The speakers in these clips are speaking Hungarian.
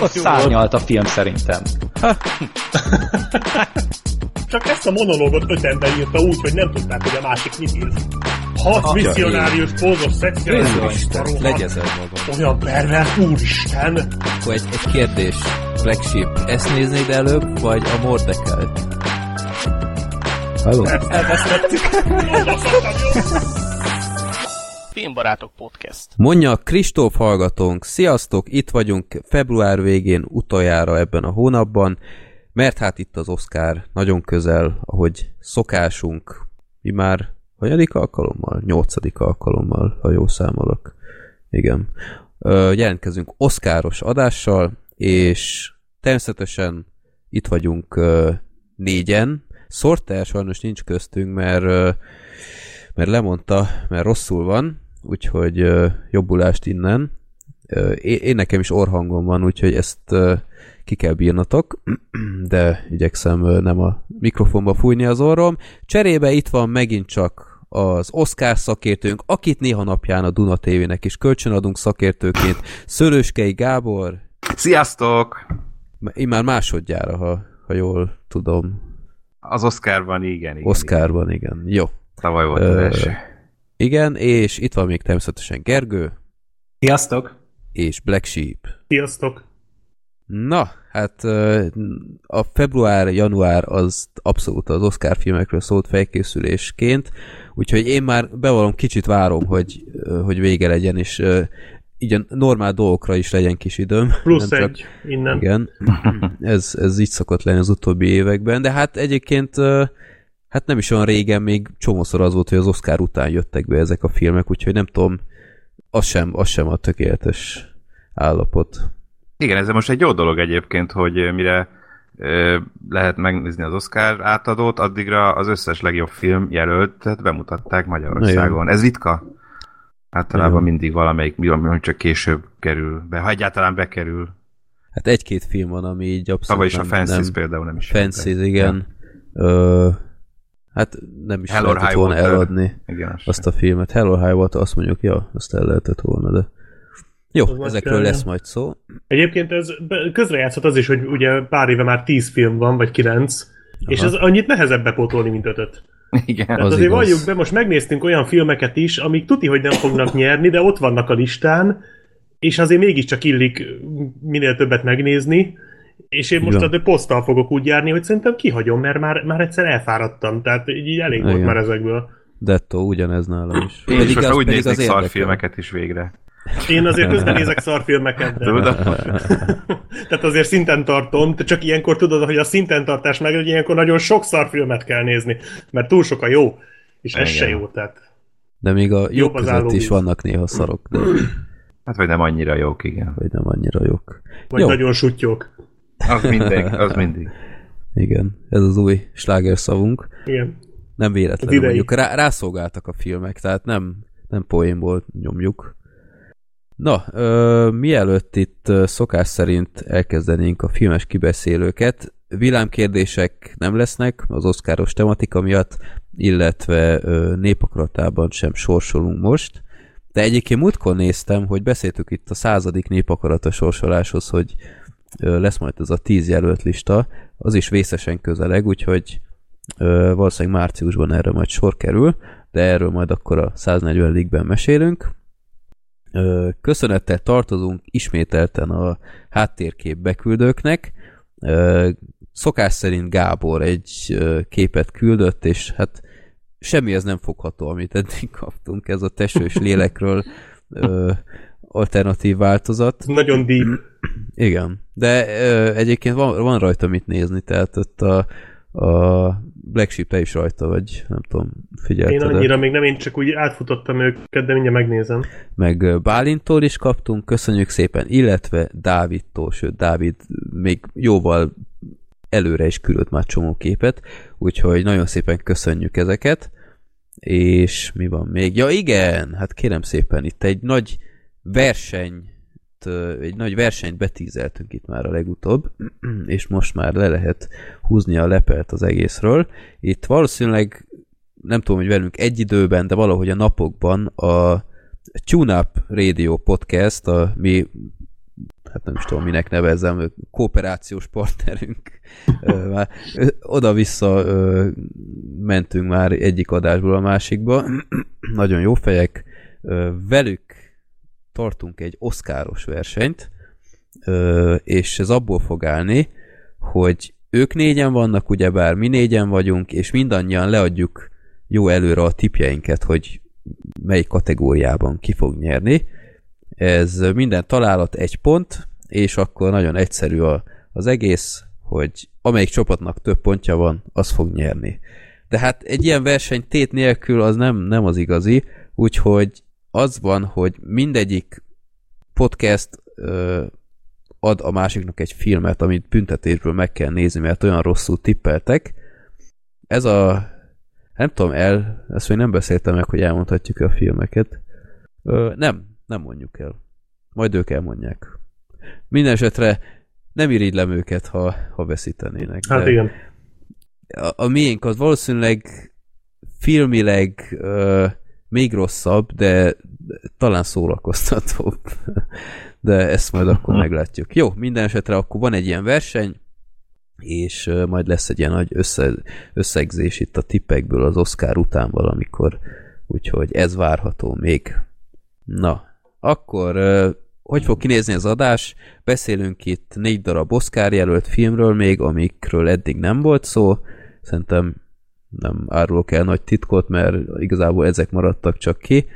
Ott szárnyalt a film szerintem. Csak ezt a monológot öt ember írta úgy, hogy nem tudták, hogy a másik mit ír. Hat misszionárius, pózos, szexuális, Legyezel magam. olyan pervers, úristen! Akkor egy, egy kérdés. Black Sheep, ezt néznéd előbb, vagy a Mordekelt? Halló? Elvesztettük. Filmbarátok Podcast. Mondja Kristóf hallgatónk, sziasztok, itt vagyunk február végén utoljára ebben a hónapban, mert hát itt az Oscar nagyon közel, ahogy szokásunk, mi már hanyadik alkalommal? Nyolcadik alkalommal, ha jól számolok. Igen. Ö, jelentkezünk Oscaros adással, és természetesen itt vagyunk ö, négyen. Sorter sajnos nincs köztünk, mert, ö, mert lemondta, mert rosszul van, úgyhogy jobbulást innen. Én, nekem is orhangom van, úgyhogy ezt ki kell bírnatok, de igyekszem nem a mikrofonba fújni az orrom. Cserébe itt van megint csak az Oscar szakértőnk, akit néha napján a Duna TV-nek is kölcsönadunk szakértőként, Szöröskei Gábor, Sziasztok! én már másodjára, ha, ha jól tudom, Az Oscarban igen, igen. Oscarban, igen. Jó. igen. Tavaly volt az első. Igen, és itt van még természetesen Gergő, Sziasztok! és Black Sheep. Sziasztok! Na, hát a február-január az abszolút az Oscar filmekről szólt felkészülésként, úgyhogy én már bevallom, kicsit várom, hogy, hogy vége legyen, és így a normál dolgokra is legyen kis időm. Plusz Nem csak- egy innen. Igen, ez, ez így szokott lenni az utóbbi években, de hát egyébként hát nem is olyan régen még csomószor az volt, hogy az Oscar után jöttek be ezek a filmek, úgyhogy nem tudom, az sem, az sem a tökéletes állapot. Igen, ez most egy jó dolog egyébként, hogy mire lehet megnézni az Oscar átadót, addigra az összes legjobb film jelöltet bemutatták Magyarországon. Ez ritka. Általában mindig valamelyik, ami csak később kerül be, ha egyáltalán bekerül. Hát egy-két film van, ami így abszolút Tavaly is a Fences nem, például nem is. Fences, igen. Ö, hát nem is Hell or lehetett High volna Water. eladni Igen, az azt a filmet. Hell or High Water, azt mondjuk, ja, azt el lehetett volna, de jó, Az ezekről kell, lesz majd szó. Egyébként ez közrejátszott az is, hogy ugye pár éve már 10 film van, vagy 9, és ez annyit nehezebb bepótolni, mint ötöt. Igen. Tehát Az azért igaz. valljuk be, most megnéztünk olyan filmeket is, amik tuti, hogy nem fognak nyerni, de ott vannak a listán, és azért mégiscsak illik minél többet megnézni, és én most Igen. a The Posttal fogok úgy járni, hogy szerintem kihagyom, mert már, már egyszer elfáradtam, tehát így így elég volt Igen. már ezekből. Dettó ugyanez nálam is. Én is most úgy pedig néznék szarfilmeket is végre. Én azért közben nézek szarfilmeket, de... Tudod? Tehát azért szinten tartom, de csak ilyenkor tudod, hogy a szinten tartás meg, hogy ilyenkor nagyon sok szarfilmet kell nézni, mert túl sok a jó, és ez Igen. se jó, tehát De még a az között is vannak néha szarok, de Hát vagy nem annyira jók, igen. vagy nem annyira jók. vagy Jó. nagyon sutyok. Az mindig, az mindig. Igen, ez az új slágerszavunk. Igen. Nem véletlenül mondjuk, rá, rászolgáltak a filmek, tehát nem, nem poénból nyomjuk. Na, ö, mielőtt itt szokás szerint elkezdenénk a filmes kibeszélőket, villámkérdések nem lesznek az oszkáros tematika miatt, illetve ö, népakaratában sem sorsolunk most, de egyébként múltkor néztem, hogy beszéltük itt a századik népakarata sorsoláshoz, hogy lesz majd ez a tíz jelölt lista, az is vészesen közeleg, úgyhogy valószínűleg márciusban erre majd sor kerül, de erről majd akkor a 140 ligben mesélünk. Köszönettel tartozunk ismételten a háttérkép beküldőknek. Szokás szerint Gábor egy képet küldött, és hát semmi ez nem fogható, amit eddig kaptunk, ez a tesős lélekről alternatív változat. Nagyon deep. Igen, de ö, egyébként van, van rajta mit nézni, tehát ott a, a Black Sheep is rajta vagy, nem tudom, Én figyelted annyira még nem, én csak úgy átfutottam őket, de mindjárt megnézem. meg Bálintól is kaptunk, köszönjük szépen, illetve Dávidtól, sőt Dávid még jóval előre is küldött már csomó képet, úgyhogy nagyon szépen köszönjük ezeket, és mi van még? Ja igen, hát kérem szépen, itt egy nagy verseny ö, egy nagy versenyt betízeltünk itt már a legutóbb, és most már le lehet húzni a lepelt az egészről. Itt valószínűleg nem tudom, hogy velünk egy időben, de valahogy a napokban a Tune Up Radio Podcast, a mi hát nem is tudom, minek nevezzem, kooperációs partnerünk. Már oda-vissza mentünk már egyik adásból a másikba. Nagyon jó fejek. Velük tartunk egy oszkáros versenyt, és ez abból fog állni, hogy ők négyen vannak, ugyebár mi négyen vagyunk, és mindannyian leadjuk jó előre a tipjeinket, hogy melyik kategóriában ki fog nyerni. Ez minden találat egy pont, és akkor nagyon egyszerű a, az egész, hogy amelyik csapatnak több pontja van, az fog nyerni. De hát egy ilyen verseny tét nélkül az nem, nem az igazi, úgyhogy az van, hogy mindegyik podcast ö, ad a másiknak egy filmet, amit büntetésből meg kell nézni, mert olyan rosszul tippeltek. Ez a nem tudom el, ezt még nem beszéltem meg, hogy elmondhatjuk a filmeket. Ö, nem, nem mondjuk el. Majd ők elmondják. Minden esetre nem irigylem őket, ha, ha veszítenének. Hát igen. A, a miénk az valószínűleg filmileg ö, még rosszabb, de talán szórakoztatóbb. De ezt majd akkor meglátjuk. Jó, minden esetre akkor van egy ilyen verseny, és majd lesz egy ilyen nagy össze, összegzés itt a tippekből az Oscar után valamikor, úgyhogy ez várható még. Na, akkor hogy fog kinézni az adás? Beszélünk itt négy darab Oscar jelölt filmről még, amikről eddig nem volt szó. Szerintem nem árulok el nagy titkot, mert igazából ezek maradtak csak ki.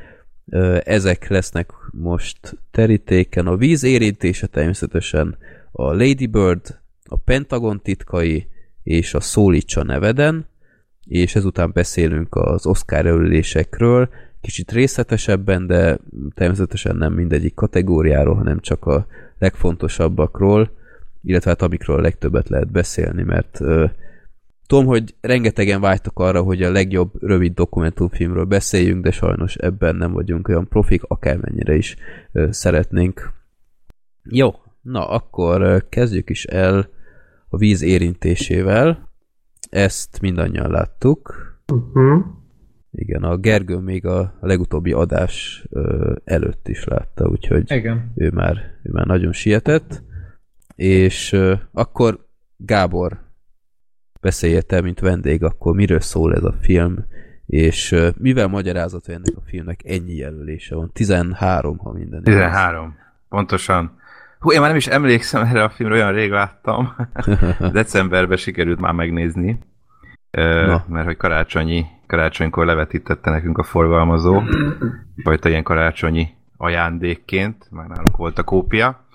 Ezek lesznek most terítéken. A víz érintése természetesen a Lady Bird, a Pentagon titkai és a Szólítsa neveden, és ezután beszélünk az Oscar jelölésekről, kicsit részletesebben, de természetesen nem mindegyik kategóriáról, hanem csak a legfontosabbakról, illetve hát amikről a legtöbbet lehet beszélni, mert tudom, hogy rengetegen vágytak arra, hogy a legjobb rövid dokumentumfilmről beszéljünk, de sajnos ebben nem vagyunk olyan profik, akármennyire is szeretnénk. Jó, na akkor kezdjük is el a víz érintésével. Ezt mindannyian láttuk. Uh-huh. Igen, a Gergő még a legutóbbi adás előtt is látta, úgyhogy Igen. Ő, már, ő már nagyon sietett. És akkor Gábor, beszélje te, mint vendég, akkor miről szól ez a film, és mivel magyarázat, hogy ennek a filmnek ennyi jelölése van? 13, ha minden. 13, pontosan. Hú, én már nem is emlékszem erre a filmre, olyan rég láttam. Decemberben sikerült már megnézni. Na. Mert hogy karácsonyi, karácsonykor levetítette nekünk a forgalmazó, vagy ilyen karácsonyi ajándékként, már nálunk volt a kópia,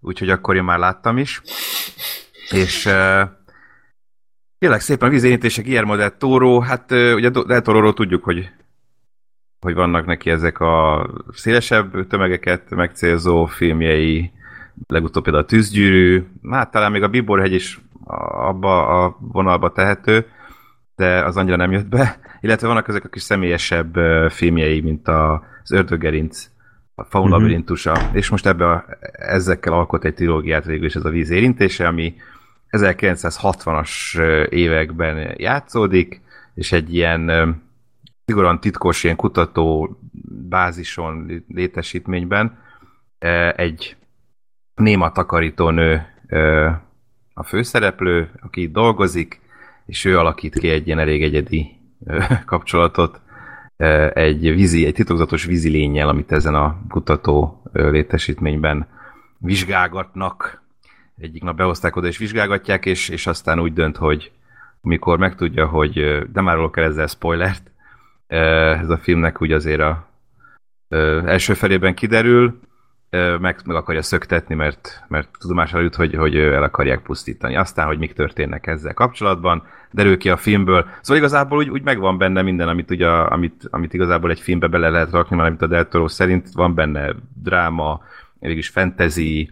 úgyhogy akkor én már láttam is. És tényleg szépen vízérintések Guillermo del Toro, hát ugye del Toro tudjuk, hogy hogy vannak neki ezek a szélesebb tömegeket megcélzó filmjei, legutóbb például a tűzgyűrű, hát talán még a Biborhegy is abba a vonalba tehető, de az annyira nem jött be. Illetve vannak ezek a kis személyesebb filmjei, mint az Ördögerinc, a Faun uh-huh. labirintusa, és most ebbe a, ezekkel alkot egy trilógiát végül is ez a víz érintése, ami 1960-as években játszódik, és egy ilyen szigorúan titkos ilyen kutató bázison, létesítményben egy néma takarítónő a főszereplő, aki itt dolgozik, és ő alakít ki egy ilyen elég egyedi kapcsolatot egy vízi, egy titokzatos vízi lényel, amit ezen a kutató létesítményben vizsgálgatnak. Egyik nap behozták oda és vizsgálgatják, és, és aztán úgy dönt, hogy mikor megtudja, hogy de már kell ezzel spoilert, ez a filmnek úgy azért a első felében kiderül, meg, meg akarja szöktetni, mert, mert tudomásra jut, hogy, hogy el akarják pusztítani. Aztán, hogy mik történnek ezzel kapcsolatban, derül ki a filmből. Szóval igazából úgy, úgy megvan benne minden, amit, ugye, amit, amit igazából egy filmbe bele lehet rakni, mert amit a Del Toro szerint van benne dráma, is fantasy,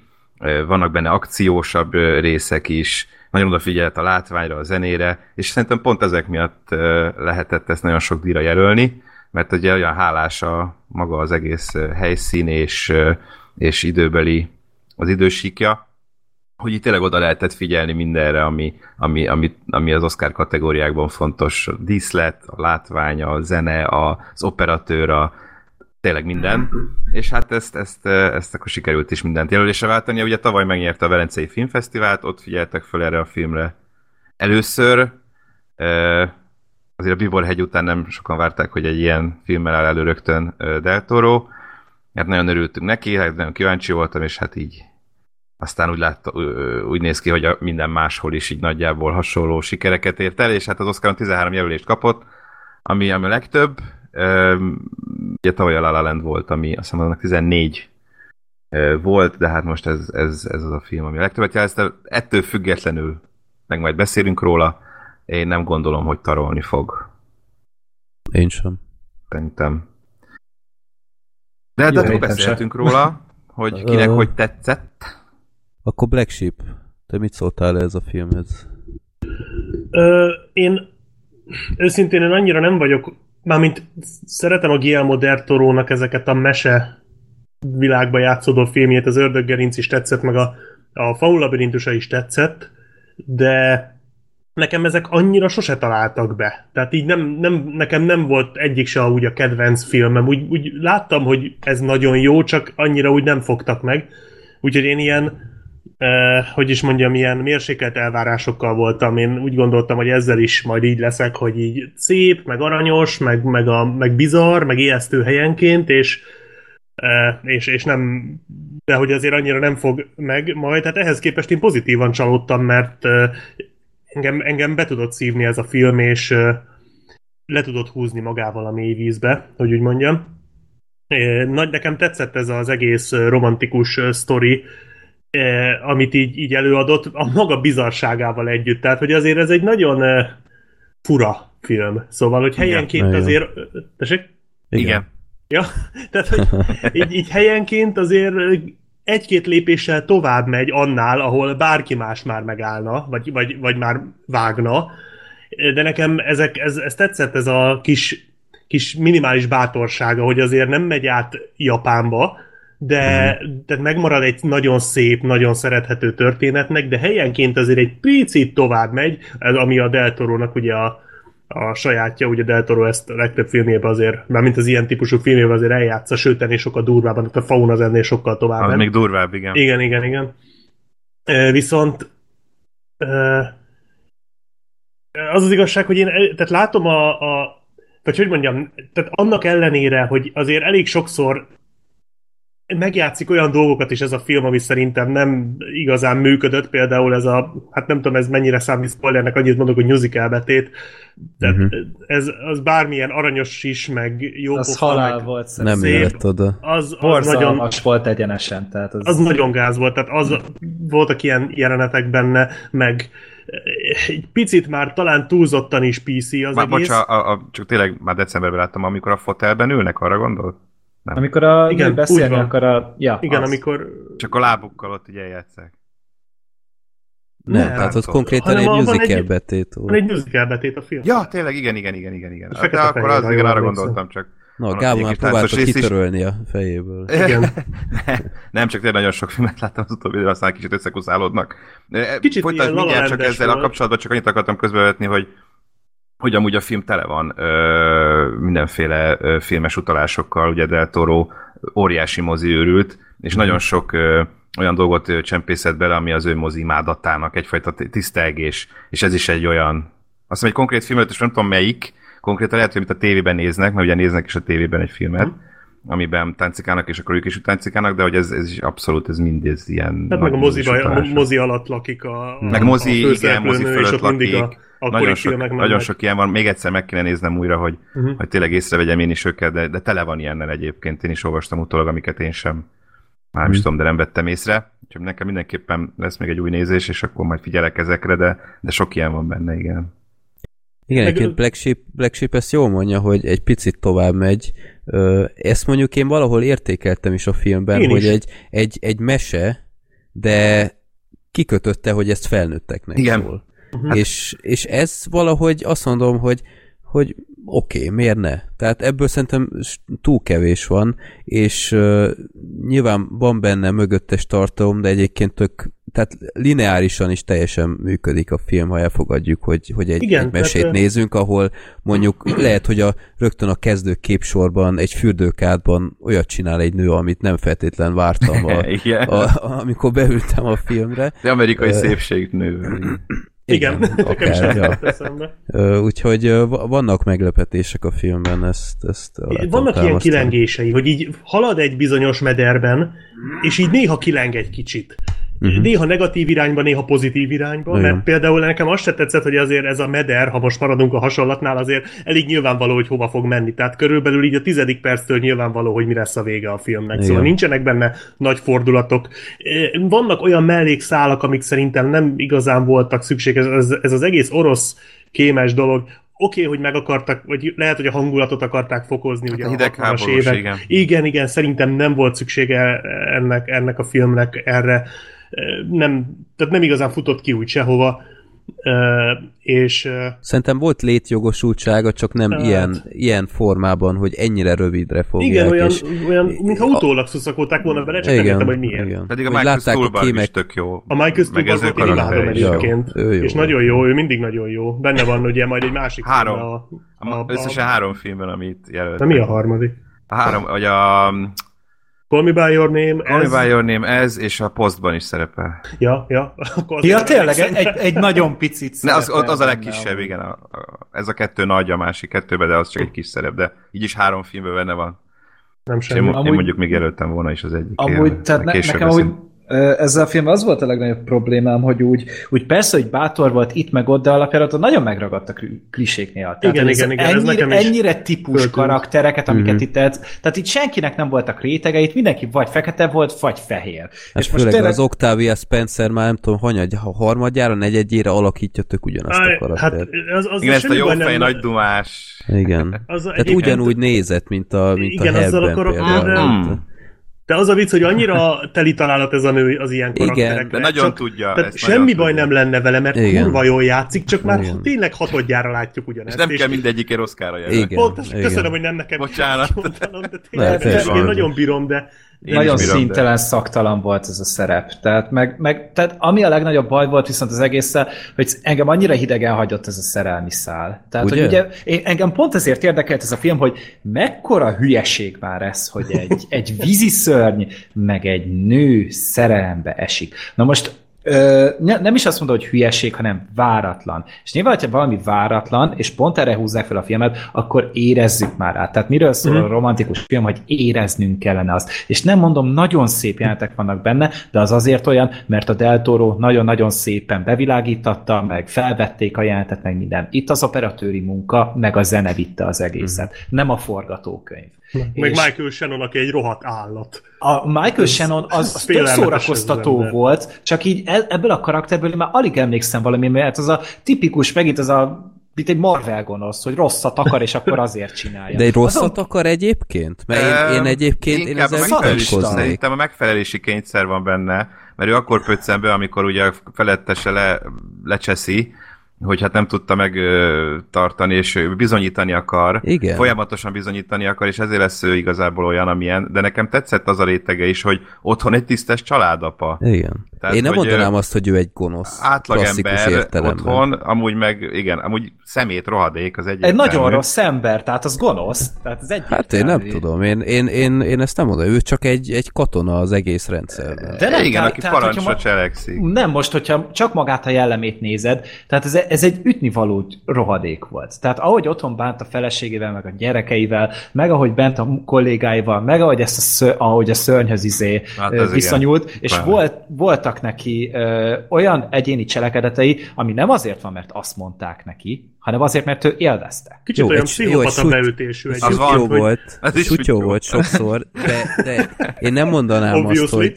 vannak benne akciósabb részek is, nagyon odafigyelt a látványra, a zenére, és szerintem pont ezek miatt lehetett ezt nagyon sok díjra jelölni, mert ugye olyan hálás a maga az egész helyszín és és időbeli az idősíkja, hogy itt tényleg oda lehetett figyelni mindenre, ami, ami, ami, ami az Oscar kategóriákban fontos. A díszlet, a látvány, a zene, az operatőr, a, tényleg minden, és hát ezt, ezt, ezt akkor sikerült is mindent jelölésre váltani. Ugye tavaly megnyerte a Velencei Filmfesztivált, ott figyeltek fel erre a filmre először. Azért a Bibor hegy után nem sokan várták, hogy egy ilyen filmmel áll elő rögtön Del Toro. Hát nagyon örültünk neki, hát nagyon kíváncsi voltam, és hát így aztán úgy, látta, úgy néz ki, hogy minden máshol is így nagyjából hasonló sikereket ért el, és hát az Oscaron 13 jelölést kapott, ami, ami a legtöbb. Ugye tavaly a La La Land volt, ami azt hiszem annak 14 volt, de hát most ez, ez, ez az a film, ami a legtöbbet jelezte. Ettől függetlenül, meg majd beszélünk róla, én nem gondolom, hogy tarolni fog. Én sem. Szerintem. De, hát de akkor beszéltünk sem. róla, hogy kinek hogy tetszett. Akkor Black Sheep, te mit szóltál ez a filmhez? Ö, én őszintén én annyira nem vagyok, mármint szeretem a Guillermo del Toro-nak ezeket a mese világba játszódó filmjét, az Ördöggerinc is tetszett, meg a, a Faun labirintusa is tetszett, de nekem ezek annyira sose találtak be. Tehát így nem, nem, nekem nem volt egyik se úgy a kedvenc filmem. Úgy, úgy láttam, hogy ez nagyon jó, csak annyira úgy nem fogtak meg. Úgyhogy én ilyen eh, hogy is mondjam, ilyen mérsékelt elvárásokkal voltam. Én úgy gondoltam, hogy ezzel is majd így leszek, hogy így szép, meg aranyos, meg, meg, a, meg bizarr, meg ijesztő helyenként, és, eh, és, és nem de hogy azért annyira nem fog meg majd, tehát ehhez képest én pozitívan csalódtam, mert eh, engem, engem be tudott szívni ez a film, és le tudott húzni magával a mély vízbe, hogy úgy mondjam. Nagy nekem tetszett ez az egész romantikus sztori, eh, amit így, így előadott, a maga bizarságával együtt. Tehát, hogy azért ez egy nagyon eh, fura film. Szóval, hogy helyenként Igen, azért... Tessék? Igen. Ja, tehát, hogy így, így helyenként azért egy-két lépéssel tovább megy annál, ahol bárki más már megállna, vagy, vagy, vagy már vágna. De nekem ezek, ez, ez tetszett, ez a kis, kis minimális bátorsága, hogy azért nem megy át Japánba, de mm. tehát megmarad egy nagyon szép, nagyon szerethető történetnek, de helyenként azért egy picit tovább megy, ami a Del Toro-nak ugye a, a sajátja, ugye Del Toro ezt a legtöbb filmjében azért, mert mint az ilyen típusú filmjében azért eljátsza, sőt ennél sokkal durvábban, a fauna az ennél sokkal tovább. Az még durvább, igen. Igen, igen, igen. Viszont az az igazság, hogy én tehát látom a, a vagy hogy mondjam, tehát annak ellenére, hogy azért elég sokszor megjátszik olyan dolgokat is ez a film, ami szerintem nem igazán működött, például ez a, hát nem tudom, ez mennyire számít spoilernek, annyit mondok, hogy musical betét, tehát Mhm. uh-huh. ez az bármilyen aranyos is, meg jó Az pofa, halál meg volt Nem szerintem. jött oda. az, az nagyon, volt egyenesen, tehát az, az nagyon gáz volt, tehát az, voltak ilyen jelenetek benne, meg egy picit már talán túlzottan is PC az Már, egész. bocs, a, a, a, csak tényleg már decemberben láttam, amikor a fotelben ülnek, arra gondol? Amikor a Igen, úgy beszélni akar a... Ja, Igen, az. amikor Csak a lábukkal ott ugye eljátszák. Nem, Nem, tehát ott hát, konkrétan egy musical egy- betét van egy musical betét a film. Ja, tényleg, igen, igen, igen, igen, igen. De Fekete-fehér, akkor az, igen, arra gondoltam csak. Na, Gábor már próbálta rész is. kitörölni a fejéből. Igen. nem, csak tényleg nagyon sok filmet láttam az utóbbi időben, aztán kicsit összekuszálódnak. Kicsit Folytasd mindjárt csak ezzel a kapcsolatban, csak annyit akartam közbevetni, hogy hogy amúgy a film tele van ö, mindenféle ö, filmes utalásokkal, ugye Del Toro óriási mozi őrült, és nagyon sok ö, olyan dolgot ö, csempészett bele, ami az ő mozi imádatának egyfajta tisztelgés, és ez is egy olyan, azt hiszem egy konkrét filmet, és nem tudom melyik, konkrétan lehet, hogy mint a tévében néznek, mert ugye néznek is a tévében egy filmet, Mhm. Amiben táncikálnak, és akkor ők is táncikálnak, de hogy ez, ez is abszolút, ez mindez ilyen... Hát meg a nagy moziba, a mozi alatt lakik a, a Meg mozi, a igen, mozi és fölött lakik. a Nagyon sok, nagyon sok ilyen van, még egyszer meg kéne néznem újra, hogy, Mhm. uh-huh. hogy tényleg észrevegyem én is őket, de, de tele van ilyennel egyébként, én is olvastam utólag, amiket én sem már nem is tudom, de nem vettem észre. Úgyhogy nekem mindenképpen lesz még egy új nézés, és akkor majd figyelek ezekre, de, de sok ilyen van benne, igen. Igen, egyébként Black Sheep, Black Sheep ezt jól mondja, hogy egy picit tovább megy. Ezt mondjuk én valahol értékeltem is a filmben, Én hogy is. egy, egy, egy mese, de kikötötte, hogy ezt felnőtteknek Igen. szól. Mhm. És, és ez valahogy azt mondom, hogy, hogy oké, okay, miért ne? Tehát ebből szerintem túl kevés van, és uh, nyilván van benne mögöttes tartalom, de egyébként tök tehát lineárisan is teljesen működik a film, ha elfogadjuk, hogy, hogy egy, Igen, egy mesét tehát, nézünk, ahol mondjuk lehet, hogy a rögtön a kezdő képsorban, egy fürdőkádban olyat csinál egy nő, amit nem feltétlen vártam, a, Igen. a, a, amikor beültem a filmre. De amerikai Ö, szépségnő. Igen, nekem is akár, ja. Úgyhogy vannak meglepetések a filmben, ezt, ezt Vannak ilyen támasztani. kilengései, hogy így halad egy bizonyos mederben, és így néha kileng egy kicsit. Uh-huh. Néha negatív irányba, néha pozitív irányba, Igen. mert például nekem azt se tetszett, hogy azért ez a meder, ha most maradunk a hasonlatnál, azért elég nyilvánvaló, hogy hova fog menni. Tehát körülbelül így a tizedik perctől nyilvánvaló, hogy mi lesz a vége a filmnek. Igen. Szóval nincsenek benne nagy fordulatok. Vannak olyan mellékszálak, amik szerintem nem igazán voltak szükséges. Ez, ez az egész orosz kémes dolog, oké, okay, hogy meg akartak, vagy lehet, hogy a hangulatot akarták fokozni, ugye a a 60-as hidegháborús, évek. igen. igen, igen, szerintem nem volt szüksége ennek, ennek a filmnek erre. Nem, tehát nem igazán futott ki úgy sehova. És Szerintem volt létjogosultsága, csak nem Hát. ilyen, ilyen formában, hogy ennyire rövidre fogják. igen, olyan, és, olyan mintha utólag szuszakolták volna bele, csak nem értem, hogy miért. Igen. Pedig a Hogy Michael Stuhlbarg kémek- is tök jó. A Michael Stuhlbargot én imádom egyébként. És nagyon jó, ő mindig nagyon jó. Benne van ugye majd egy másik Három. A, A, a, összesen három filmben, amit jelölt. De mi a harmadik? A három, vagy a Call Me By Your Name, Call ez... Me By Your Name, ez, és a Postban is szerepel. Ja, ja. Akkor Ja, tényleg, egy, egy nagyon picit Ne, az, az a legkisebb, amúgy. igen. A, a, ez a kettő nagy, a másik kettőben, de az csak egy kis szerep, de így is három filmben benne van. Nem én, semmi. én Amúgy- mondjuk még jelöltem volna is az egyik. Amúgy, tehát ne, nekem úgy, ö, ezzel a filmmel az volt a legnagyobb problémám, hogy úgy, úgy persze, hogy bátor volt itt meg ott, de alapjáraton nagyon megragadt a kli- kliséknél. Tehát, Igen, igen, ez igen, ez ennyire, nekem is ennyire típus föltűnt. karaktereket, amiket Mhm. itt edz, tehát itt senkinek nem voltak rétegeit, mindenki vagy fekete volt, vagy fehér. Hát főleg tényleg... az Octavia Spencer már nem tudom, hanyagy, ha harmadjára, negyedjére alakítja tök ugyanazt a Á, Hát karaktert. az, az Igen, ezt a jó fej, nem- nagy dumás. Igen. Az Tehát ugyanúgy nézett, mint a, mint Igen, a azzal a karakterrel-. De az a vicc, hogy annyira teli találat ez a nő az ilyen Igen, karakterekre. De nagyon csak, tudja. tehát ezt semmi nagyon baj tudja. nem lenne vele, mert Igen. kurva jól játszik, csak már Igen. tényleg hatodjára látjuk És ugyanezt. nem kell mindegyikért Oszkára jelölni. Igen. Pontos, igen. köszönöm, hogy nem nekem Bocsánat. mondanom, de Ne, tényleg, teljesen én nagyon bírom, de Én nagyon bírom, de- szintelen, szaktalan volt ez a szerep. Tehát, meg, meg, tehát ami a legnagyobb baj volt viszont az egésszel, hogy engem annyira hidegen hagyott ez a szerelmi szál. Tehát, Ugye? hogy ugye én, engem pont ezért érdekelt ez a film, hogy mekkora hülyeség már ez, hogy egy, egy víziszörny, meg egy nő szerelembe esik. Na most Ö, ne, nem is azt mondom, hogy hülyeség, hanem váratlan. És nyilván, hogyha valami váratlan, és pont erre húzzák fel a filmet, akkor érezzük már át. Tehát miről szól Mhm. a romantikus film, hogy éreznünk kellene azt. És nem mondom, nagyon szép jelenetek vannak benne, de az azért olyan, mert a Del Toro nagyon-nagyon szépen bevilágítatta, meg felvették a jelenetet, meg minden. Itt az operatőri munka, meg a zene vitte az egészet, nem a forgatókönyv. Meg És- Michael Shannon, aki egy rohadt állat. a Michael Shannon az, az tök szórakoztató ez volt, csak így e- ebből a karakterből már alig emlékszem valami, mert az a tipikus, megint az a mint egy Marvel gonosz, hogy rosszat akar, és akkor azért csinálja. De egy rosszat Azon- akar egyébként? Mert én, én egyébként én ezzel. Szerintem a megfelelési kényszer van benne, mert ő akkor pöccen be, amikor ugye felettese le, lecseszi, hogy hát nem tudta megtartani, és ő bizonyítani akar. Igen. Folyamatosan bizonyítani akar, és ezért lesz ő igazából olyan, amilyen. De nekem tetszett az a rétege is, hogy otthon egy tisztes családapa. Igen. Tehát, én nem hogy, mondanám azt, hogy ő egy gonosz. Átlagember értelemben. otthon, amúgy meg, igen, amúgy szemét rohadék az egyik. Egy nagyon rossz ember, tehát az gonosz. Tehát az Hát én nem egyértelmű. tudom, én, én, én, én ezt nem mondom, ő csak egy, egy katona az egész rendszerben. De nem, igen, aki tehát, parancsra ma- cselekszik. Nem, most, hogyha csak magát a jellemét nézed, tehát ez, ez egy ütnivaló rohadék volt. Tehát ahogy otthon bánt a feleségével, meg a gyerekeivel, meg ahogy bent a kollégáival, meg ahogy, ezt a ször, ahogy a szörnyhöz izé Hát viszonyult, igen. és Pláne. volt, voltak neki ö, olyan egyéni cselekedetei, ami nem azért van, mert azt mondták neki, hanem azért, mert ő élvezte. Kicsit Jó, olyan egy- jó, egy pszichopata suty- beütésű. Egy Az van, hogy- volt, Az sutyó volt sokszor, de, de én nem mondanám azt, hogy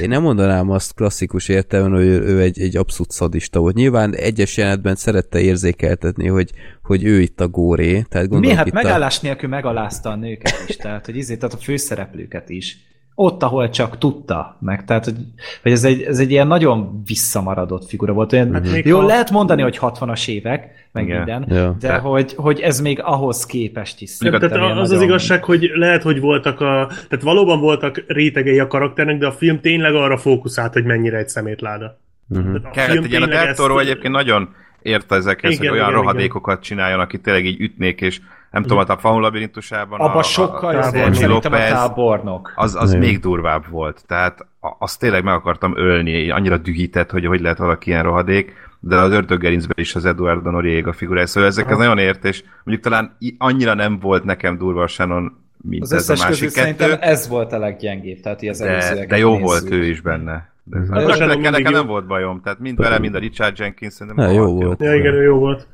én nem mondanám azt klasszikus értelemben, hogy ő, egy, egy abszolút szadista volt. Nyilván egyes jelenetben szerette érzékeltetni, hogy, hogy ő itt a góré. Tehát Mi hát itt megállás nélkül megalázta a nőket is, tehát hogy izé, tehát a főszereplőket is. Ott, ahol csak tudta meg. Tehát, hogy, hogy ez, egy, ez egy ilyen nagyon visszamaradott figura volt. Olyan, Hát még jó, a- lehet mondani, hogy 60-as évek, meg Igen. minden, Ja. de Tehát- hogy, hogy ez még ahhoz képest is Tehát szerintem ilyen az az nagyon- igazság, hogy lehet, hogy voltak a... Tehát valóban voltak rétegei a karakternek, de a film tényleg arra fókuszált, hogy mennyire egy szemétláda. Uh-huh. Tehát a Kellett film egy ilyen, a Del ezt- egyébként nagyon érte ezekhez, Igen, hogy olyan igen, rohadékokat csináljon, aki tényleg így ütnék, és nem tudom, a Faun labirintusában Abba a, sokkal a, a a Lopez, tábornok. az, az Igen. még durvább volt. Tehát a- azt tényleg meg akartam ölni, annyira dühített, hogy hogy lehet valaki ilyen rohadék, de az ördöggerincben is az Eduardo Noriega figurája, szóval ezekhez nagyon ért, és mondjuk talán annyira nem volt nekem durva a Shannon, mint Az ez a összes közül másik kettő, ez volt a leggyengébb, tehát az de, de jó nézzük. volt ő is benne. De ez- Hát a nekem, nem volt bajom, tehát mind vele, mind a Richard Jenkins szerintem Ne, jó volt. Ja, igen, ő jó volt.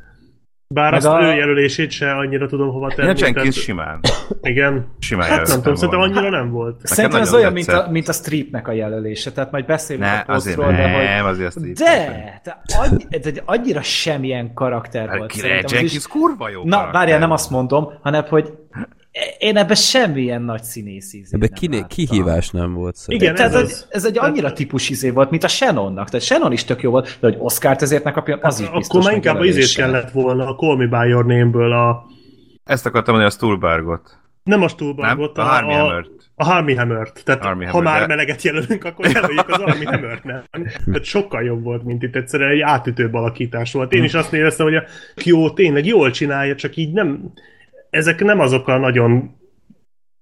Bár Meg azt a- ő jelölését se annyira tudom hova tenni. Én a Jenkins tehát- simán. Igen. Simán Hát nem tudom, szerintem annyira nem volt. Szerintem ez olyan, mint a, mint a Streepnek a jelölése, tehát majd beszélünk Ne, a azért posztról, de hogy... azért így De, de, annyi, de annyira semmilyen karakter Hát volt kire, Jenkins is- kurva jó Na, karakter. várjál, nem azt mondom, hanem, hogy én ebben semmilyen nagy színész ízét Ebbe nem kiné, kihívás nem volt szerintem. Igen, Tehát ez az. ez egy annyira típus izé volt, mint a Shannonnak. Tehát Shannon is tök jó volt, de hogy Oscar-t ezért ne kapjon, az is biztos Akkor már inkább a izét kellett volna, a Call Me By Your Name-ből a... Ezt akartam mondani, a Stuhlbargot. Nem a Stuhlbargot, Nem? A Harmy Hammert. A Harmy Hammert. Tehát Armie ha Hammer, már de- meleget jelölünk, akkor jelöljük az Army Hammert, nem? Tehát sokkal jobb volt, mint itt egyszerűen egy átütőbb alakítás volt. Én is azt éreztem, hogy a jó, tényleg jól csinálja, csak így nem... Ezek nem azok a nagyon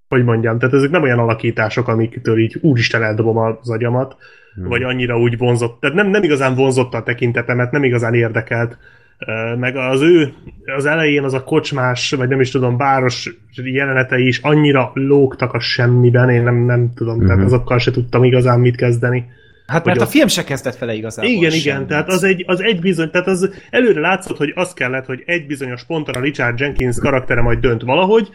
hogy mondjam, tehát ezek nem olyan alakítások, amiktől így úristen eldobom az agyamat, hmm. vagy annyira úgy vonzott, tehát nem, nem igazán vonzotta a tekintetemet, nem igazán érdekelt, meg az ő, az elején az a kocsmás, vagy nem is tudom, báros jelenetei is annyira lógtak a semmiben, én nem, nem tudom, uh-huh. tehát azokkal se tudtam igazán mit kezdeni. Hát mert a film se kezdett vele igazából Igen, semmit. igen, tehát az egy, az egy bizony, tehát az előre látszott, hogy az kellett, hogy egy bizonyos ponton a Richard Jenkins karaktere majd dönt valahogy,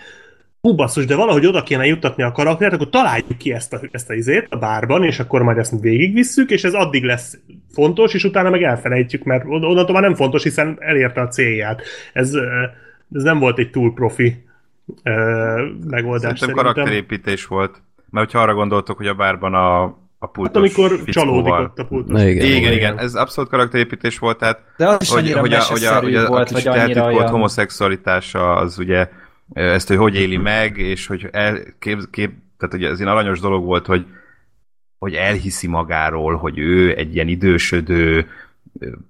hú basszus, de valahogy oda kéne juttatni a karaktert, akkor találjuk ki ezt a, ezt a izét a bárban, és akkor majd ezt végigvisszük, és ez addig lesz fontos, és utána meg elfelejtjük, mert onnantól már nem fontos, hiszen elérte a célját. Ez, ez nem volt egy túl profi megoldás Szerintem szerintem. karakterépítés volt. Mert hogyha arra gondoltok, hogy a bárban a, a pultos Hát amikor fickóval- csalódik ott a pultos. Na, igen. Igen, igen, ez abszolút karakterépítés volt, tehát De az is hogy, hogy, a, hogy, a, hogy a, a volt, kicsit vagy annyira eltitkolt olyan... homoszexualitása az ugye ezt, hogy hogy éli meg, és hogy el, kép, kép, tehát ugye ez ilyen aranyos dolog volt, hogy hogy elhiszi magáról, hogy ő egy ilyen idősödő,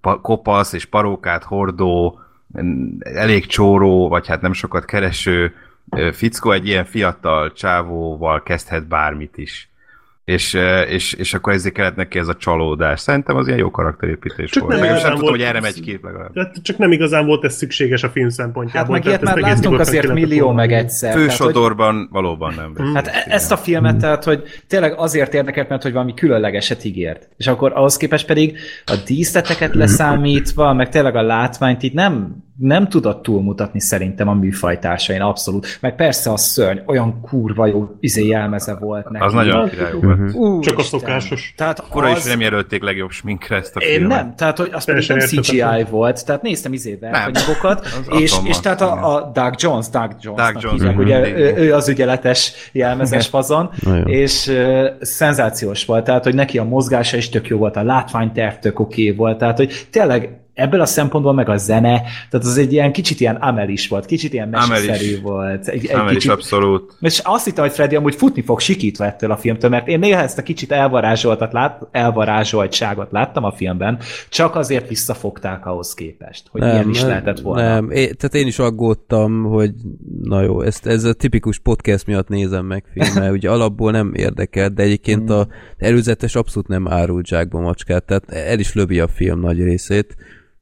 pa, kopasz és parókát hordó, elég csóró, vagy hát nem sokat kereső fickó egy ilyen fiatal csávóval kezdhet bármit is. És, és, és akkor ezért kellett neki ez a csalódás. Szerintem az ilyen jó karakterépítés Csak volt. nem nem igazán tudom, hogy volt- erre megy ki legalább. Tehát csak nem igazán volt ez szükséges a film Hát szempontjából. meg ilyet már láttunk azért millió meg egyszer. tehát, hogy- Fősodorban valóban nem. Hát e- ezt a filmet, tehát, hogy tényleg azért érdekelt, mert hogy valami különlegeset ígért. És akkor ahhoz képest pedig a díszleteket leszámítva, meg tényleg a látványt így nem, nem tudott túlmutatni szerintem a műfajtársain, abszolút. Meg persze a szörny, olyan kurva jó izé jelmeze volt neki. Az nagyon király volt. Úristen. Csak a szokásos. Tehát Akkor is az... nem jelölték legjobb sminkre ezt a Én filmet. nem, tehát hogy az pedig nem CGI érthetetlen. volt, tehát néztem izével Nem. anyagokat, és, atomban, és tehát a, a Doug Jones, Doug Jones, Doug Jones, hívják, mhm, ugye ő, ő az ügyeletes jelmezes fazon, és uh, szenzációs volt, tehát hogy neki a mozgása is tök jó volt, a látványterv tök oké volt, tehát hogy tényleg ebből a szempontból meg a zene, tehát az egy ilyen kicsit ilyen amelis volt, kicsit ilyen Amelis. meseszerű volt. Egy, egy Nem, is kicsit, abszolút. és azt hittem, hogy Freddy amúgy futni fog sikítva ettől a filmtől, mert én néha ezt a kicsit elvarázsoltat lát, elvarázsoltságot láttam a filmben, csak azért visszafogták ahhoz képest, hogy nem, ilyen is lehetett volna. Nem, é, tehát én is aggódtam, hogy na jó, ezt, ez a tipikus podcast miatt nézem meg film, mert ugye alapból nem érdekel, de egyébként a előzetes abszolút nem árult zsákba macskát, tehát el is lövi a film nagy részét,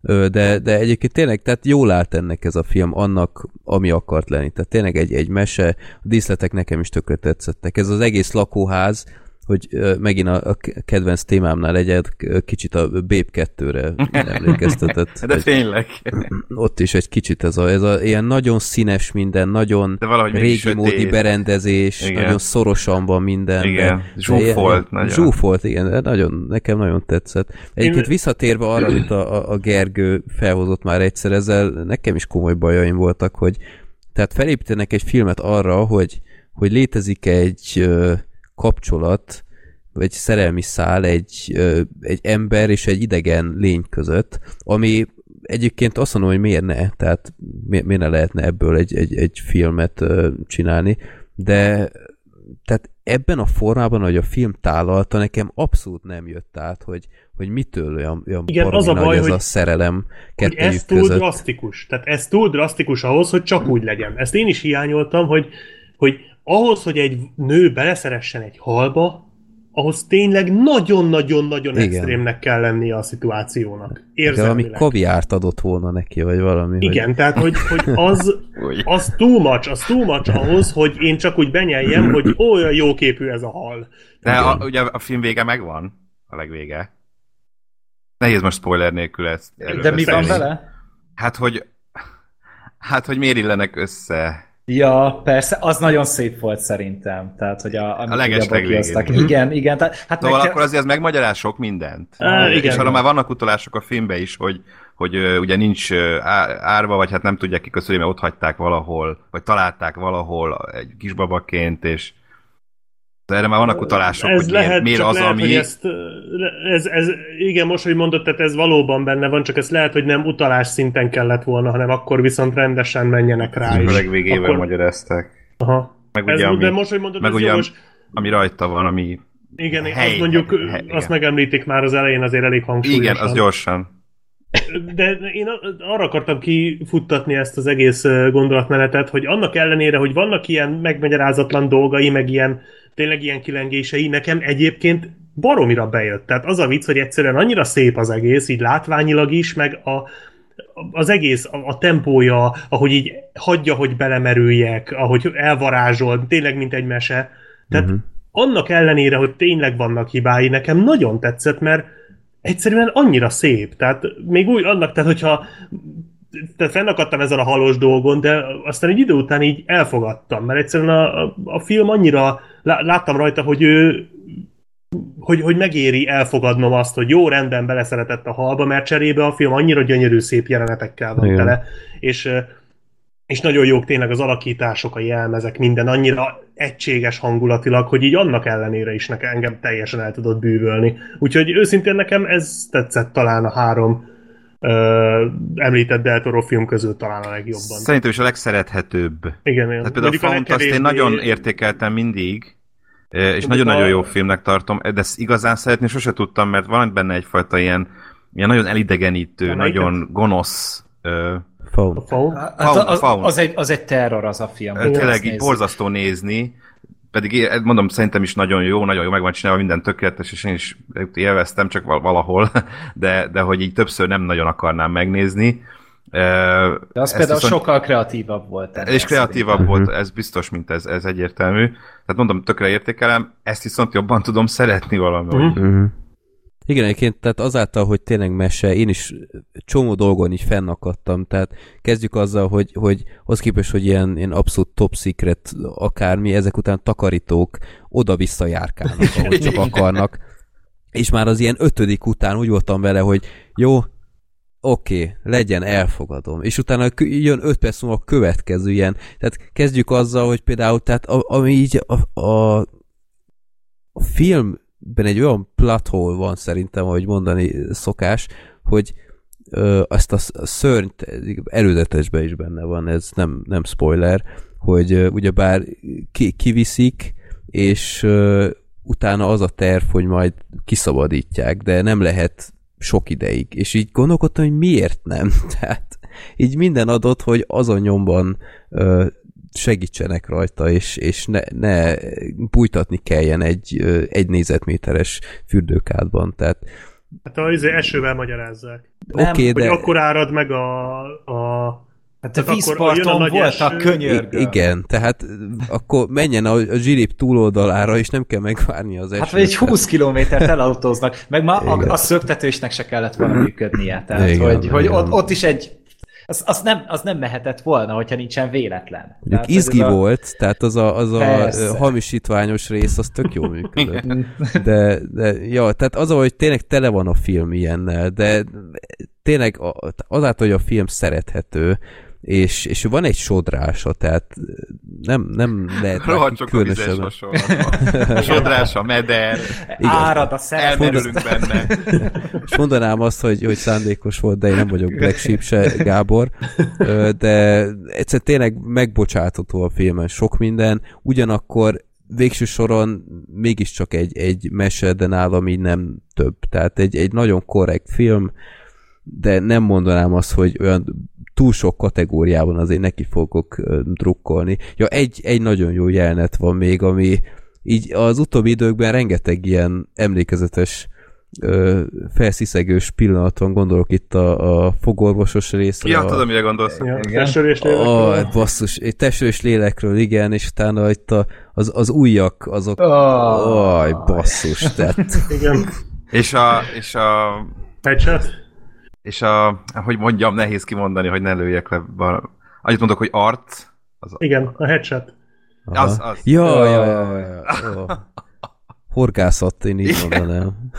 de, de egyébként tényleg, tehát jól állt ennek ez a film annak, ami akart lenni. Tehát tényleg egy, egy mese, a díszletek nekem is tökre tetszettek. Ez az egész lakóház, hogy megint a, a kedvenc témámnál legyen, k- kicsit a Babe 2-re emlékeztetett. De Hogy tényleg. ott is egy kicsit ez a, ez a ilyen nagyon színes minden, nagyon régi módi berendezés, Igen. nagyon szorosan van minden. Igen, de- zsúfolt de- nagyon. Zsúfolt, igen, de nagyon, nekem nagyon tetszett. Egyébként Én- visszatérve arra, amit a, a- Gergő felhozott már egyszer, ezzel nekem is komoly bajaim voltak, hogy tehát felépítenek egy filmet arra, hogy, hogy létezik egy kapcsolat, vagy szerelmi szál egy, egy ember és egy idegen lény között, ami egyébként azt mondom, hogy miért ne, tehát mi- miért ne lehetne ebből egy, egy, egy filmet csinálni, de tehát ebben a formában, hogy a film tálalta, nekem abszolút nem jött át, hogy, hogy mitől olyan, olyan Igen, az a baj, ez hogy- a szerelem hogy ez túl között. drasztikus. Tehát ez túl drasztikus ahhoz, hogy csak úgy legyen. Ezt én is hiányoltam, hogy, hogy ahhoz, hogy egy nő beleszeressen egy halba, ahhoz tényleg nagyon-nagyon-nagyon extrémnek kell lennie a szituációnak. De valami Érzelmileg. kaviárt adott volna neki, vagy valami. Igen, tehát hogy, hogy az, az too much, az too much ahhoz, hogy én csak úgy benyeljem, hogy olyan jó képű ez a hal. De a, ugye a film vége megvan, a legvége. Nehéz most spoiler nélkül ezt De mi van vele? Hát, hogy hát, hogy miért illenek össze. Ja, persze, az nagyon szép volt szerintem. Tehát, hogy a, A leges ugye bokihoztak. legvégén. Igen, igen. Tehát, hát Szóval meg akkor azért ez megmagyaráz sok mindent. És igen. arra már vannak utalások a filmben is, hogy, hogy ugye nincs árva, vagy hát nem tudják kiköszönni, mert ott hagyták valahol, vagy találták valahol egy kisbabaként, és de erre már vannak utalások, Ez hogy lehet, miért, miért az, lehet, ami... hogy ezt, ez, ez, igen, most, hogy mondod, tehát ez valóban benne van, csak ez lehet, hogy nem utalás szinten kellett volna, hanem akkor viszont rendesen menjenek rá a is. legvégével akkor, magyarázták. aha. Meg Ez, ugye, ami, de most, hogy mondod, meg ez ugye, jó, ami, rajta van, ami... igen, hely- azt mondjuk, hely- azt igen. megemlítik már az elején azért elég hangsúlyosan. Igen, az gyorsan. De én arra akartam kifuttatni ezt az egész gondolatmenetet, hogy annak ellenére, hogy vannak ilyen megmagyarázatlan dolgai, meg ilyen tényleg ilyen kilengései, nekem egyébként baromira bejött. Tehát az a vicc, hogy egyszerűen annyira szép az egész, így látványilag is, meg a, az egész, a, a tempója, ahogy így hagyja, hogy belemerüljek, ahogy elvarázsol, tényleg mint egy mese. Tehát uh-huh. annak ellenére, hogy tényleg vannak hibái, nekem nagyon tetszett, mert egyszerűen annyira szép. Tehát még úgy annak, tehát hogyha tehát fennakadtam ezen a halós dolgon, de aztán egy idő után így elfogadtam, mert egyszerűen a, a, a film annyira, láttam rajta, hogy ő hogy, hogy megéri elfogadnom azt, hogy jó, rendben beleszeretett a halba, mert cserébe a film annyira gyönyörű szép jelenetekkel van Igen. tele, és, és nagyon jók tényleg az alakítások, a jelmezek, minden annyira egységes hangulatilag, hogy így annak ellenére is nekem engem teljesen el tudott bűvölni. Úgyhogy őszintén nekem ez tetszett talán a három ö, említett Del Toro film közül talán a legjobban. Szerintem is a legszerethetőbb. Igen, igen. Tehát például a Fount azt én nagyon értékeltem mindig, és nagyon-nagyon jó filmnek tartom, de ezt igazán szeretni sose tudtam, mert van benne egyfajta ilyen, ilyen nagyon elidegenítő, melyiket? nagyon gonosz, ö, Faun. A Faun? Hát Faun, az, Faun. az, egy, az egy terror az a film. tényleg így borzasztó nézni, pedig én- mondom, szerintem is nagyon jó, nagyon jó meg van csinálva, minden tökéletes, és én is élveztem, csak val- valahol, de, de hogy így többször nem nagyon akarnám megnézni. Ö, De az ezt például viszont- sokkal kreatívabb volt. És kreatívabb szerintem. volt, ez biztos, mint ez, ez egyértelmű. Tehát mondom, tökre értékelem, ezt viszont jobban tudom szeretni. Mhm. Uh-huh. Igen, egyébként, tehát azáltal, hogy tényleg mese, én is csomó dolgon így fennakadtam, tehát kezdjük azzal, hogy, hogy az képest, hogy ilyen, ilyen abszolút top secret akármi, ezek után takarítók oda-vissza járkálnak, ahogy csak akarnak. És már az ilyen ötödik után úgy voltam vele, hogy jó, oké, okay, legyen, elfogadom. És utána jön öt perc múlva a következő ilyen. Tehát kezdjük azzal, hogy például, tehát a, ami így a, a, a filmben egy olyan plot hole van szerintem, ahogy mondani szokás, hogy ö, azt a, sz- a szörnyt, előzetesben is benne van, ez nem, nem spoiler, hogy ö, ugyebár ki, kiviszik, és ö, utána az a terv, hogy majd kiszabadítják, de nem lehet sok ideig. És így gondolkodtam, hogy miért nem. Tehát így minden adott, hogy azon nyomban ö, segítsenek rajta, és, és ne, ne bújtatni kelljen egy, egy négyzetméteres fürdőkádban. Tehát Hát az esővel magyarázzák. Oké, Hogy de... akkor árad meg a, a Hát a vízparton nagy voltak. I- igen, tehát akkor menjen a, a zsilip túloldalára, és nem kell megvárni az esőt. Hát vagy egy 20 kilométert elautóznak, meg már a, a szöktetősnek se kellett volna működnie. Tehát, Igen, hogy, hogy igen. ott, ott is egy az, az, nem, az nem mehetett volna, hogyha nincsen véletlen. Mondjuk Tehát, izgi a- volt, tehát az a, az a Persze. hamisítványos rész, az tök jól működött. De, de ja, tehát az, hogy tényleg tele van a film ilyennel, de tényleg azáltal, hogy a film szerethető, és, és van egy sodrása, tehát nem, nem lehet Rohadt a van. Sodrás, a meder, Árad a szer. elmerülünk benne. És mondanám azt, hogy, hogy szándékos volt, de én nem vagyok Black Sheep se, Gábor, de egyszer tényleg megbocsátható a filmen sok minden, ugyanakkor végső soron mégiscsak egy, egy mese, de nálam így nem több. Tehát egy, egy nagyon korrekt film, de nem mondanám azt, hogy olyan túl sok kategóriában azért neki fogok drukkolni. Ja, egy, egy nagyon jó jelenet van még, ami így az utóbbi időkben rengeteg ilyen emlékezetes ö, felsziszegős pillanat van, gondolok itt a, a fogorvosos részre. Ja, a, tudom, mire gondolsz. Ja, lélekről. Oh, basszus, egy testős lélekről, igen, és utána itt a, az, az ujjak, azok, Oh. aj, basszus, tehát Igen. És a, és a, Headshot? És a, hogy mondjam, nehéz kimondani, hogy ne lőjek le. val- Annyit mondok, hogy arc, az, Igen, a headshot. az, az. Ja, ja, ja, ja. Horgászat, én így mondanám.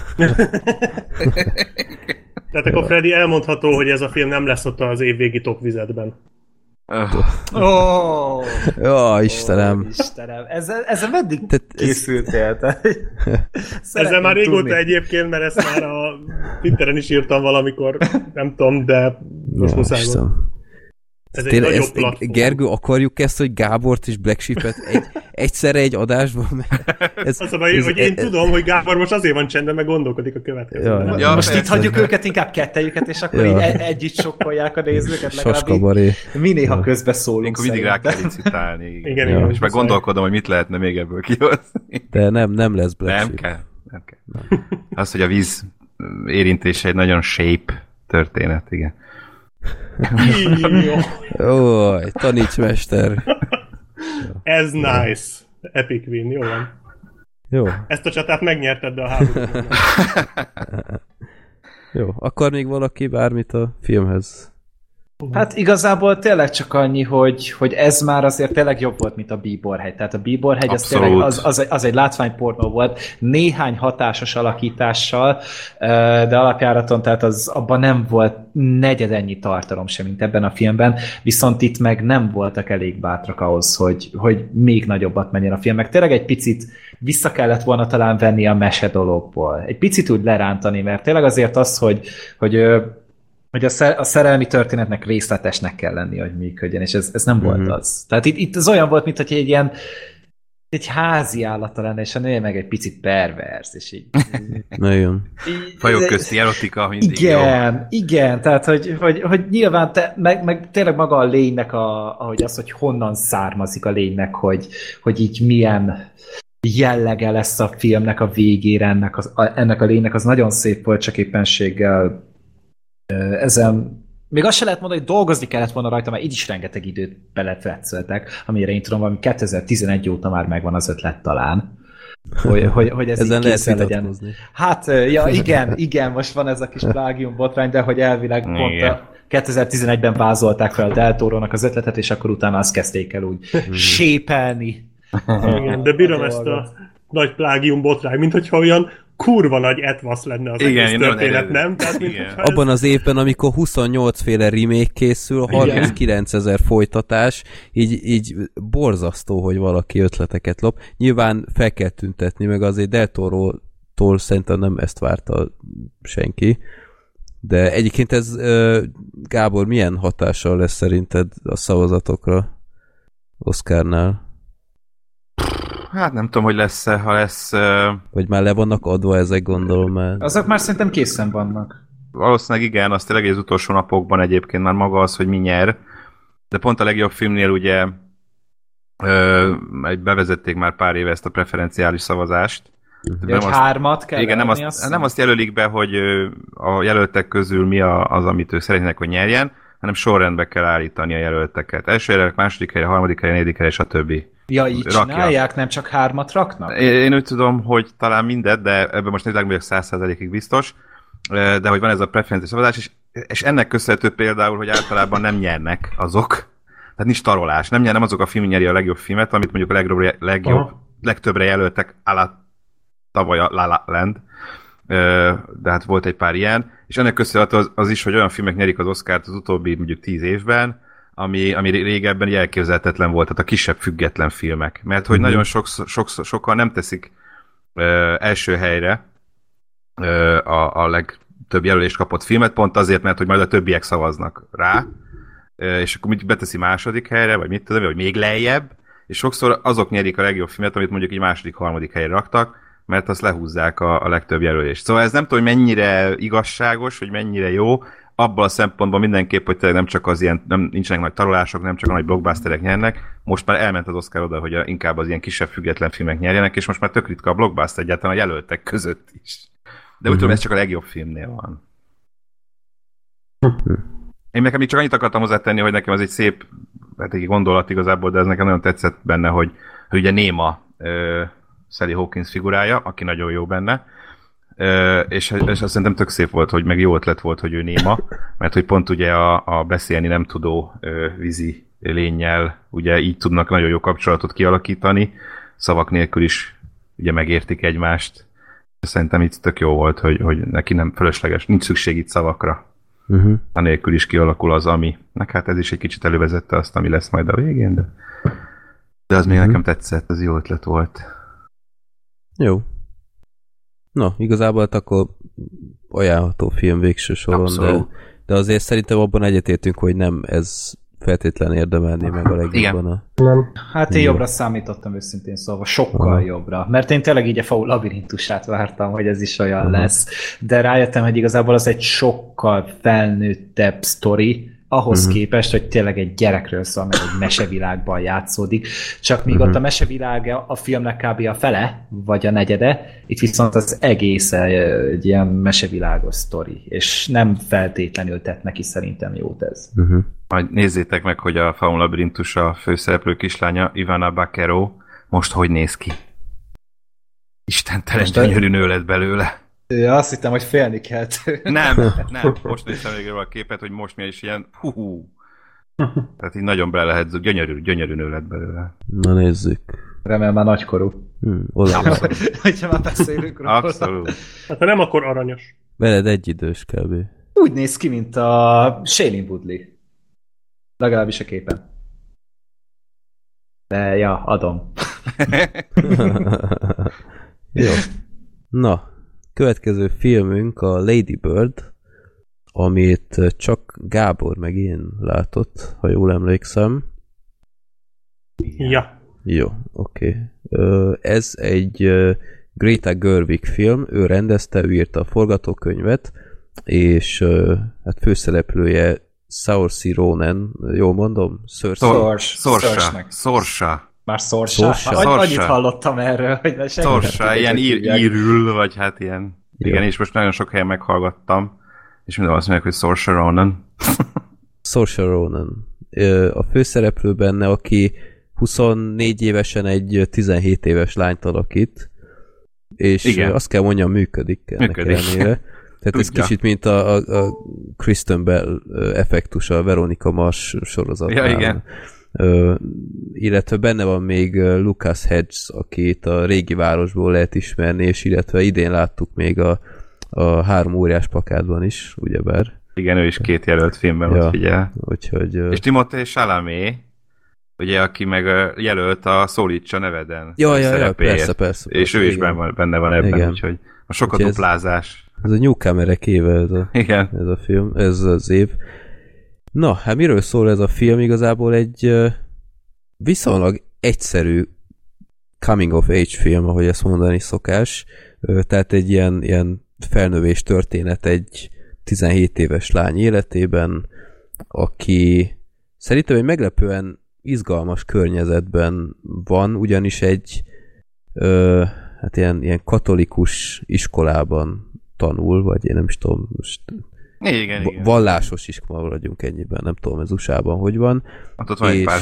Tehát akkor Freddy elmondható, hogy ez a film nem lesz ott az évvégi top vizetben. Ó, Ja, Istenem. Istenem, ezzel, ezzel meddig ez- készültél? te? Ezzel már régóta tudni. egyébként, mert ezt már a Twitteren is írtam valamikor, nem tudom, de most Ja, muszáj. Ez egy Tényleg, nagyobb ezt, platform. Gergő, akarjuk ezt, hogy Gábort és Black Sheep-et egy, egyszerre egy adásban? Mert Ez, Az a baj, ez- hogy én ez- tudom, hogy Gábor most azért van csendben, meg gondolkodik a következőben. Ja, Ja, Most itt persze. hagyjuk őket inkább kettejüket, és akkor Ja. így e- együtt sokkolják a nézőket, Saskabaré. mi néha közbeszólunk Akkor mindig rá kell licitálni. Igen. Igen, Ja. igen. És meg gondolkodom, hogy mit lehetne még ebből kihozni. De nem, nem lesz Black Nem Sheep. kell. Nem kell. Az, hogy a víz érintése egy nagyon shape történet, igen. Jó. Ó, taníts mester. Ez nice. Epic win, jó van. Jó, Ezt a csatát megnyerted, de a háborúban. jó. Akar még valaki bármit a filmhez? Hát igazából tényleg csak annyi, hogy, hogy ez már azért tényleg jobb volt, mint a Bíborhegy. Tehát a Bíborhegy az tényleg az, az, egy- az egy látványpornó volt, néhány hatásos alakítással, de alapjáraton tehát az abban nem volt negyed ennyi tartalom sem, mint ebben a filmben, viszont itt meg nem voltak elég bátrak ahhoz, hogy, hogy még nagyobbat menjen a film. Meg tényleg egy picit vissza kellett volna talán venni a mese dologból. Egy picit úgy lerántani, mert tényleg azért az, hogy, hogy hogy a, szer- a szerelmi történetnek részletesnek kell lenni, hogy működjön, és ez, ez nem volt Mhm. az. Tehát itt, itt az olyan volt, mint hogy egy ilyen egy házi állata lenne, és a nője meg egy picit pervers, és így... Nagyon. Fajok közti erotika mindig jó. igen, igen, tehát hogy, hogy, hogy nyilván te, meg, meg tényleg maga a lénynek, a, ahogy az, hogy honnan származik a lénynek, hogy, hogy így milyen jellege lesz a filmnek a végére ennek, az, a, ennek a lénynek, az nagyon szép volt, csak éppenséggel ezen még azt se lehet mondani, hogy dolgozni kellett volna rajta, mert így is rengeteg időt beletretszöltek, amire én tudom, valami 2011 óta már megvan az ötlet talán. Hogy, hogy, hogy ez Ezen így lehet legyen. Hát, ja, igen, igen, most van ez a kis plágium botrány, de hogy elvileg pont Igen. a 2011-ben vázolták fel a Deltorónak az ötletet, és akkor utána azt kezdték el úgy sépelni. Igen, de bírom ezt a nagy plágium botrány, mint hogyha olyan kurva nagy etvasz lenne az Igen, egész történet, eredeti. nem? Tehát, mint Igen. hogyha ez- Abban az évben, amikor 28 féle remake készül, 39 ezer folytatás, így, így borzasztó, hogy valaki ötleteket lop. Nyilván fel kell tüntetni, meg azért Del Toro-tól szerintem nem ezt várta senki. De egyébként ez, Gábor, milyen hatással lesz szerinted a szavazatokra Oscarnál? Hát nem tudom, hogy lesz-e, ha lesz... Vagy már le vannak adva ezek, gondolom már. Azok már szerintem készen vannak. valószínűleg igen, az tényleg az utolsó napokban egyébként már maga az, hogy mi nyer. De pont a legjobb filmnél ugye ö, bevezették már pár éve ezt a preferenciális szavazást. De Nem hogy azt- hármat kell Igen, nem azt, hiszem? nem azt jelölik be, hogy a jelöltek közül mi a, az, amit ők szeretnének, hogy nyerjen, hanem sorrendbe kell állítani a jelölteket. Első jelöltek, második helyre, harmadik helyre, negyedik a többi. Ja, így rakja. csinálják, nem csak hármat raknak? Én, én úgy tudom, hogy talán mindet, de ebben most nem vagyok száz százalékig biztos, de hogy van ez a preferenciás szavazás, és, és ennek köszönhető például, hogy általában nem nyernek azok, tehát nincs tarolás, nem nyer, nem azok a film nyeri a legjobb filmet, amit mondjuk a legjobb, legjobb Aha. legtöbbre jelöltek, ala tavaly a La La Land, de hát volt egy pár ilyen, és ennek köszönhető az, az is, hogy olyan filmek nyerik az Oscárt az utóbbi mondjuk tíz évben, ami, ami régebben elképzelhetetlen volt, tehát a kisebb független filmek. Mert hogy Mhm. nagyon sokszor, sokszor, sokan nem teszik ö, első helyre ö, a, a legtöbb jelölést kapott filmet, pont azért, mert hogy majd a többiek szavaznak rá, ö, és akkor mit beteszi második helyre, vagy mit tudom, vagy még lejjebb, és sokszor azok nyerik a legjobb filmet, amit mondjuk egy második, harmadik helyre raktak, mert azt lehúzzák a, a legtöbb jelölést. Szóval ez nem tudom, hogy mennyire igazságos, hogy mennyire jó, abban a szempontból mindenképp, hogy tényleg nem csak az ilyen, nem, nincsenek nagy tarolások, nem csak a nagy blockbusterek nyernek, most már elment az Oscar oda, hogy a, inkább az ilyen kisebb független filmek nyerjenek, és most már tök ritka a blockbuster egyáltalán a jelöltek között is. De úgy tudom, ez csak a legjobb filmnél van. Én nekem így csak annyit akartam hozzátenni, hogy nekem az egy szép hát egy gondolat igazából, de ez nekem nagyon tetszett benne, hogy, hogy ugye Néma ö, Sally Hawkins figurája, aki nagyon jó benne, és, és azt szerintem tök szép volt, hogy meg jó ötlet volt, hogy ő Néma, mert hogy pont ugye a, a beszélni nem tudó vízi lényel ugye így tudnak nagyon jó kapcsolatot kialakítani, szavak nélkül is ugye megértik egymást. Szerintem itt tök jó volt, hogy, hogy neki nem fölösleges, nincs szükség itt szavakra Uh-huh. anélkül is kialakul az, ami. Meg hát ez is egy kicsit elővezette azt, ami lesz majd a végén, de, de az még Mhm. nekem tetszett, ez jó ötlet volt. Jó. No, igazából hát akkor ajánlható film végső soron, de, Abszolút. de azért szerintem abban egyetértünk, hogy nem ez feltétlen érdemelni meg a legjobban a... Nem. Hát én Jó. jobbra számítottam őszintén szóval, sokkal Aha. jobbra. Mert én tényleg így a faul labirintusát vártam, hogy ez is olyan Aha. lesz. De rájöttem, hogy igazából az egy sokkal felnőttebb sztori, ahhoz Mhm. képest, hogy tényleg egy gyerekről szól, meg egy mesevilágban játszódik. Csak míg Mhm. ott a mesevilága a filmnek kb. a fele, vagy a negyede, itt viszont az egész egy ilyen mesevilágos sztori, és nem feltétlenül tett neki szerintem jót ez. Uh-huh. Majd nézzétek meg, hogy a Faun Labirintus a főszereplő kislánya, Ivana Bakero, most hogy néz ki. Most- gyönyörű nő lett belőle. Ja, azt hittem, hogy félni kell. Nem, nem, most néztem még róla a képet, hogy most mi is ilyen, hú, hú. Tehát így nagyon bele lehet, gyönyörű, gyönyörű nő lett belőle. Na nézzük. Remélem már nagykorú. Hmm, oda. Hogyha már beszélünk róla. Abszolút. Hát ha nem, akkor aranyos. Veled egy idős kb. Úgy néz ki, mint a Shailene Woodley. Legalábbis a képen. De ja, adom. Jó. Na, következő filmünk a Lady Bird, amit csak Gábor meg én látott, ha jól emlékszem. Ja. Jó, oké. Okay. Ez egy Greta Gerwig film, ő rendezte, ő írta a forgatókönyvet, és hát főszereplője Saoirse Ronan, jól mondom? Saoirse? Szors. Szorsa. Szorsa. Már szorsa? Szorsa. Már Annyit hallottam erről, hogy ne tudja, ilyen ír, írül, vagy hát ilyen. Jó. Igen, és most nagyon sok helyen meghallgattam, és minden azt mondják, hogy Saoirse Ronan. Saoirse Ronan. A főszereplő benne, aki 24 évesen egy 17 éves lányt alakít, és Igen. Azt kell mondjam, működik ennek Működik. ellenére. Tehát ez Tudja. kicsit, mint a, a, a Kristen Bell effektus a Veronika Mars sorozatban. Ja, igen. Ö, illetve benne van még Lucas Hedges, akit a régi városból lehet ismerni, és illetve idén láttuk még a, a három óriás pakádban is, ugyebár. Igen, ő is két jelölt filmben Ja. ott figyel. Úgyhogy... És Timothée Chalamet, ugye, aki meg jelölt a Szólítsa neveden Ja, ja, ja, persze, persze. És persze, ő is igen. benne van, ebben, Igen. úgyhogy a sok a Úgyhogy ez- duplázás. Ez a Newcomerek éve ez a, Igen. ez a film, ez az év. Na, hát miről szól ez a film? Igazából egy viszonylag egyszerű coming of age film, ahogy ezt mondani szokás. Tehát egy ilyen, ilyen felnövés történet egy 17 éves lány életében, aki szerintem egy meglepően izgalmas környezetben van, ugyanis egy ö, hát ilyen, ilyen katolikus iskolában tanul, vagy én nem is tudom, most Igen, igen. vallásos iskola maradjunk ennyiben, nem tudom ez USA-ban hogy van. Hát ott van egy és- pár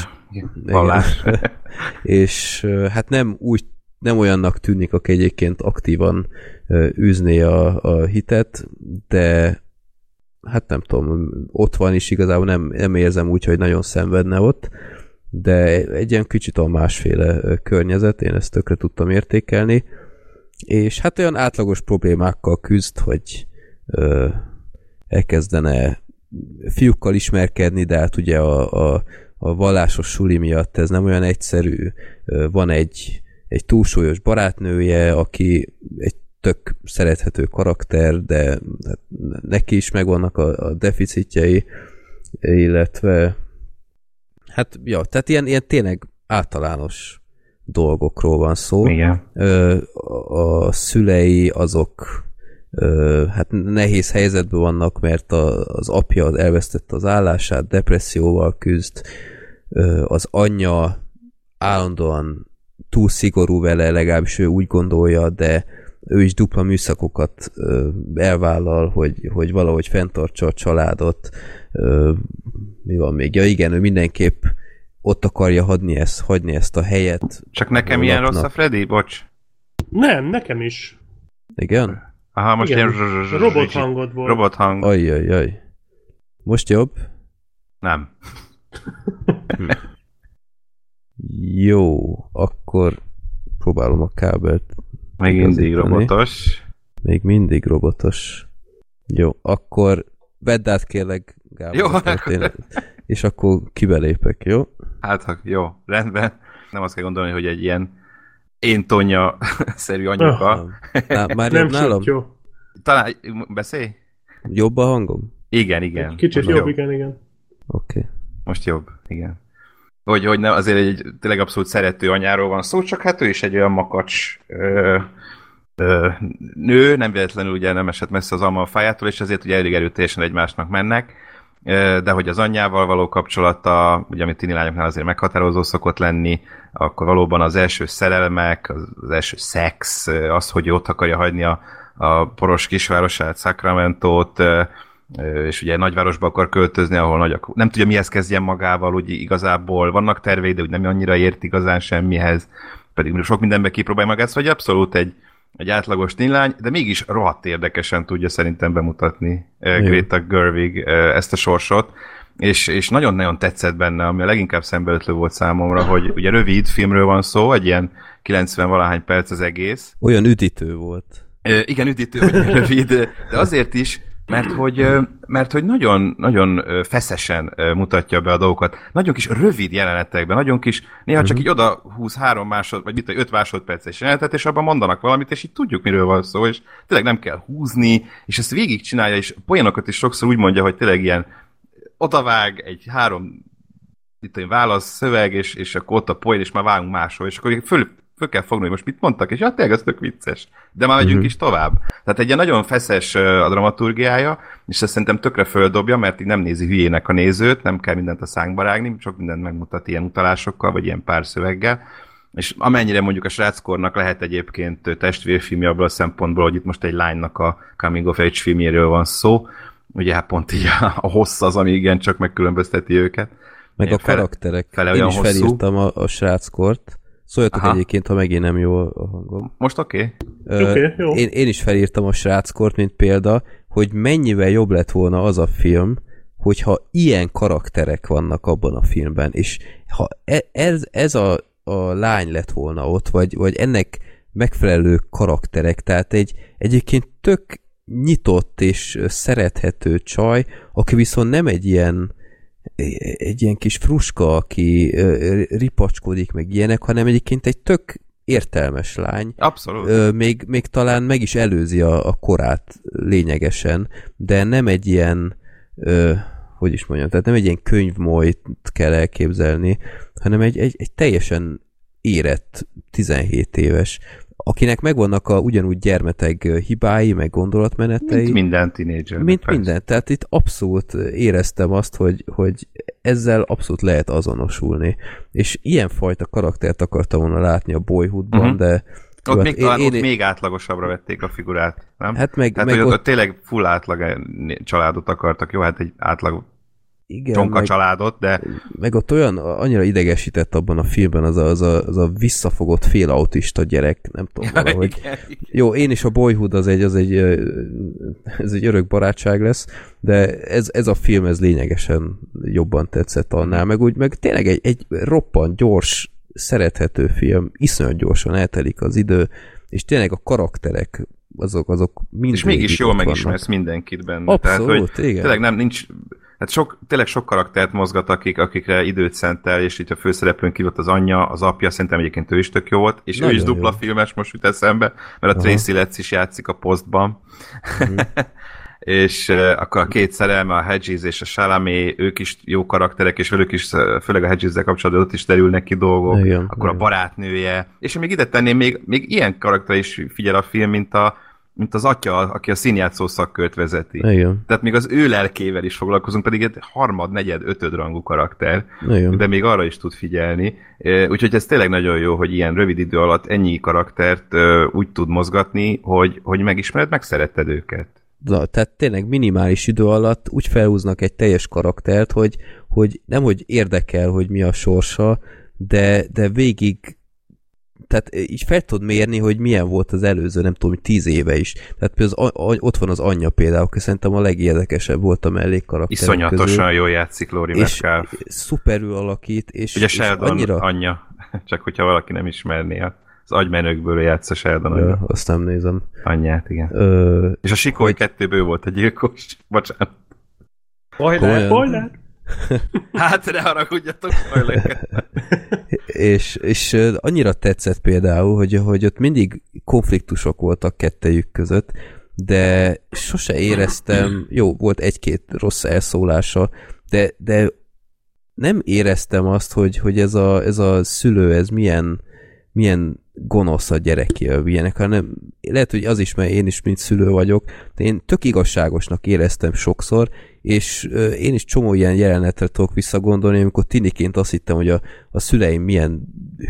vallás. Igen. és hát nem úgy, nem olyannak tűnik, aki egyébként aktívan ö, űzné a, a hitet, de hát nem tudom, ott van is igazából nem, nem érzem úgy, hogy nagyon szenvedne ott, de egy ilyen kicsit a másféle környezet, én ezt tökre tudtam értékelni, és hát olyan átlagos problémákkal küzd, hogy elkezdene fiúkkal ismerkedni, de hát ugye a, a, a vallásos suli miatt ez nem olyan egyszerű. Van egy, egy túlsúlyos barátnője, aki egy tök szerethető karakter, de hát neki is megvannak a, a deficitjei, illetve hát, ja, tehát ilyen, ilyen tényleg általános dolgokról van szó. Igen. Ö, a szülei azok hát nehéz helyzetben vannak, mert a, az apja elvesztette az állását, depresszióval küzd, az anyja állandóan túl szigorú vele, legalábbis ő úgy gondolja, de ő is dupla műszakokat elvállal, hogy, hogy valahogy fenntartsa a családot. Mi van még? Ja igen, ő mindenképp ott akarja hagyni ezt, hagyni ezt a helyet. Csak nekem ilyen rossz a Freddy? Bocs. Nem, nekem is. Igen? Aha, most Igen, ilyen... robot hangod volt. Robot hang. Ajjajjaj. Most jobb? Nem. Jó, akkor próbálom a kábelt. Még mindig robotos. Még mindig robotos. Jó, akkor vedd át kérlek, Gábor. Jó, a történet, és akkor kibelépek, jó? Hát, jó, rendben. Nem azt kell gondolni, hogy egy ilyen én Tonya szerű anyuka. Nem. Ná, már Nem jobb nálam? jó. Talán, beszélj? Jobb a hangom? Igen, igen. Kicsit Most jobb, igen, igen. Oké. Okay. Most jobb, igen. Hogy, hogy nem, azért egy tényleg abszolút szerető anyáról van szó, csak hát ő is egy olyan makacs ö, ö, nő, nem véletlenül ugye nem esett messze az alma a fájától, és azért ugye elég erőteljesen egymásnak mennek, Ö, de hogy az anyjával való kapcsolata, ugye amit tini lányoknál azért meghatározó szokott lenni, akkor valóban az első szerelmek, az, első szex, az, hogy ott akarja hagyni a, a poros kisvárosát, Sacramento-t, és ugye nagyvárosba akar költözni, ahol nagy, nem tudja mihez kezdjen magával, úgy igazából vannak tervei, de úgy nem annyira ért igazán semmihez, pedig sok mindenbe kipróbálja magát, szóval egy abszolút egy, egy átlagos ténylány, de mégis rohadt érdekesen tudja szerintem bemutatni Jó. Greta Gerwig ö, ezt a sorsot, és, és nagyon-nagyon tetszett benne, ami a leginkább szembeötlő volt számomra, hogy ugye rövid filmről van szó, egy ilyen 90-valahány perc az egész, Olyan üdítő volt. Ö, igen, üdítő, hogy rövid, de azért is, mert hogy, mert hogy nagyon, nagyon feszesen mutatja be a dolgokat. Nagyon kis rövid jelenetekben, nagyon kis, néha csak így oda húz három másod, vagy mit öt másodperces jelenetet, és abban mondanak valamit, és így tudjuk, miről van szó, és tényleg nem kell húzni, és ezt végig csinálja, és poénokat is sokszor úgy mondja, hogy tényleg ilyen odavág egy három itt válasz, szöveg, és, és akkor ott a poén, és már vágunk máshol, és akkor föl, föl kell fogni, hogy most mit mondtak, és hát tényleg ez tök vicces. De már megyünk Mhm. is tovább. Tehát egy ilyen nagyon feszes a dramaturgiája, és ezt szerintem tökre földobja, mert így nem nézi hülyének a nézőt, nem kell mindent a szánkba rágni, csak mindent megmutat ilyen utalásokkal, vagy ilyen pár szöveggel. És amennyire mondjuk a sráckornak lehet egyébként testvérfilmje abból a szempontból, hogy itt most egy lánynak a coming of age filmjéről van szó, ugye hát pont így a, a hossz az, ami igen csak megkülönbözteti őket. Meg Ilyen a karakterek. fele Én is hosszú. felírtam a, a sráckort. Szóljatok Aha. egyébként, ha megint nem jó a hangom. Most oké? Okay? Oké, jó. Én, én is felírtam a sráckort, mint példa, hogy mennyivel jobb lett volna az a film, hogyha ilyen karakterek vannak abban a filmben, és ha e- ez, ez a, a lány lett volna ott, vagy, vagy ennek megfelelő karakterek, tehát egy egyébként tök nyitott és szerethető csaj, aki viszont nem egy ilyen egy ilyen kis fruska, aki ripacskodik, meg ilyenek, hanem egyébként egy tök értelmes lány, Abszolút. Ö, még, még talán meg is előzi a, a korát lényegesen, de nem egy ilyen, ö, hogy is mondjam, tehát nem egy ilyen könyvmolyt kell elképzelni, hanem egy, egy, egy teljesen érett 17 éves, akinek megvannak a ugyanúgy gyermeteg hibái, meg gondolatmenetei. Mint minden tínédzser. Mint minden. Tehát itt abszolút éreztem azt, hogy, hogy ezzel abszolút lehet azonosulni. És ilyenfajta karaktert akartam volna látni a Boyhoodban, uh-huh. de Ott hát még, talán én- ott én- még átlagosabbra vették a figurát, nem? Hát meg, Tehát, meg hogy ott, ott, ott tényleg full átlag családot akartak. Jó, hát egy átlag igen, csonka meg, családot, de meg ott olyan, annyira idegesített abban a filmben az a, az a, az a visszafogott félautista gyerek, nem tudom valahogy. Igen, igen. Jó, én is a Boyhood az egy, az egy, ez egy örök barátság lesz, de ez, ez a film ez lényegesen jobban tetszett annál, meg úgy, meg tényleg egy, egy roppant gyors, szerethető film, iszonyat gyorsan eltelik az idő, és tényleg a karakterek, azok, azok mind És mégis jól megismersz vannak. mindenkit benne. Tehát, Abszolút, hogy igen. tényleg nem, nincs, Hát sok, tényleg sok karaktert mozgat, akik, akikre időt szentel, és itt a főszereplőn kívül az anyja, az apja, szerintem egyébként ő is tök jó volt, és Nagyon ő is dupla jó. filmes, most jut eszembe, mert a Aha. Tracy Letts is játszik a posztban. Mhm. és uh, akkor a két szerelme, a Hedges és a Chalamet, ők is jó karakterek, és velük is, főleg a Hedges-zel kapcsolatban ott is derülnek ki dolgok, Igen, akkor a igen. barátnője, és még ide tenném, még, még ilyen karakter is figyel a film, mint, a, mint az atya, aki a színjátszó szakkört vezeti. Igen, Tehát még az ő lelkével is foglalkozunk, pedig egy harmad, negyed, ötöd rangú karakter, igen. de még arra is tud figyelni. Úgyhogy ez tényleg nagyon jó, hogy ilyen rövid idő alatt ennyi karaktert úgy tud mozgatni, hogy, hogy megismered, megszeretted őket. Na, tehát tényleg minimális idő alatt úgy felhúznak egy teljes karaktert, hogy, hogy nem hogy érdekel, hogy mi a sorsa, de, de végig tehát így fel tudod mérni, hogy milyen volt az előző, nem tudom, tíz éve is. Tehát például az, a, a, ott van az anyja például, aki szerintem a legérdekesebb volt a mellékkarakterek Iszonyatosan közül. jól játszik Lori És Metcalf. szuperül alakít, és, Ugye és Sheldon annyira... anyja, csak hogyha valaki nem ismerné, az agymenőkből játsza Sheldon Ja, anyja. azt nem nézem. anyját, igen. Ö, És a Sikoly kettőből ő volt a gyilkos. Bocsánat. Spoiler. Spoiler! Hát ne haragudjatok, és, és annyira tetszett például, hogy, hogy ott mindig konfliktusok voltak kettejük között, de sose éreztem, jó, volt egy-két rossz elszólása, de, de nem éreztem azt, hogy, hogy ez, a, ez a szülő, ez milyen, milyen gonosz a gyerekével ilyenek, hanem lehet, hogy az is, mert én is mint szülő vagyok, de én tök igazságosnak éreztem sokszor, és én is csomó ilyen jelenetre tudok visszagondolni, amikor tiniként azt hittem, hogy a, a szüleim milyen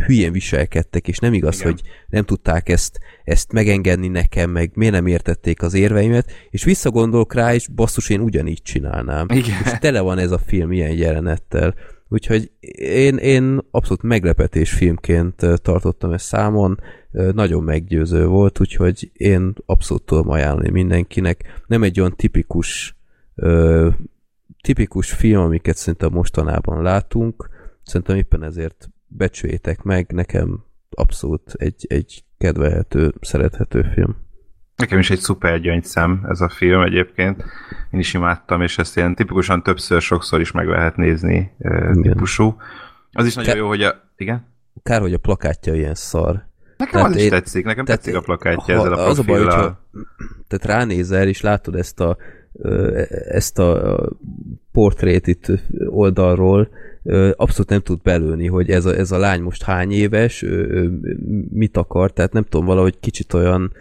hülyén viselkedtek, és nem igaz, Igen. hogy nem tudták ezt, ezt megengedni nekem, meg miért nem értették az érveimet, és visszagondolok rá, és basszus, én ugyanígy csinálnám. Igen. És tele van ez a film ilyen jelenettel. Úgyhogy én, én abszolút meglepetés filmként tartottam ezt számon, nagyon meggyőző volt, úgyhogy én abszolút tudom ajánlani mindenkinek. Nem egy olyan tipikus tipikus film, amiket szerintem mostanában látunk, szerintem éppen ezért becsüljétek meg, nekem abszolút egy, egy kedvelhető, szerethető film. Nekem is egy szuper gyöngyszem ez a film egyébként. Én is imádtam, és ezt ilyen tipikusan többször, sokszor is meg lehet nézni Igen. típusú. Az is nagyon Te- jó, hogy a... Igen? Kár, hogy a plakátja ilyen szar. Nekem Tehát az is én- tetszik, nekem tehát tetszik a plakátja ha- ezzel a az a baj, hogyha tehát ránézel, és látod ezt a, ezt a portrét itt oldalról, abszolút nem tud belőni, hogy ez a, ez a lány most hány éves, mit akar, tehát nem tudom, valahogy kicsit olyan,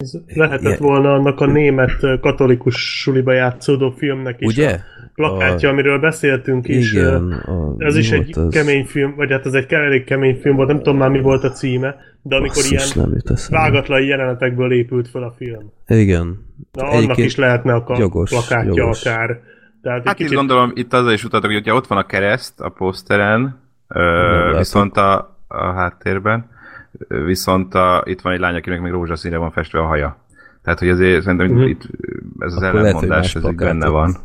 Ez lehetett Igen. volna annak a német katolikus suliba játszódó filmnek is ugye? a plakátja, amiről beszéltünk is. Igen. A, Ez mi is egy az? kemény film, vagy hát ez egy elég kemény film volt, nem tudom már mi volt a címe, de amikor Basszus, ilyen nem vágatlan jelenetekből épült fel a film. Igen. Na, annak is lehetne a jogos, plakátja jogos. akár. Tehát Hát kicsit itt gondolom, itt azzal is utatok, hogy ott van a kereszt a poszteren, ö, viszont a, a háttérben, viszont a, itt van egy lány, akinek még rózsaszínre van festve a haja. Tehát, hogy azért szerintem Mhm. itt ez az Akkor lehet, más ez így benne van.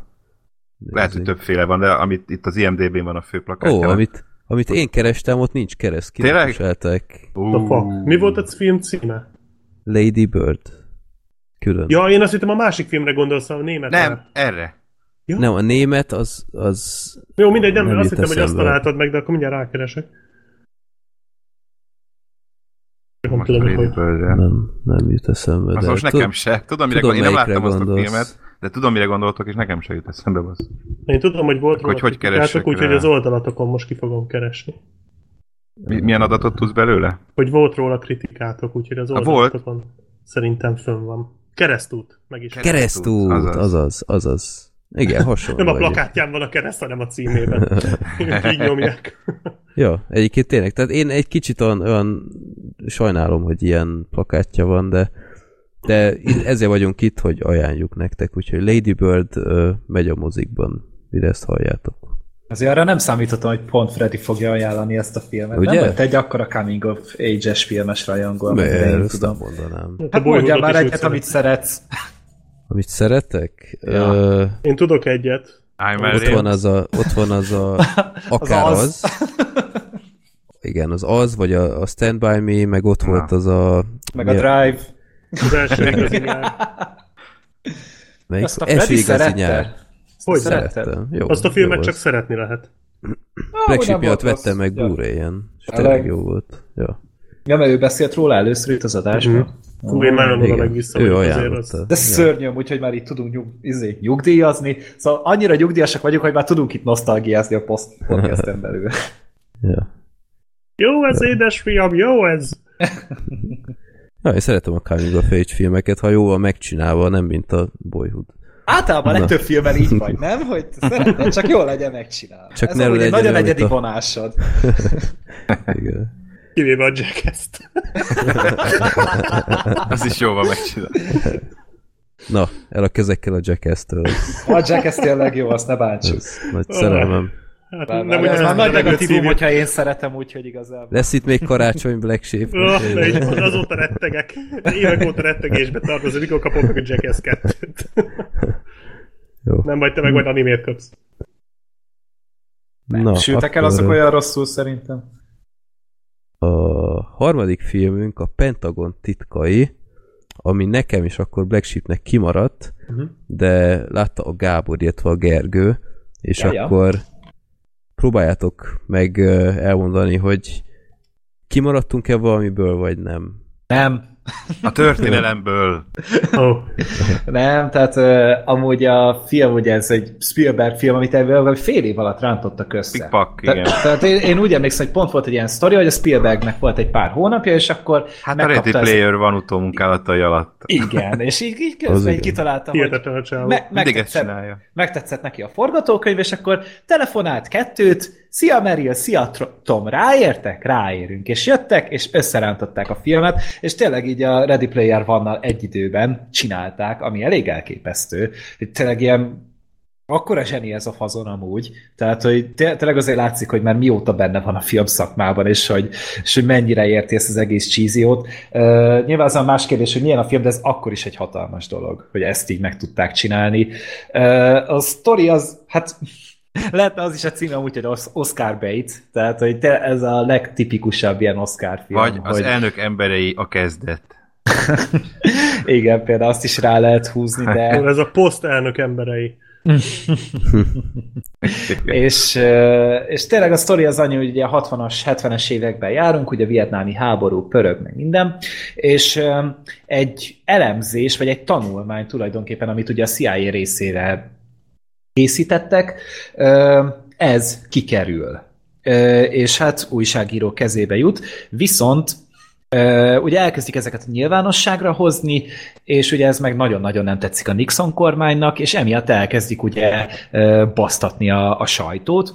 Lehet, hogy többféle van, de amit itt az IMDB-n van a fő plakátja. Ó, amit, amit én kerestem, ott nincs kereszt. Tényleg? Fuck. Mi volt a film címe? Lady Bird. Külön. Ja, én azt hittem a másik filmre gondolsz, a németre. Nem, erre. Ja. Nem, a német az, az Jó, mindegy, nem, Nem azt hittem, hogy azt eszembe. találtad meg, de akkor mindjárt rákeresek. Nem Most hogy... Nem, nem jut eszembe. Az de most nekem se. Tudom, mire tudom. Én nem láttam azt a gondolsz. filmet, de tudom, mire gondoltok, és nekem se jut eszembe. Basz. Én tudom, hogy volt Hogy hogy keressek úgyhogy az oldalatokon most ki fogom keresni. Mi, milyen adatot tudsz belőle? Hogy volt róla kritikátok, úgyhogy az Ha volt? oldalatokon szerintem fönn van. Keresztút, meg is. Keresztút, Azaz. azaz, azaz. Igen, hasonló. Nem a plakátján van a kereszt, hanem a címében. Így nyomják. Ja, egyébként tényleg. Tehát én egy kicsit olyan, olyan sajnálom, hogy ilyen plakátja van, de de ezért vagyunk itt, hogy ajánljuk nektek, úgyhogy Lady Bird ö, megy a mozikban, mire ezt halljátok. Azért arra nem számítottam, hogy pont Freddy fogja ajánlani ezt a filmet. Ugye? Nem volt egy akkora coming of age-es filmes rajongó, amit én ezt nem tudom. mondanám. A Hát mondjál már egyet, amit szeret. szeretsz. Amit szeretek? Ja. Ö, Én tudok egyet. I'm ott van az a, ott van az a, akár az. az. Igen, az az, vagy a, a Stand By Me, meg ott Na. volt az a... Meg a Drive. Az első igazi nyár. Melyik? Ezt a Első Freddy igazi szerette. nyár. Hogy Szerettem. Jó, Azt a filmet jó csak az. szeretni lehet. Black Sheep miatt vettem meg Ja. Blu-ray-en. És Tényleg? jó volt. Ja. Ja, mert ő beszélt róla először itt az adásban. Mhm. Hú, én nagyon oda meg vissza ő azért. De szörnyű, úgyhogy már itt tudunk nyug, izé, nyugdíjazni. Szóval annyira nyugdíjasak vagyunk, hogy már tudunk itt nosztalgiázni a post podcasten belül. Ja. Jó ez, édesfiam, jó ez! Ja, én szeretem a Coming of Age filmeket, ha jól van megcsinálva, nem mint a Boyhood. Általában a Na. legtöbb filmben így vagy, nem? Hogy szeretnéd, csak jól legyen megcsinálva. Csak Ez ne legyen nagyon olyan, egyedi a- vonásod. Igen. Kivéve a Jackass-t. Az is jó van megcsinálni. Na, el a kezekkel a Jackass-től. A Jackass tényleg jó, azt ne bántsuk. Ez nagy szerelmem. Hát, Bár, nem bár, ez már nagy negatívum, hogyha én szeretem, úgyhogy igazából. Lesz itt még karácsony Black Sheep. Oh, azóta rettegek. Évek óta rettegésbe tartozom, mikor kapom meg a Jackass 2-t. Jó. Nem vagy te meg majd animét kapsz. Na, Sültek el azok olyan rosszul szerintem. A harmadik filmünk a Pentagon titkai, ami nekem is akkor Black Sheepnek kimaradt, Uh-huh. de látta a Gábor, illetve a Gergő, és Ja, ja. akkor próbáljátok meg elmondani, hogy kimaradtunk-e valamiből, vagy nem. Nem, A történelemből. Oh. nem, tehát uh, amúgy a film, ugye ez egy Spielberg film, amit ebből fél év alatt rántottak össze. Pikpak, Te- igen. Tehát én, én úgy emlékszem, hogy pont volt egy ilyen sztori, hogy a Spielbergnek volt egy pár hónapja, és akkor Hát a Ready megkapta ezt- Player van utómunkálatai alatt. Igen, és így, így közben így kitaláltam, hogy Hihetetlen me- megtetszett, megtetszett neki a forgatókönyv, és akkor telefonált kettőt, Szia Meryl, szia Tom, ráértek? Ráérünk. És jöttek, és összerántották a filmet, és tényleg így a Ready Player One-nal egy időben csinálták, ami elég elképesztő. Hogy Tényleg ilyen akkora zseni ez a fazon amúgy, tehát hogy té- tényleg azért látszik, hogy már mióta benne van a film szakmában, és hogy, és hogy mennyire érti ezt az egész cheesy-ot. Uh, nyilván az a más kérdés, hogy milyen a film, de ez akkor is egy hatalmas dolog, hogy ezt így meg tudták csinálni. Uh, a sztori az, hát lehetne az is a címe úgy, hogy Os- Oscar bait, tehát hogy te, ez a legtipikusabb ilyen Oscar film. Vagy az hogy... elnök emberei a kezdet. Igen, például azt is rá lehet húzni, de... Ez a poszt-elnök emberei. és, és tényleg a sztori az annyi, hogy ugye a 60-as, 70-es években járunk, ugye a vietnámi háború, pörög, meg minden, és egy elemzés, vagy egy tanulmány tulajdonképpen, amit ugye a CIA részére készítettek, ez kikerül. És hát újságíró kezébe jut, viszont ugye elkezdik ezeket nyilvánosságra hozni, és ugye ez meg nagyon-nagyon nem tetszik a Nixon kormánynak, és emiatt elkezdik ugye basztatni a, a sajtót,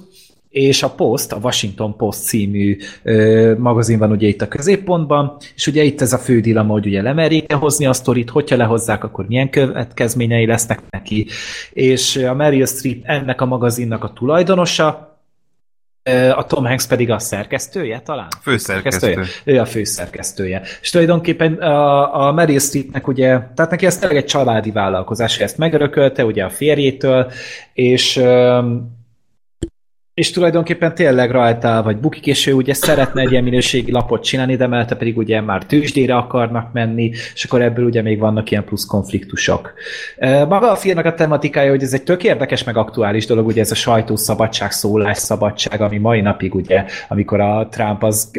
és a Post, a Washington Post című ö, magazin van ugye itt a középpontban, és ugye itt ez a fő dilemma, hogy ugye lemerjék-e hozni a sztorit, hogyha lehozzák, akkor milyen következményei lesznek neki, és a Meryl Streep ennek a magazinnak a tulajdonosa, a Tom Hanks pedig a szerkesztője talán? Főszerkesztő. Ő a főszerkesztője. És tulajdonképpen a, a Meryl Streepnek ugye, tehát neki ez tényleg egy családi vállalkozás, ezt megörökölte ugye a férjétől, és és tulajdonképpen tényleg rajta vagy bukik, és ő ugye szeretne egy ilyen minőségi lapot csinálni, de mellette pedig ugye már tőzsdére akarnak menni, és akkor ebből ugye még vannak ilyen plusz konfliktusok. Maga a filmnek a tematikája, hogy ez egy tök érdekes, meg aktuális dolog, ugye ez a sajtószabadság, szólásszabadság, ami mai napig ugye, amikor a Trump az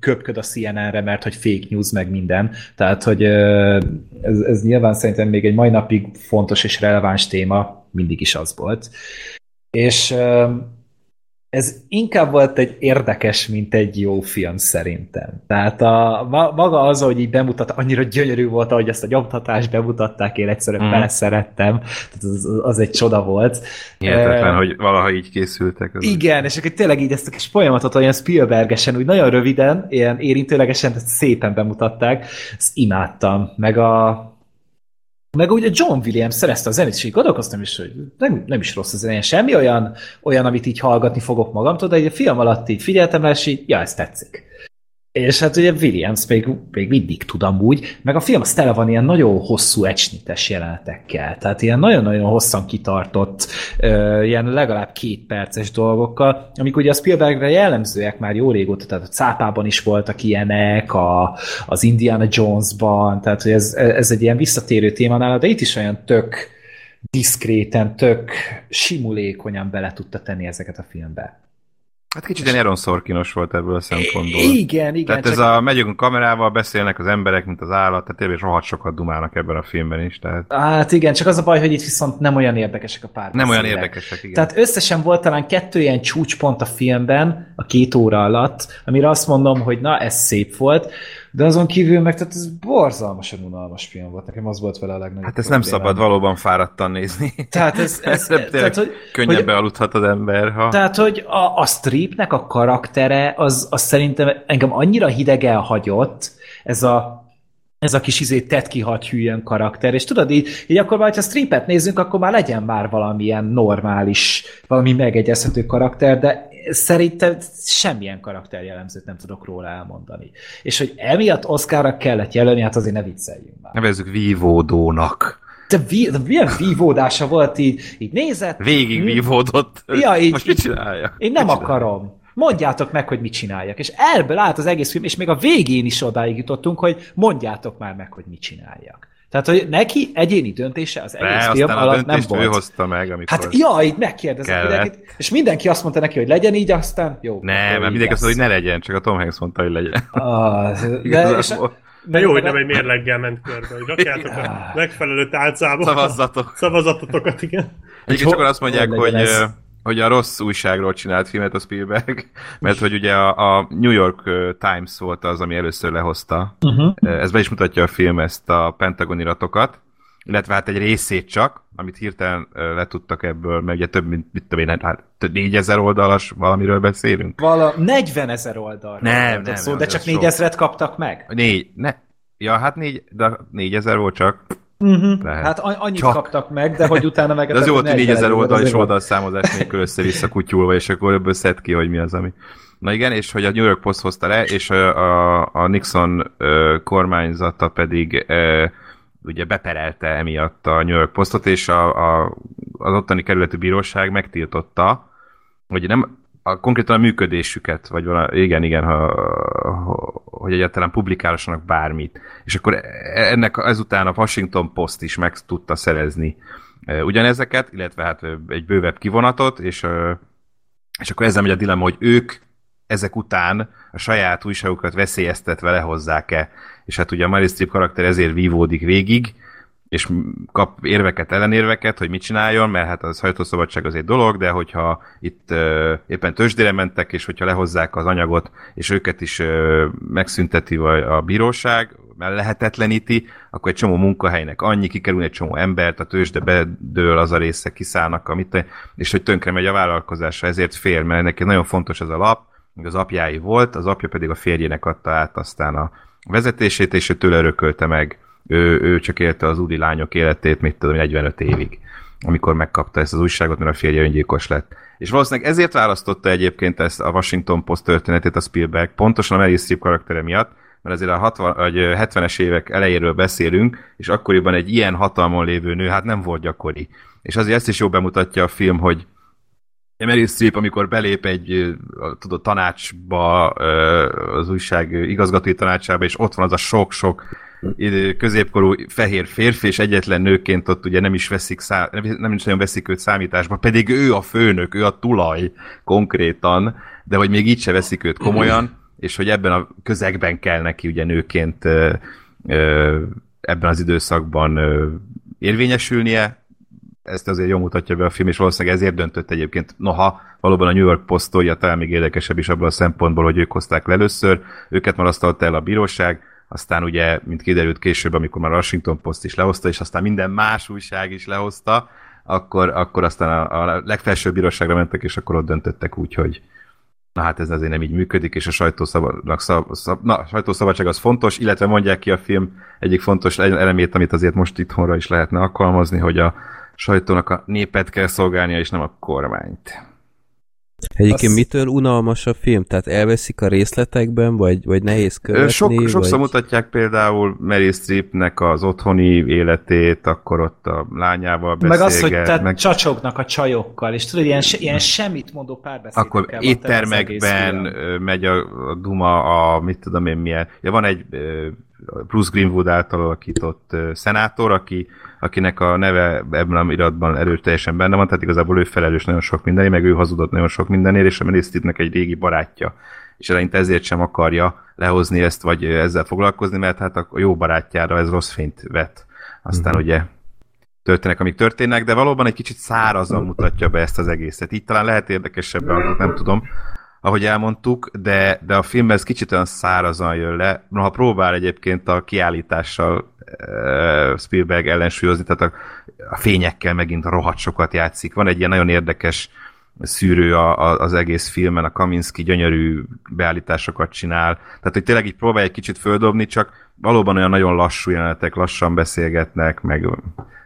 köpköd a CNN-re, mert hogy fake news, meg minden. Tehát, hogy ez, ez nyilván szerintem még egy mai napig fontos és releváns téma, mindig is az volt. És ez inkább volt egy érdekes, mint egy jó film szerintem. Tehát a, ma- maga az, hogy így bemutat, annyira gyönyörű volt, ahogy ezt a nyomtatást bemutatták, én egyszerűen Mm. beleszerettem. Tehát az, az egy csoda volt. Hihetetlen, Eh, hogy valaha így készültek. Az igen, és akkor tényleg így ezt a kis folyamatot olyan Spielbergesen, úgy nagyon röviden, ilyen érintőlegesen, tehát szépen bemutatták, ezt imádtam. Meg a meg ugye John Williams szerezte a zenét, és így gondolkoztam is, hogy nem, nem is rossz a zenéje, semmi olyan, olyan, amit így hallgatni fogok magamtól, de egy film alatt így figyeltem rá, és így, ja, ez tetszik. És hát ugye Williams még, még mindig tudom úgy, meg a film az tele van ilyen nagyon hosszú ecsnites jelenetekkel, tehát ilyen nagyon-nagyon hosszan kitartott, ö, ilyen legalább két perces dolgokkal, amik ugye a Spielbergre jellemzőek már jó régóta, tehát a cápában is voltak ilyenek, a, az Indiana Jonesban, tehát hogy ez, ez egy ilyen visszatérő téma nála, de itt is olyan tök diszkréten, tök simulékonyan bele tudta tenni ezeket a filmbe. Hát kicsit ilyen Aaron Sorkinos volt ebből a szempontból. Igen, igen. Tehát ez a megyünk a kamerával, beszélnek az emberek, mint az állat, tehát tényleg rohadt sokat dumálnak ebben a filmben is. Tehát Hát igen, csak az a baj, hogy itt viszont nem olyan érdekesek a párbeszédek. nem olyan érdekesek, igen. Tehát összesen volt talán kettő ilyen csúcspont a filmben, a két óra alatt, amire azt mondom, hogy na, ez szép volt, de azon kívül meg, tehát ez borzalmasan unalmas film volt. Nekem az volt vele a legnagyobb Hát ezt nem problémám. szabad valóban fáradtan nézni. Tehát ez, ez, tehát, hogy, Könnyebben hogy, aludhat az ember, ha... tehát, hogy a, a stripnek a karaktere, az, az szerintem engem annyira hidegen hagyott, ez a ez a kis izé tett kihalt hülyön karakter, és tudod, így, így akkor már, ha stripet nézzünk, akkor már legyen már valamilyen normális, valami megegyezhető karakter, de szerintem semmilyen karakterjellemzőt nem tudok róla elmondani. És hogy emiatt Oscarra kellett jelölni, hát azért ne vicceljünk már. Nevezzük vívódónak. De, vi, de milyen vívódása volt így, így nézett? Végig vívódott. Ja, így- Most mit csinálja? Én nem Mit csinál? akarom. Mondjátok meg, hogy mit csináljak. És ebből állt az egész film, és még a végén is odáig jutottunk, hogy mondjátok már meg, hogy mit csináljak. Tehát, hogy neki egyéni döntése az egész De film alatt nem döntést ő volt. hozta meg, amikor... Hát ja, így megkérdezett mindenkit, és mindenki azt mondta neki, hogy legyen így, aztán jó. Nem, mert mindenki azt mondta, hogy ne legyen, csak a Tom Hanks mondta, hogy legyen. Ah, de, és. De jó, hogy nem egy mérleggel ment körbe, hogy rakjátok a megfelelő tálcába Szavazzatok. szavazatotokat, igen. Egyébként sokan azt mondják, hogy hogy, hogy a rossz újságról csinált filmet a Spielberg, mert hogy ugye a, a New York Times volt az, ami először lehozta. uh-huh. Ez be is mutatja a film ezt a Pentagon iratokat, illetve hát egy részét csak, amit hirtelen letudtak ebből, mert ugye több mint, mit tudom én, hát több 4000 oldalas valamiről beszélünk. Vala 40 ezer oldal. Nem, nem, szó, nem, de csak sok. 4 ezeret kaptak meg. Négy, ne, ja, hát négy, de 4000 volt csak. Uh-huh. Hát annyit Csak. kaptak meg, de hogy utána meg... De az jó, hogy 4000 oldal és oldal. oldalszámozás nélkül össze-vissza kutyulva, és akkor ebből szed ki, hogy mi az, ami... Na igen, és hogy a New York Post hozta le, és a, a, Nixon kormányzata pedig ugye beperelte emiatt a New York Postot, és a, a, az ottani kerületi bíróság megtiltotta, hogy nem a, konkrétan a működésüket, vagy valami, igen, igen, ha, ha, hogy egyáltalán publikálhassanak bármit. És akkor e- ennek ezután a Washington Post is meg tudta szerezni e, ugyanezeket, illetve hát egy bővebb kivonatot, és, és akkor ezzel megy a dilemma, hogy ők ezek után a saját újságukat veszélyeztetve lehozzák-e. És hát ugye a Streep karakter ezért vívódik végig, és kap érveket, ellenérveket, hogy mit csináljon, mert hát az sajtószabadság az egy dolog, de hogyha itt ö, éppen tőzsdére mentek, és hogyha lehozzák az anyagot, és őket is ö, megszünteti a, a bíróság, mert lehetetleníti, akkor egy csomó munkahelynek annyi, kikerül egy csomó embert, a tőzsde bedől, az a része kiszállnak, amit, és hogy tönkre megy a vállalkozása, ezért fél, mert neki nagyon fontos ez a lap, még az apjái volt, az apja pedig a férjének adta át aztán a vezetését, és ő tőle örökölte meg ő, ő csak élte az úri lányok életét, mit tudom, 45 évig, amikor megkapta ezt az újságot, mert a férje öngyilkos lett. És valószínűleg ezért választotta egyébként ezt a Washington Post történetét a Spielberg, pontosan a Meryl Streep karaktere miatt, mert azért a 60, vagy 70-es évek elejéről beszélünk, és akkoriban egy ilyen hatalmon lévő nő, hát nem volt gyakori. És azért ezt is jó bemutatja a film, hogy Meryl Streep, amikor belép egy tudod, tanácsba, az újság igazgatói tanácsába, és ott van az a sok-sok középkorú fehér férfi, és egyetlen nőként ott ugye nem is veszik szá- nem is nagyon veszik őt számításba, pedig ő a főnök, ő a tulaj konkrétan, de hogy még így se veszik őt komolyan, és hogy ebben a közegben kell neki ugye nőként ebben az időszakban érvényesülnie, ezt azért jól mutatja be a film, és valószínűleg ezért döntött egyébként, noha valóban a New York Post sztoria talán még érdekesebb is abban a szempontból, hogy ők hozták le először, őket marasztalta el a bíróság, aztán ugye, mint kiderült később, amikor már a Washington Post is lehozta, és aztán minden más újság is lehozta, akkor, akkor aztán a, a legfelsőbb bíróságra mentek, és akkor ott döntöttek úgy, hogy na hát ez azért nem így működik, és a sajtószabadság, szab, szab, na, a sajtószabadság az fontos, illetve mondják ki a film egyik fontos elemét, amit azért most itthonra is lehetne alkalmazni, hogy a sajtónak a népet kell szolgálnia, és nem a kormányt. Egyébként Azt- mitől unalmas a film? Tehát elveszik a részletekben, vagy, vagy nehéz követni? Sok, sokszor vagy... mutatják például Meryl Streepnek az otthoni életét, akkor ott a lányával Meg az, hogy beszélget, te meg csacsognak a csajokkal, és tudod, ilyen, ilyen semmit mondó párbeszédekkel akkor éttermekben megy a, a duma, a mit tudom én milyen. Ja, van egy ö, Bruce Greenwood által alakított szenátor, aki, akinek a neve ebben a iratban erőteljesen benne van, tehát igazából ő felelős nagyon sok mindenért, meg ő hazudott nagyon sok mindenért, és a Meryl egy régi barátja és eleinte ezért sem akarja lehozni ezt, vagy ezzel foglalkozni, mert hát a jó barátjára ez rossz fényt vet. Aztán mm-hmm. ugye történnek, amik történnek, de valóban egy kicsit szárazan mutatja be ezt az egészet. Így talán lehet érdekesebben, nem tudom, ahogy elmondtuk, de, de a film ez kicsit olyan szárazan jön le. Ha próbál egyébként a kiállítással uh, Spielberg ellensúlyozni, tehát a, a fényekkel megint rohadt sokat játszik. Van egy ilyen nagyon érdekes szűrő a, a, az egész filmen, a Kaminski gyönyörű beállításokat csinál, tehát hogy tényleg így próbálja egy kicsit földobni, csak valóban olyan nagyon lassú jelenetek, lassan beszélgetnek, meg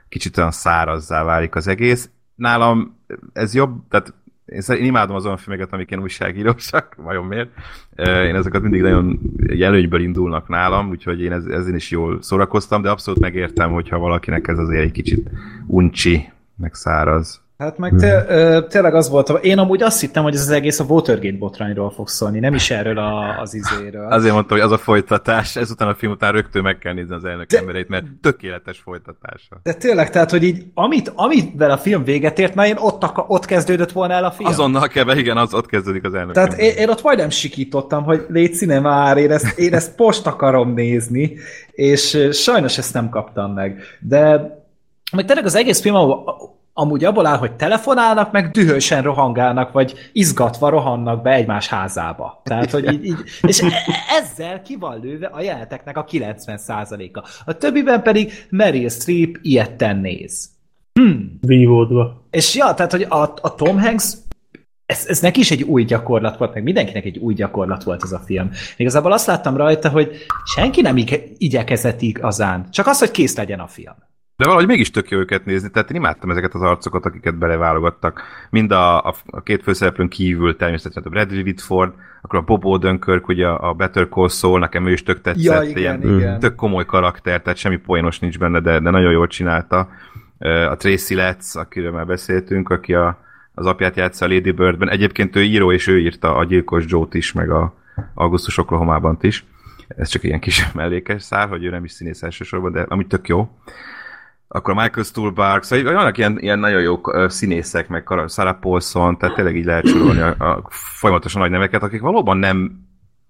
kicsit olyan szárazzá válik az egész. Nálam ez jobb, tehát én, én imádom azon filmeket, amik ilyen újságírósak, vajon miért. Én ezeket mindig nagyon előnyből indulnak nálam, úgyhogy én ezzel is jól szórakoztam, de abszolút megértem, hogyha valakinek ez azért egy kicsit uncsi, meg száraz. Hát meg te, ö, tényleg az volt, én amúgy azt hittem, hogy ez az egész a Watergate botrányról fog szólni, nem is erről a, az izéről. Azért mondtam, hogy az a folytatás, ezután a film után rögtön meg kell nézni az elnök de, embereit, mert tökéletes folytatása. De tényleg, tehát, hogy így, amit, amivel a film véget ért, na én ott, ott kezdődött volna el a film. Azonnal kell, igen, az ott kezdődik az elnök Tehát én, én, ott majdnem sikítottam, hogy légy már, én ezt, én ezt post akarom nézni, és sajnos ezt nem kaptam meg. De meg tényleg az egész film, amúgy abból áll, hogy telefonálnak, meg dühösen rohangálnak, vagy izgatva rohannak be egymás házába. Tehát, hogy így, így és e- ezzel ki van lőve a jeleneteknek a 90%-a. A többiben pedig Meryl Streep ilyetten néz. Hmm. Vívódva. És ja, tehát, hogy a, a Tom Hanks ez, ez neki is egy új gyakorlat volt, meg mindenkinek egy új gyakorlat volt ez a film. Igazából azt láttam rajta, hogy senki nem igyekezett igazán, csak az, hogy kész legyen a film. De valahogy mégis tök jó őket nézni, tehát én imádtam ezeket az arcokat, akiket beleválogattak. Mind a, a, a két főszereplőn kívül természetesen a Bradley Whitford, akkor a Bob Odenkirk, ugye a Better Call Saul, nekem ő is tök tetszett, ja, igen, ilyen igen. tök komoly karakter, tehát semmi poénos nincs benne, de, de nagyon jól csinálta. A Tracy Letts, akiről már beszéltünk, aki a, az apját játsza a Lady Birdben. Egyébként ő író, és ő írta a Gyilkos Joe-t is, meg a Augustus Oklahoma-ban is. Ez csak ilyen kis mellékes szár, hogy ő nem is színész elsősorban, de amit tök jó akkor Michael Stuhlbarg, szóval vannak ilyen, ilyen nagyon jó színészek, meg Sarah Paulson, tehát tényleg így lehet sorolni a, a folyamatosan nagy neveket, akik valóban nem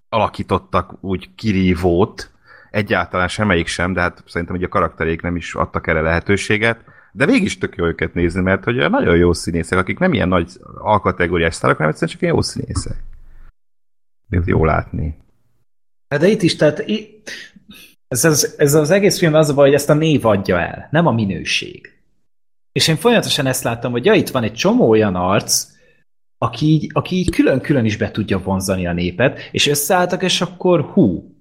alakítottak úgy kirívót, egyáltalán semmelyik sem, de hát szerintem hogy a karakterék nem is adtak erre lehetőséget, de végig is tök jó őket nézni, mert hogy nagyon jó színészek, akik nem ilyen nagy alkategóriás sztárok, hanem egyszerűen csak ilyen jó színészek. Jó látni. Hát de itt is, tehát itt, ez az, ez az egész film az a baj, hogy ezt a név adja el, nem a minőség. És én folyamatosan ezt láttam, hogy ja, itt van egy csomó olyan arc, aki így, aki így külön-külön is be tudja vonzani a népet, és összeálltak, és akkor hú,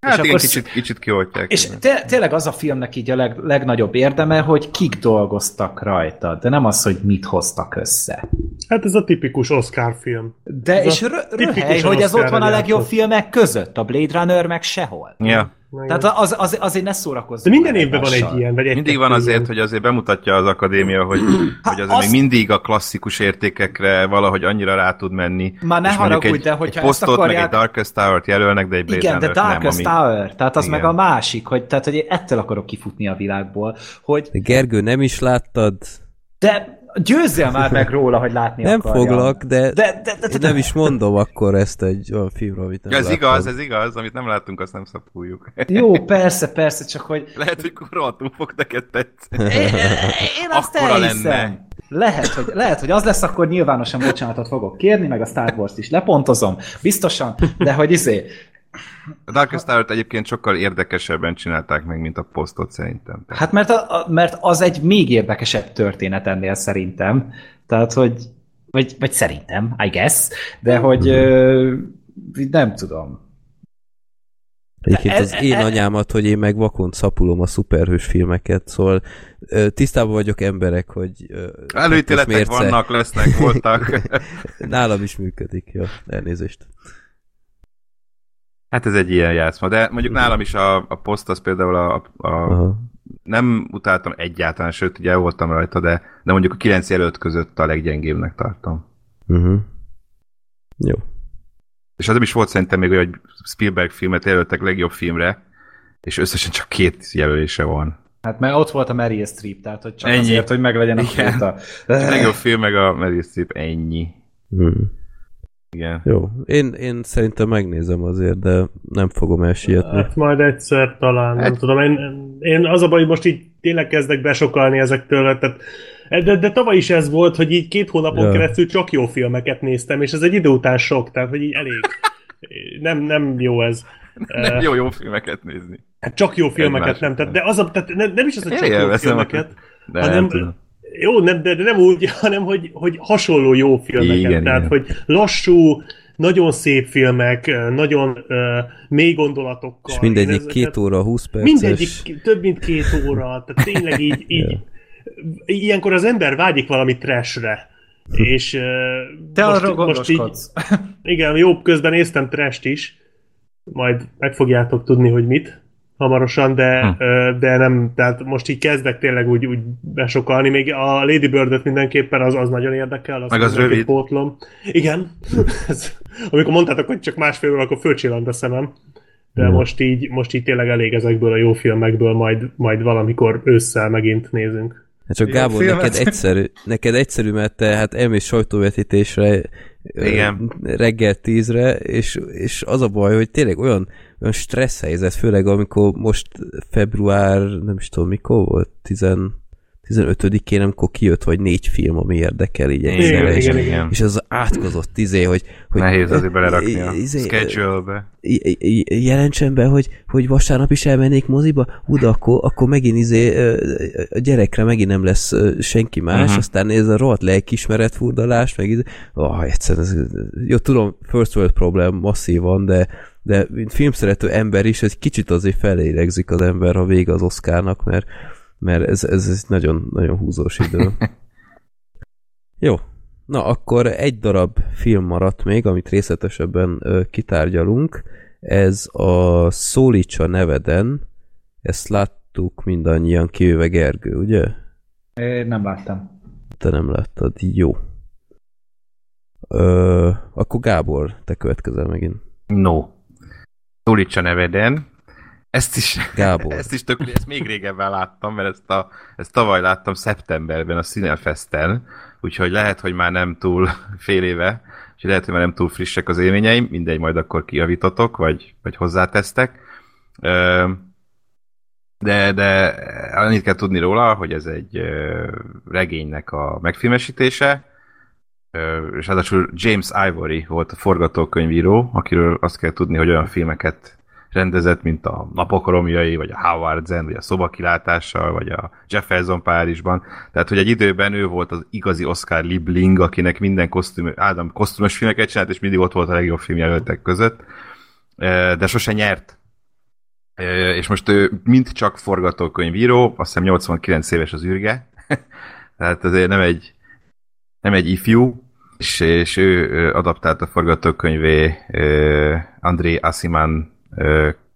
Hát és igen, akkor, kicsit, kicsit kioltják. És te, tényleg az a filmnek így a leg, legnagyobb érdeme, hogy kik dolgoztak rajta, de nem az, hogy mit hoztak össze. Hát ez a tipikus Oscar film. De ez és röhely, hogy ez ott van a legjobb filmek között, a Blade Runner meg sehol. Ja. Tehát az, az, azért ne szórakozz. De minden évben van egy ilyen. Vagy egy mindig van azért, ilyen. hogy azért bemutatja az akadémia, hogy, hát hogy azért az... még mindig a klasszikus értékekre valahogy annyira rá tud menni. Már ne haragudj, de hogyha egy posztot, ezt akarják... meg egy Darkest Tower-t jelölnek, de egy Blade Igen, de Darkest nem, ami... Tower, tehát az Igen. meg a másik, hogy, tehát, hogy én ettől akarok kifutni a világból. Hogy... Gergő, nem is láttad? De győzzél már meg róla, hogy látni Nem akarjam. foglak, de, de, de, de, de, nem is mondom akkor ezt egy olyan filmről, amit nem Ez láttam. igaz, ez igaz, amit nem láttunk, azt nem szapuljuk. Jó, persze, persze, csak hogy... Lehet, hogy rohadtul fog neked tetszeni. Én, én azt Akkora lenne. Lehet hogy, lehet, hogy az lesz, akkor nyilvánosan bocsánatot fogok kérni, meg a Star Wars-t is lepontozom, biztosan, de hogy izé, a Darkest Tower-t egyébként sokkal érdekesebben csinálták meg, mint a posztot szerintem. Hát mert, a, mert az egy még érdekesebb történet ennél szerintem. Tehát, hogy vagy, vagy szerintem, I guess, de hogy ö, nem tudom. Egyébként az én anyámat, hogy én meg vakon szapulom a szuperhős filmeket, szóval tisztában vagyok emberek, hogy... Előítéletek vannak, lesznek, voltak. Nálam is működik, ja, elnézést. Hát ez egy ilyen játszma, de mondjuk nálam is a, a poszt az például a, a nem utáltam egyáltalán, sőt, ugye voltam rajta, de, de mondjuk a kilenc jelölt között a leggyengébbnek tartom. Uh-huh. Jó. És az is volt szerintem még olyan, hogy Spielberg filmet jelöltek legjobb filmre, és összesen csak két jelölése van. Hát mert ott volt a Meryl Streep, tehát hogy csak Ennyi. Azért, hogy meglegyen a Igen. A legjobb film meg a Meryl Streep, ennyi. Hmm. Igen. Jó. Én, én szerintem megnézem azért, de nem fogom elsietni. Hát majd egyszer talán, nem Hát- tudom. Én, én az a baj, hogy most így tényleg kezdek besokalni ezektől, tehát de, de tavaly is ez volt, hogy így két hónapon Ja. keresztül csak jó filmeket néztem, és ez egy idő után sok, tehát hogy így elég. Nem, nem jó ez. Nem Eh, jó, jó filmeket nézni. Hát csak jó filmeket Egymás nem, tehát, de az a, tehát nem, nem is az, hogy Én csak jó filmeket, De hanem, nem tudom. Jó, nem, de, de nem úgy, hanem hogy, hogy hasonló jó filmeket. Igen, Tehát, igen. hogy lassú, nagyon szép filmek, nagyon uh, mély gondolatokkal. És mindegyik ezeket- két óra, 20 perces. Mindegyik több mint két óra, tehát tényleg így, így ilyenkor az ember vágyik valami trashre. És uh, Te most, arról most így, igen, jó, közben néztem trasht is, majd meg fogjátok tudni, hogy mit hamarosan, de, Hm. de nem, tehát most így kezdek tényleg úgy, úgy besokalni, még a Lady Bird-öt mindenképpen az, az nagyon érdekel. Azt Meg az rövid. Pótlom. Igen, amikor mondtátok, hogy csak másfél óra, akkor fölcsillant a szemem. De Hm. most így, most így tényleg elég ezekből a jó filmekből, majd, majd valamikor ősszel megint nézünk. Hát csak Gábor, neked egyszerű, neked egyszerű, mert te hát elmész sajtóvetítésre Igen. reggel tízre, és, és az a baj, hogy tényleg olyan, olyan stressz helyzet, főleg amikor most február, nem is tudom mikor volt, 10, 15-én, amikor kijött vagy négy film, ami érdekel így Igen, egyszerre, és, igen, igen. és az az átkozott izé, hogy, hogy Nehéz azért belerakni a izé, schedule-be. j- j- jelentsen be, hogy, hogy vasárnap is elmennék moziba, hú, akkor, akkor megint izé, a gyerekre megint nem lesz senki más, uh-huh. aztán néz a rohadt lelkismeret furdalás, meg izé, oh, egyszerűen, ez, jó, tudom, first world problem masszívan, de, de mint filmszerető ember is, egy kicsit azért felélegzik az ember, ha vége az Oscarnak, mert, mert ez, ez, ez nagyon, nagyon húzós idő. Jó, Na, akkor egy darab film maradt még, amit részletesebben ö, kitárgyalunk. Ez a Szólítsa neveden. Ezt láttuk mindannyian, kivéve Gergő, ugye? Én nem láttam. Te nem láttad. Jó. Ö, akkor Gábor, te következel megint. No. Szólítsa neveden. Ezt is, Gábor. ezt is tök, ezt még régebben láttam, mert ezt, a, ezt tavaly láttam szeptemberben a Cinefesten, úgyhogy lehet, hogy már nem túl fél éve, úgyhogy lehet, hogy már nem túl frissek az élményeim, mindegy, majd akkor kijavítotok, vagy, vagy hozzátesztek. De, de annyit kell tudni róla, hogy ez egy regénynek a megfilmesítése, és ráadásul James Ivory volt a forgatókönyvíró, akiről azt kell tudni, hogy olyan filmeket rendezett, mint a Napok romjai, vagy a Howard Zen, vagy a Szobakilátással, vagy a Jefferson Párizsban. Tehát, hogy egy időben ő volt az igazi Oscar Libling, akinek minden kosztüm, Ádám kosztümös filmeket csinált, és mindig ott volt a legjobb filmjelöltek között. De sose nyert. És most ő mind csak forgatókönyvíró, azt hiszem 89 éves az űrge, tehát azért nem egy, nem egy ifjú, és, és ő ö, adaptálta a forgatókönyvé André Asiman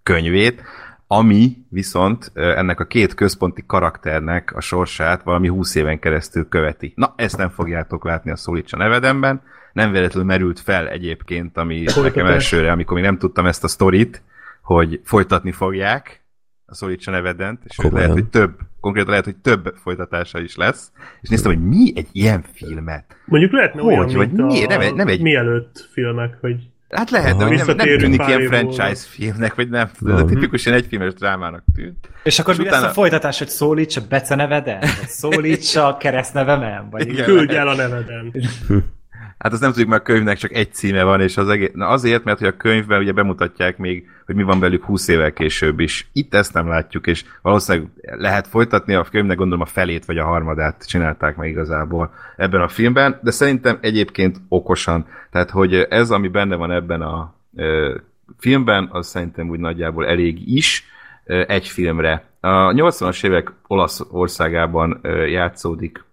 könyvét, ami viszont ennek a két központi karakternek a sorsát valami 20 éven keresztül követi. Na, ezt nem fogjátok látni a Szólítsa nevedemben, nem véletlenül merült fel egyébként, ami nekem Folytatás. elsőre, amikor még nem tudtam ezt a sztorit, hogy folytatni fogják a Szólítsa nevedent, és lehet, hogy több, konkrétan lehet, hogy több folytatása is lesz, és néztem, hogy mi egy ilyen filmet. Mondjuk lehetne Hogy, olyan, vagy mint miért? a Nem egy- nem egy- mielőtt filmek, hogy Hát lehet, de nem, nem tűnik ilyen franchise filmnek, vagy nem. De Valami. tipikus ilyen egyfilmes drámának tűnt. És akkor És mi lesz utána- a folytatás, hogy szólítsa beceneveden? Vagy szólítsa a keresztnevemen? Vagy Igen. küldj el a neveden. Hát azt nem tudjuk, mert a könyvnek csak egy címe van, és az egész... Na azért, mert hogy a könyvben ugye bemutatják még, hogy mi van belük 20 évvel később is. Itt ezt nem látjuk, és valószínűleg lehet folytatni, a könyvnek gondolom a felét vagy a harmadát csinálták meg igazából ebben a filmben, de szerintem egyébként okosan. Tehát, hogy ez, ami benne van ebben a ö, filmben, az szerintem úgy nagyjából elég is ö, egy filmre. A 80-as évek Olaszországában ö, játszódik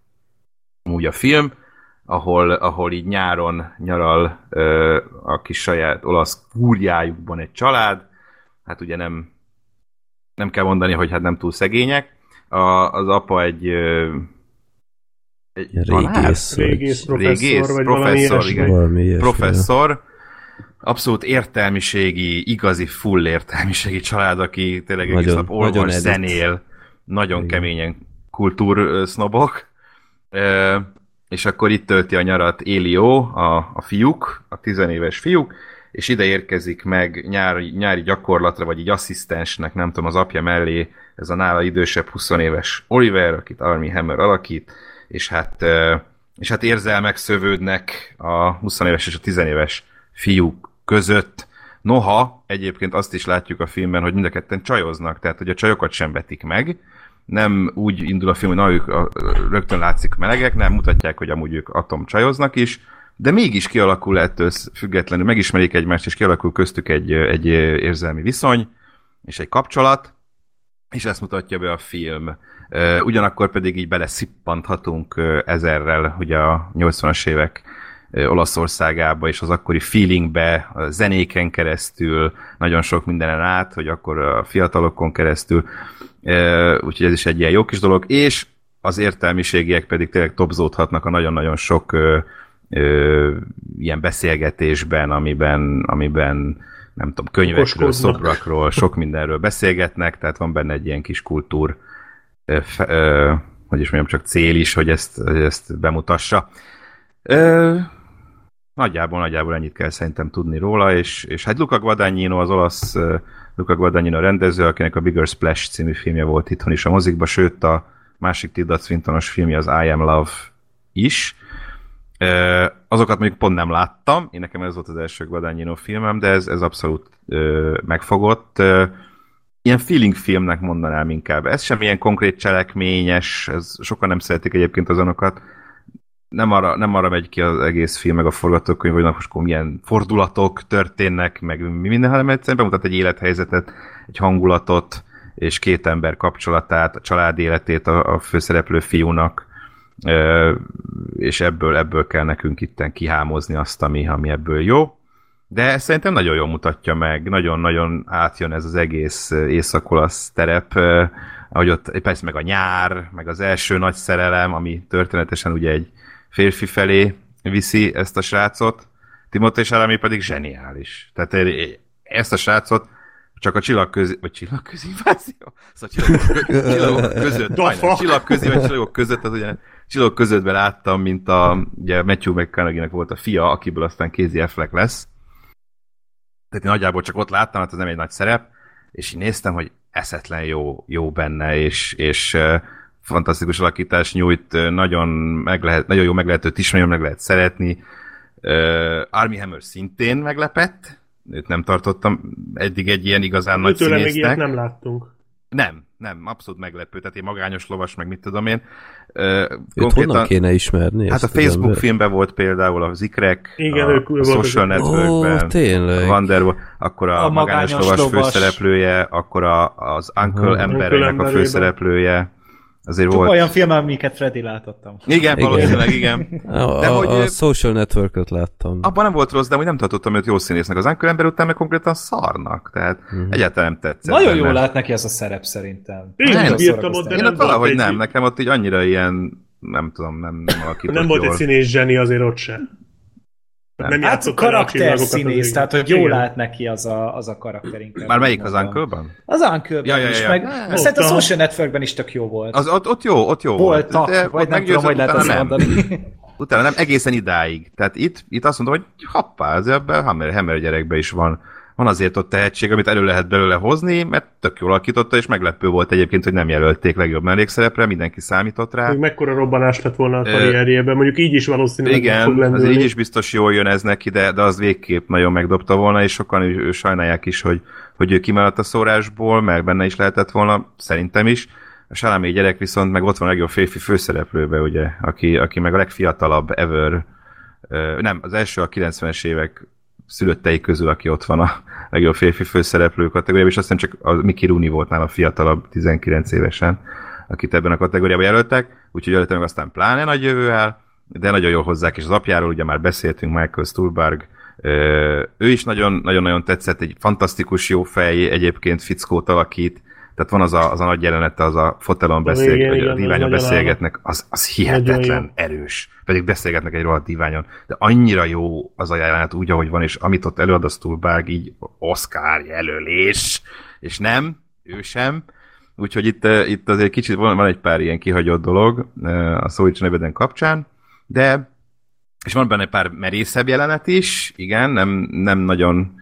úgy a film, ahol, ahol így nyáron nyaral ö, a kis saját olasz kúrjájukban egy család, hát ugye nem, nem kell mondani, hogy hát nem túl szegények. A, az apa egy, ö, egy Régész. Régész professzor, Régész, vagy professzor, igen. Valami professzor, abszolút értelmiségi, igazi full értelmiségi család, aki tényleg egész Nagyon- nap olvas, nagyon edit. zenél, nagyon Igen. keményen kultúrsznobok. És akkor itt tölti a nyarat Élió, a, a fiúk, a tizenéves fiúk, és ide érkezik meg nyári, nyári gyakorlatra, vagy így asszisztensnek, nem tudom, az apja mellé, ez a nála idősebb 20 éves Oliver, akit Army Hammer alakít, és hát, és hát érzelmek szövődnek a 20 éves és a 10 éves fiúk között. Noha egyébként azt is látjuk a filmben, hogy mind a ketten csajoznak, tehát hogy a csajokat sem vetik meg, nem úgy indul a film, hogy na, ők a, rögtön látszik melegek, nem mutatják, hogy amúgy ők atomcsajoznak is, de mégis kialakul ettől függetlenül, megismerik egymást, és kialakul köztük egy, egy érzelmi viszony, és egy kapcsolat, és ezt mutatja be a film. Ugyanakkor pedig így beleszippanthatunk ezerrel, ugye a 80-as évek Olaszországába és az akkori feelingbe, a zenéken keresztül, nagyon sok mindenen át, hogy akkor a fiatalokon keresztül, úgyhogy ez is egy ilyen jó kis dolog, és az értelmiségiek pedig tényleg topzódhatnak a nagyon-nagyon sok ö, ö, ilyen beszélgetésben, amiben, amiben nem tudom, könyvekről, szobrakról, sok mindenről beszélgetnek, tehát van benne egy ilyen kis kultúr, ö, ö, hogy is mondjam, csak cél is, hogy ezt, hogy ezt bemutassa. Ö, nagyjából, nagyjából ennyit kell szerintem tudni róla, és, és hát Luca Guadagnino, az olasz Luca Guadagnino rendező, akinek a Bigger Splash című filmje volt itthon is a mozikba, sőt a másik Tilda Swintonos filmje az I Am Love is. Azokat mondjuk pont nem láttam, én nekem ez volt az első Guadagnino filmem, de ez, ez abszolút megfogott. Ilyen feeling filmnek mondanám inkább. Ez sem ilyen konkrét cselekményes, ez sokan nem szeretik egyébként azonokat. Nem arra, nem arra megy ki az egész film, meg a forgatókönyv, hogy na, most akkor milyen fordulatok történnek, meg mi minden, hanem egyszerűen bemutat egy élethelyzetet, egy hangulatot, és két ember kapcsolatát, a család életét a, a főszereplő fiúnak, és ebből, ebből kell nekünk itten kihámozni azt, ami, ami ebből jó. De szerintem nagyon jól mutatja meg, nagyon-nagyon átjön ez az egész észak-olasz terep, ahogy ott persze meg a nyár, meg az első nagy szerelem, ami történetesen ugye egy férfi felé viszi ezt a srácot, Timothée Chalamet pedig zseniális. Tehát eh, ezt a srácot csak a csillagközi, vagy csillagközi invázió? Szóval csillagok, között, csillagközi vagy csillagok között, az ugye csillagok közöttben láttam, mint a, ugye Matthew McConaughey-nek volt a fia, akiből aztán Casey Affleck lesz. Tehát én nagyjából csak ott láttam, hát ez nem egy nagy szerep, és így néztem, hogy eszetlen jó, jó benne, és, és fantasztikus alakítás nyújt, uh, nagyon, meg lehet, nagyon jó meg lehet őt ismerni, meg lehet szeretni. Uh, Army Hammer szintén meglepett, őt nem tartottam eddig egy ilyen igazán nagy Tőle még ilyet színésznek. nem láttunk. Nem, nem, abszolút meglepő, tehát egy magányos lovas, meg mit tudom én. Ö, Őt honnan kéne ismerni? Hát a Facebook embert? filmben volt például a Zikrek, Igen, a, ők- a Social Networkben, tényleg. a Wander, akkor a, A magányos, magányos lovas, lovas. főszereplője, akkor a, az Uncle Aha. emberének Uncle a főszereplője. Azért Csak volt. olyan film, amiket Freddy látottam. Igen, Igen. valószínűleg igen. A, De a, hogy- a Social Network-öt láttam. Abban nem volt rossz, de úgy nem tartottam őt jó színésznek. Az Uncle ember után meg konkrétan szarnak. Tehát Mhm. egyáltalán nem tetszett. Nagyon jól lát neki ez a szerep szerintem. Én Nem, bírtam ott, de Én nem ott valahogy nem, nekem ott így annyira ilyen, nem tudom, nem, nem alakított nem volt jól. egy színész zseni azért ott se. Nem. Nem Hát karakter színész, tehát hogy jól lát neki az a, az a karakter inkább. Már melyik az. Uncle-ban? Az uncle Ja, ja, is, ja. meg mert szerintem a Social Networkben is tök jó volt. Az, ott, ott jó, ott jó Voltak, volt. De vagy nem tudom, hogy lehet azt utána nem. mondani. Utána nem, egészen idáig. Tehát itt, itt azt mondom, hogy hoppá, azért ebben Hammer, Hammer gyerekben is van, van azért ott tehetség, amit elő lehet belőle hozni, mert tök jól alakította, és meglepő volt egyébként, hogy nem jelölték legjobb mellékszerepre, mindenki számított rá. Még mekkora robbanás lett volna a karrierjében. Mondjuk így is valószínűleg meg fog Igen, lendülni. azért így is biztos jól jön ez neki, de, de az végképp nagyon megdobta volna, és sokan ő, ő sajnálják is, hogy, hogy ő kimaradt a szórásból, mert benne is lehetett volna, szerintem is. A Salamé gyerek viszont meg ott van a legjobb férfi főszereplőbe, ugye, aki, aki meg a legfiatalabb ever, nem, az első a 90-es évek szülöttei közül, aki ott van a legjobb férfi főszereplő kategóriában, és azt hiszem csak a Mickey Rooney volt nála fiatalabb, 19 évesen, akit ebben a kategóriában jelöltek, úgyhogy előtte meg aztán pláne nagy jövő áll, de nagyon jól hozzák, és az apjáról ugye már beszéltünk, Michael Stuhlbarg, ő is nagyon- nagyon-nagyon tetszett, egy fantasztikus jó fej, egyébként fickót alakít, Tehát van az a, az a nagy jelenete, az a fotelon beszél, végén, vagy a igen, diványon beszélgetnek, az, az hihetetlen erős. Pedig beszélgetnek egy rohadt diványon. De annyira jó az a jelenet úgy, ahogy van, és amit ott előad a Stuhlbarg, így Oscar jelölés, és nem, ő sem. Úgyhogy itt, eh, itt azért kicsit van, van egy pár ilyen kihagyott dolog eh, a Szóics neveden kapcsán, de és van benne pár merészebb jelenet is, igen, nem, nem nagyon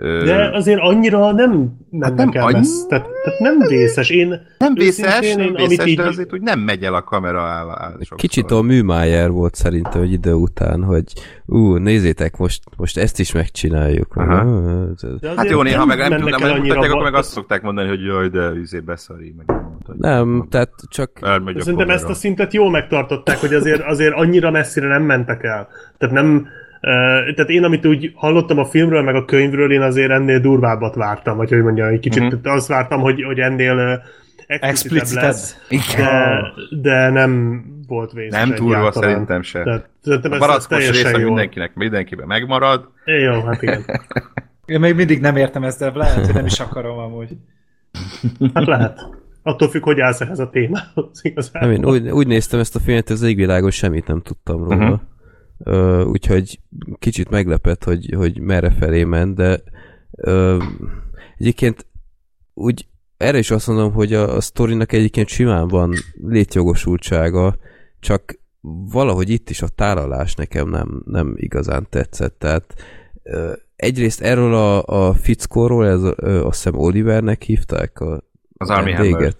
De azért annyira nem mennek nem el annyi- messze. Tehát, tehát nem vészes. Én nem vészes, nem vészes amit így, de azért úgy nem megy el a kamera áll, áll. Kicsit a műmájer volt szerintem egy idő után, hogy ú, nézzétek, most, most ezt is megcsináljuk. Aha. Hát jó, néha meg nem, nem annyira mutatják, akkor meg azt szokták mondani, hogy jaj, de üzé beszari, meg nem hogy tehát csak Szerintem ezt a szintet jól megtartották, hogy azért, azért annyira messzire nem mentek el. Tehát nem, tehát én, amit úgy hallottam a filmről, meg a könyvről, én azért ennél durvábbat vártam, vagy hogy mondjam, egy kicsit Mhm. uh-huh. azt vártam, hogy, hogy ennél explicitebb lesz, de, de nem volt vészes Nem egyáltalán. szerintem se. Tehát, szerintem A ez, ez barackos része jó. mindenkinek, mindenkiben megmarad. Jó, hát igen. Én még mindig nem értem ezt, de lehet, hogy nem is akarom amúgy. Hát lehet. Attól függ, hogy állsz ehhez a témához igazából. nem, én úgy, úgy néztem ezt a filmet, hogy az égvilágon semmit nem tudtam róla. Uh-huh. Ö, úgyhogy kicsit meglepett, hogy, hogy merre felé ment, de ö, egyébként úgy erre is azt mondom, hogy a, a sztorinak egyébként simán van létjogosultsága, csak valahogy itt is a tálalás nekem nem, nem igazán tetszett. Tehát ö, egyrészt erről a, a fickóról, ez ö, azt hiszem Olivernek hívták a Az Army Hammer.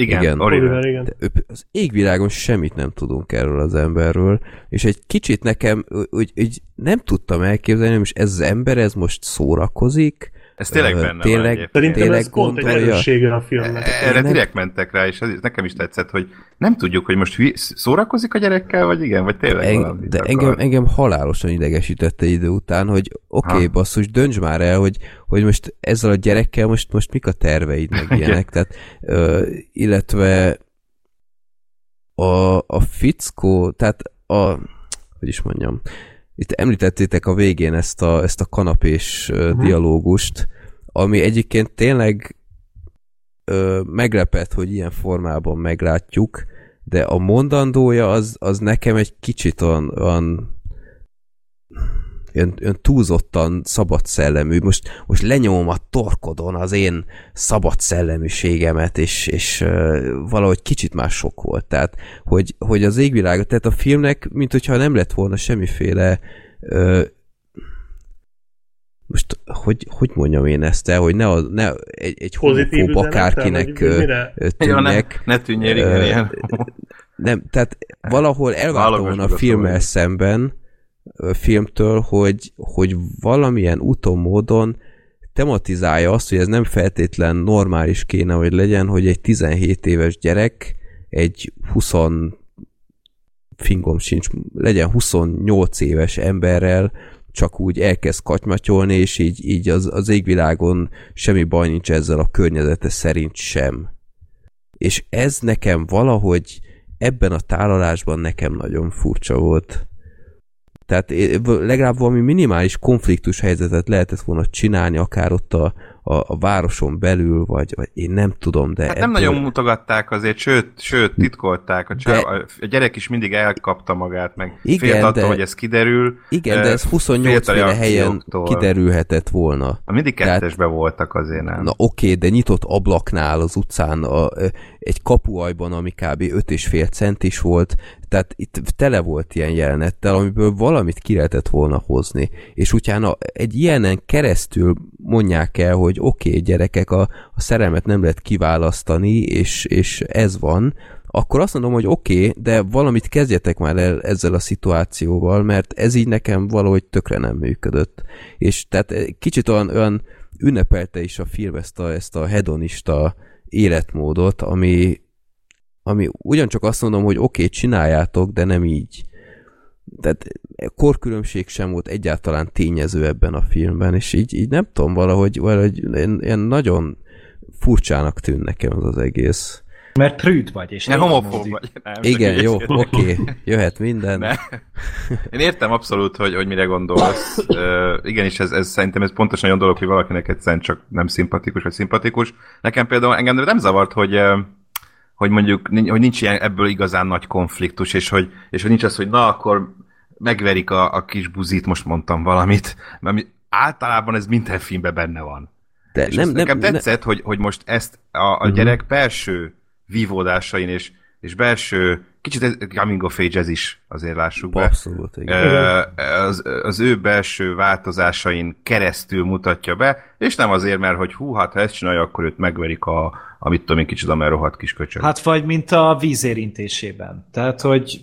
Igen, Igen. Oliver. Igen. De az égvilágon semmit nem tudunk erről az emberről, és egy kicsit nekem úgy, úgy nem tudtam elképzelni, hogy ez az ember ez most szórakozik, Ez tényleg benne van tényleg- egyébként. Szerintem Tényleg ez pont egy erőssége a filmnek. Erre nem- direkt mentek rá, és ez nekem is tetszett, hogy nem tudjuk, hogy most hülye- szórakozik a gyerekkel, vagy igen, vagy tényleg En, de akar. engem, engem halálosan idegesítette idő után, hogy oké, okay, Ha. basszus, dönts már el, hogy, hogy most ezzel a gyerekkel most, most mik a terveid, meg ilyenek, tehát, ö, illetve a, a fickó, tehát a, hogy is mondjam, itt említettétek a végén ezt a, ezt a kanapés uh Mhm. dialógust, ami egyébként tényleg ö, meglepett, hogy ilyen formában meglátjuk, de a mondandója az, az nekem egy kicsit olyan, olyan, olyan, olyan túlzottan szabad szellemű. Most, most lenyomom a torkodon az én szabad szelleműségemet, és, és valahogy kicsit már sok volt. Tehát, hogy, hogy az égvilágot, tehát a filmnek, mint hogyha nem lett volna semmiféle ö, most hogy, hogy mondjam én ezt el, hogy ne, a, ne egy, egy Pozitív homofób akárkinek Ja, ne, ne tűnjél, igen, ilyen. Nem, tehát valahol volna a filmmel szemben, filmtől, hogy, hogy valamilyen úton, módon tematizálja azt, hogy ez nem feltétlen normális kéne, hogy legyen, hogy egy 17 éves gyerek egy 20 fingom sincs, legyen 28 éves emberrel csak úgy elkezd katymatyolni, és így, így az, az égvilágon semmi baj nincs ezzel a környezete szerint sem. És ez nekem valahogy ebben a tálalásban nekem nagyon furcsa volt. Tehát eh, legalább valami minimális konfliktus helyzetet lehetett volna csinálni, akár ott a, a, a városon belül, vagy, vagy én nem tudom, de Hát nem ebből- nagyon mutogatták azért, sőt, sőt titkolták. A, csáv, De- a gyerek is mindig elkapta magát, meg Igen, félt attól, de- hogy ez kiderül. Igen, de ez 28 félt a féle helyen kiderülhetett volna. Mindig Tehát- kettesben voltak azért, nem? Na oké, de nyitott ablaknál az utcán a, egy kapuajban, ami kb. 5,5 centis volt, tehát itt tele volt ilyen jelenettel, amiből valamit ki lehetett volna hozni. És utána egy ilyenen keresztül mondják el, hogy oké, okay, gyerekek, a, a szerelmet nem lehet kiválasztani, és, és ez van, akkor azt mondom, hogy oké, okay, de valamit kezdjetek már el ezzel a szituációval, mert ez így nekem valahogy tökre nem működött. És tehát eh, kicsit olyan, olyan ünnepelte is a film ezt a, ezt a hedonista életmódot, ami, ami ugyancsak azt mondom, hogy oké, okay, csináljátok, de nem így. Tehát korkülönbség sem volt egyáltalán tényező ebben a filmben, és így, így nem tudom, valahogy, valahogy ilyen, ilyen nagyon furcsának tűn nekem az az egész. Mert prűd vagy, és Nem homofób vagy. Nem, Igen, jó, oké, jöhet minden. Ne. Én értem abszolút, hogy, hogy mire gondolsz. Uh, igenis, ez, ez szerintem ez pontosan olyan dolog, hogy valakinek egyszerűen csak nem szimpatikus, vagy szimpatikus. Nekem például engem nem zavart, hogy uh, hogy mondjuk hogy nincs ilyen ebből igazán nagy konfliktus, és hogy, és hogy nincs az, hogy na, akkor megverik a, a kis buzit, most mondtam valamit, mert általában ez minden filmben benne van. De És nem, nem, nem, nekem ne- tetszett, hogy, hogy most ezt a, a Mhm. gyerek belső vívódásain és, és belső, kicsit ez, coming of age ez is, azért lássuk be. Abszolút, igen. Az, az ő belső változásain keresztül mutatja be, és nem azért, mert hogy hú, hát ha ezt csinálja, akkor őt megverik a, amit tudom én kicsit, mert rohadt kis köcsög. Hát vagy mint a vízérintésében. Tehát, hogy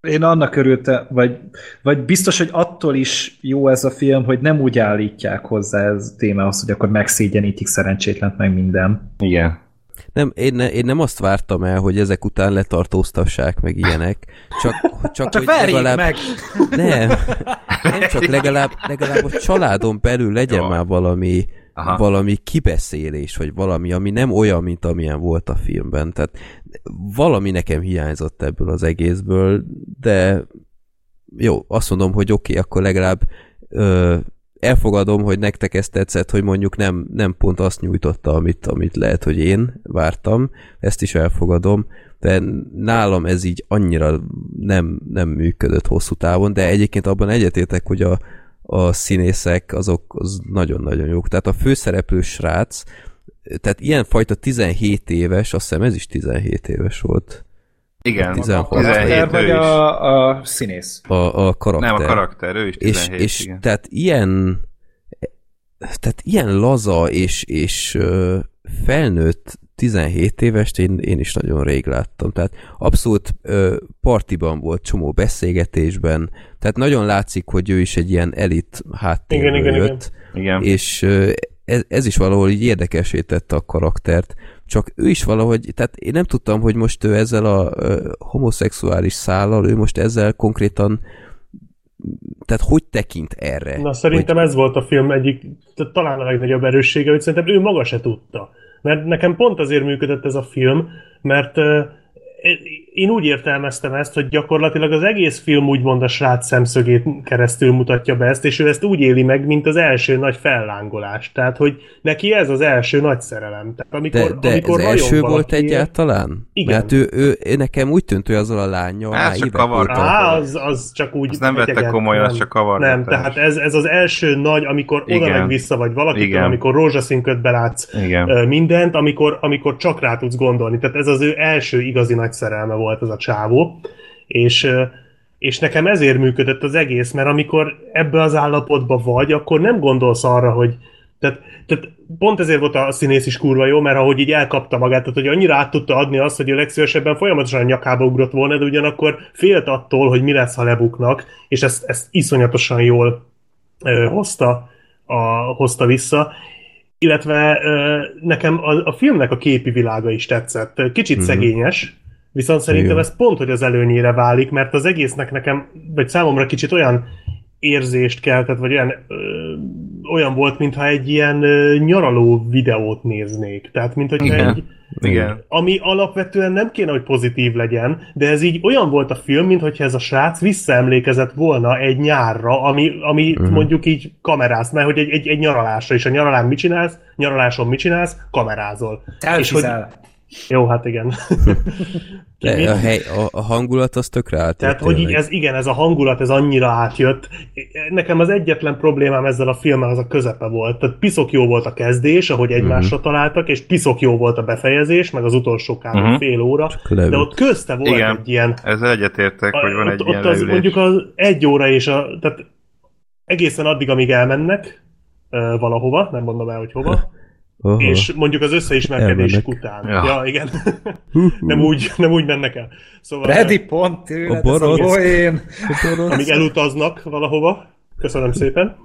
én annak örültem, vagy, vagy biztos, hogy attól is jó ez a film, hogy nem úgy állítják hozzá ez a témához, hogy akkor megszégyenítik szerencsétlent meg minden. Igen. Nem, én, ne, én nem azt vártam el, hogy ezek után letartóztassák meg ilyenek, csak, csak, Csak hogy legalább, meg! Nem, nem csak legalább, legalább a családon belül legyen Jó. már valami, Aha. valami kibeszélés, vagy valami, ami nem olyan, mint amilyen volt a filmben. Tehát valami nekem hiányzott ebből az egészből, de jó, azt mondom, hogy oké, okay, akkor legalább ö, elfogadom, hogy nektek ezt tetszett, hogy mondjuk nem, nem pont azt nyújtotta, amit, amit lehet, hogy én vártam, ezt is elfogadom, de nálam ez így annyira nem, nem működött hosszú távon, de egyébként abban egyetértek, hogy a, a színészek azok az nagyon-nagyon jók. Tehát a főszereplő srác, tehát ilyenfajta 17 éves, azt hiszem ez is 17 éves volt. Igen. 16. 17 Karakter ő vagy a, a színész? A, a karakter. Nem, a karakter, ő is 17, és, és igen. tehát ilyen tehát ilyen laza és, és felnőtt 17 évest én, én is nagyon rég láttam. Tehát abszolút ö, partiban volt, csomó beszélgetésben, tehát nagyon látszik, hogy ő is egy ilyen elit háttérből Igen, igen, jött, Igen. és ö, ez, ez is valahol így érdekesé tette a karaktert, csak ő is valahogy, tehát én nem tudtam, hogy most ő ezzel a ö, homoszexuális szállal, ő most ezzel konkrétan tehát hogy tekint erre? Na szerintem ez volt a film egyik, talán a legnagyobb erőssége, hogy szerintem ő maga se tudta. Mert nekem pont azért működött ez a film, mert uh, én úgy értelmeztem ezt, hogy gyakorlatilag az egész film úgymond a srác szemszögét keresztül mutatja be ezt, és ő ezt úgy éli meg, mint az első nagy fellángolás. Tehát, hogy neki ez az első nagy szerelem. Tehát, amikor, De, de amikor ez első volt valakiért- egyáltalán? Igen. Mert ő, ő, ő, nekem úgy tűnt, hogy azzal a lányjal Hát már csak évek kavar- óta. Á, az, az csak úgy... Azt nem vette komolyan, nem. az csak kavargatás. Nem, tehát ez, ez az első nagy, amikor oda Igen. meg vissza vagy valakitől, Igen. amikor rózsaszín ködbe látsz Igen. mindent, amikor, amikor csak rá tudsz gondolni. Tehát ez az ő első igazi nagy szerelme volt ez a csávó. És, és nekem ezért működött az egész, mert amikor ebbe az állapotba vagy, akkor nem gondolsz arra, hogy tehát, tehát pont ezért volt a színész is kurva jó, mert ahogy így elkapta magát, tehát hogy annyira át tudta adni azt, hogy a legszívesebben folyamatosan a nyakába ugrott volna, de ugyanakkor félt attól, hogy mi lesz, ha lebuknak, és ezt, ezt iszonyatosan jól ö, hozta, a, hozta vissza. Illetve ö, nekem a, a filmnek a képi világa is tetszett. Kicsit Mhm. mm-hmm. szegényes, viszont szerintem Igen. ez pont, hogy az előnyére válik, mert az egésznek nekem, vagy számomra kicsit olyan érzést keltett, vagy olyan, ö, olyan volt, mintha egy ilyen ö, nyaraló videót néznék. Tehát, mint hogy Igen. egy, Igen. ami alapvetően nem kéne, hogy pozitív legyen, de ez így olyan volt a film, mintha ez a srác visszaemlékezett volna egy nyárra, ami, ami uh-huh. mondjuk így kameráz, mert hogy egy, egy, egy nyaralásra, és a nyaralán mit csinálsz, nyaraláson mit csinálsz, kamerázol. És hogy. Jó, hát igen. De a, hely, a, a hangulat az tökre állt. Tehát, hogy így ez, igen, ez a hangulat, ez annyira átjött. Nekem az egyetlen problémám ezzel a filmmel az a közepe volt. Tehát piszok jó volt a kezdés, ahogy egymásra uh-huh. találtak, és piszok jó volt a befejezés, meg az utolsó kb. Mhm. Uh-huh. fél óra. De ott közte volt Igen. egy ilyen... Ezzel egyetértek, hogy van ott, egy ott ilyen az leülés. mondjuk az egy óra és a... Tehát egészen addig, amíg elmennek valahova, nem mondom el, hogy hova, Aha. és mondjuk az összeismerkedésük Elmennek. után. Ja. Ja, igen. nem, úgy, nem úgy mennek el. Szóval, Ready pont tőled, A ez a poén. amíg elutaznak valahova. Köszönöm szépen.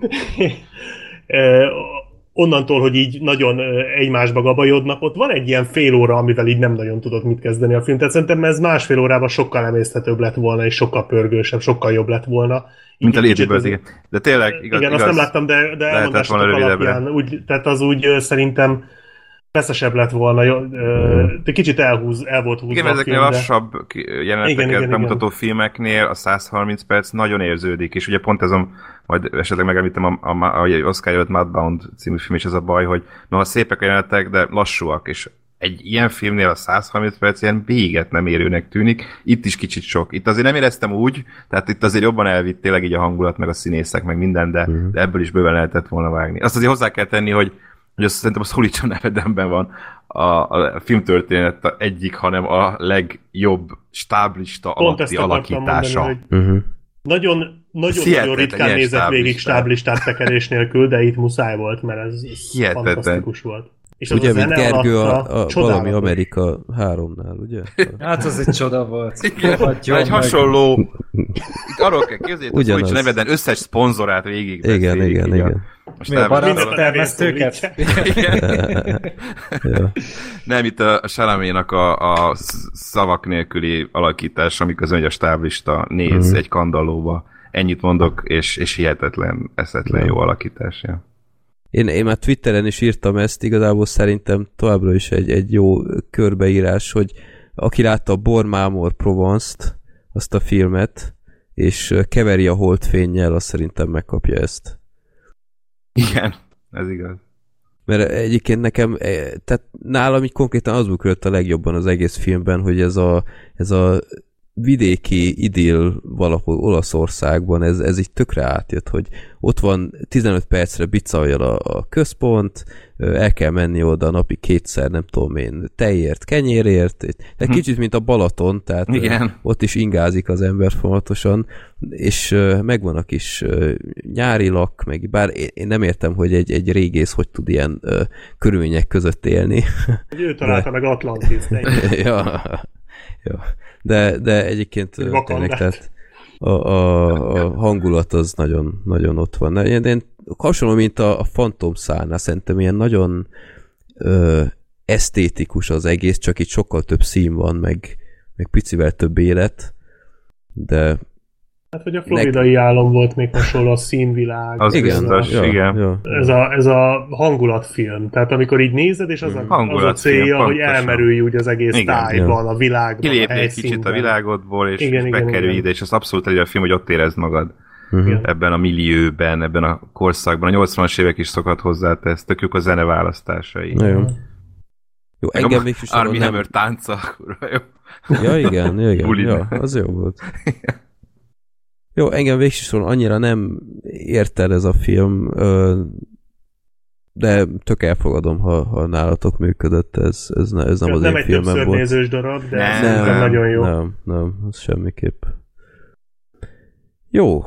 Onnantól, hogy így nagyon egymásba gabajodnak, ott van egy ilyen fél óra, amivel így nem nagyon tudod mit kezdeni a film. Tehát szerintem ez másfél órában sokkal emészthetőbb lett volna, és sokkal pörgősebb, sokkal jobb lett volna. Így Mint a Lady Bird, igen. De tényleg, igaz, igen, igaz. azt nem láttam, de, de rövidebbre. alapján. Úgy, tehát az úgy szerintem feszesebb lett volna, ö, de kicsit elhúz, el volt húzva Igen, a ezeknél film, de- lassabb ki- jeleneteket Igen, igen, bemutató filmeknél a 130 perc nagyon érződik, és ugye pont ez a, majd esetleg megemlítem a, a, a, a Oscar előtt Mudbound című film is ez a baj, hogy noha szépek a jelenetek, de lassúak, és egy ilyen filmnél a 130 perc ilyen véget nem érőnek tűnik, itt is kicsit sok. Itt azért nem éreztem úgy, tehát itt azért jobban elvitt tényleg így a hangulat, meg a színészek, meg minden, de, Mhm. de ebből is bőven lehetett volna vágni. Azt azért hozzá kell tenni, hogy hogy azt szerintem a Szolítson nevedemben van a, a filmtörténet egyik, hanem a legjobb stáblista Pont alatti alakítása. mondani, hogy Uh-huh. Nagyon, nagyon, hihetetlen, nagyon ritkán nézett végig stáblistát. tekerés nélkül, de itt muszáj volt, mert ez, ez Hihetetlen. fantasztikus volt. És Ugye, a mint Gergő a, a valami Amerika 3-nál, ugye? Hát az egy csoda volt. Igen, Hagyjon egy meg. hasonló... Itt arról kell képzeljétek, hogy neveden összes szponzorát végig Igen, beszélik igen, a- igen. Most Mi a nem- barátok Mindent a termesztőket? Igen. ja. Nem, itt a Salaménak a, a sz- szavak nélküli alakítása, miközben hogy a stáblista néz Mhm. egy kandallóba. Ennyit mondok, és, és hihetetlen, eszetlen jó alakítás. Ja. Én, én már Twitteren is írtam ezt, igazából szerintem továbbra is egy, egy jó körbeírás, hogy aki látta a Bormámor Provence-t, azt a filmet, és keveri a holdfénnyel, az szerintem megkapja ezt. Igen, ez igaz. Mert egyébként nekem, eh, tehát nálam így konkrétan az ugrott a legjobban az egész filmben, hogy ez a, ez a vidéki idill valahol Olaszországban, ez, ez így tökre átjött, hogy ott van 15 percre bicaljal a, a központ, el kell menni oda napi kétszer, nem tudom én, tejért, kenyérért, egy egy kicsit, mint a Balaton, tehát Igen. ott is ingázik az ember folyamatosan, és megvan a kis nyári lak, meg bár én- nem értem, hogy egy, egy régész hogy tud ilyen körülmények között élni. Ő találta meg Atlantis. de ja, ja. De, de egyébként tényleg, tehát a, a, a hangulat az nagyon, nagyon ott van. Én, én hasonló, mint a, a Phantom szárnál, szerintem ilyen nagyon ö, esztétikus az egész, csak itt sokkal több szín van, meg, meg picivel több élet, de Hát, hogy a floridai álom volt még hasonló a színvilág. Az igen, biztos. a, ja, igen. Ja, ez, a, ez a hangulatfilm. Tehát amikor így nézed, és az a, az a Hangulatfilm, célja, hogy pontosan. elmerülj úgy az egész Igen. tájban, a világban, Kilépni egy kicsit a világodból, és, Igen, és igen, bekerülj igen. ide, és az abszolút egy a film, hogy ott érezd magad. Igen. Ebben a millióben, ebben a korszakban. A 80-as évek is szokat hozzátesz, tök jók a zene választásai. Na jó. Jó, Meg engem is Army nem... Hammer tánca, kurva jó. Ja, igen, ja, igen. Ja, az jó volt. Jó, engem végsősorban annyira nem ért el ez a film, de tök elfogadom, ha, ha nálatok működött, ez, ez, ne, ez nem az nem én egy filmem volt. nézős darab, de Nem, szerintem nem, nagyon jó. Nem, nem, az semmiképp. Jó.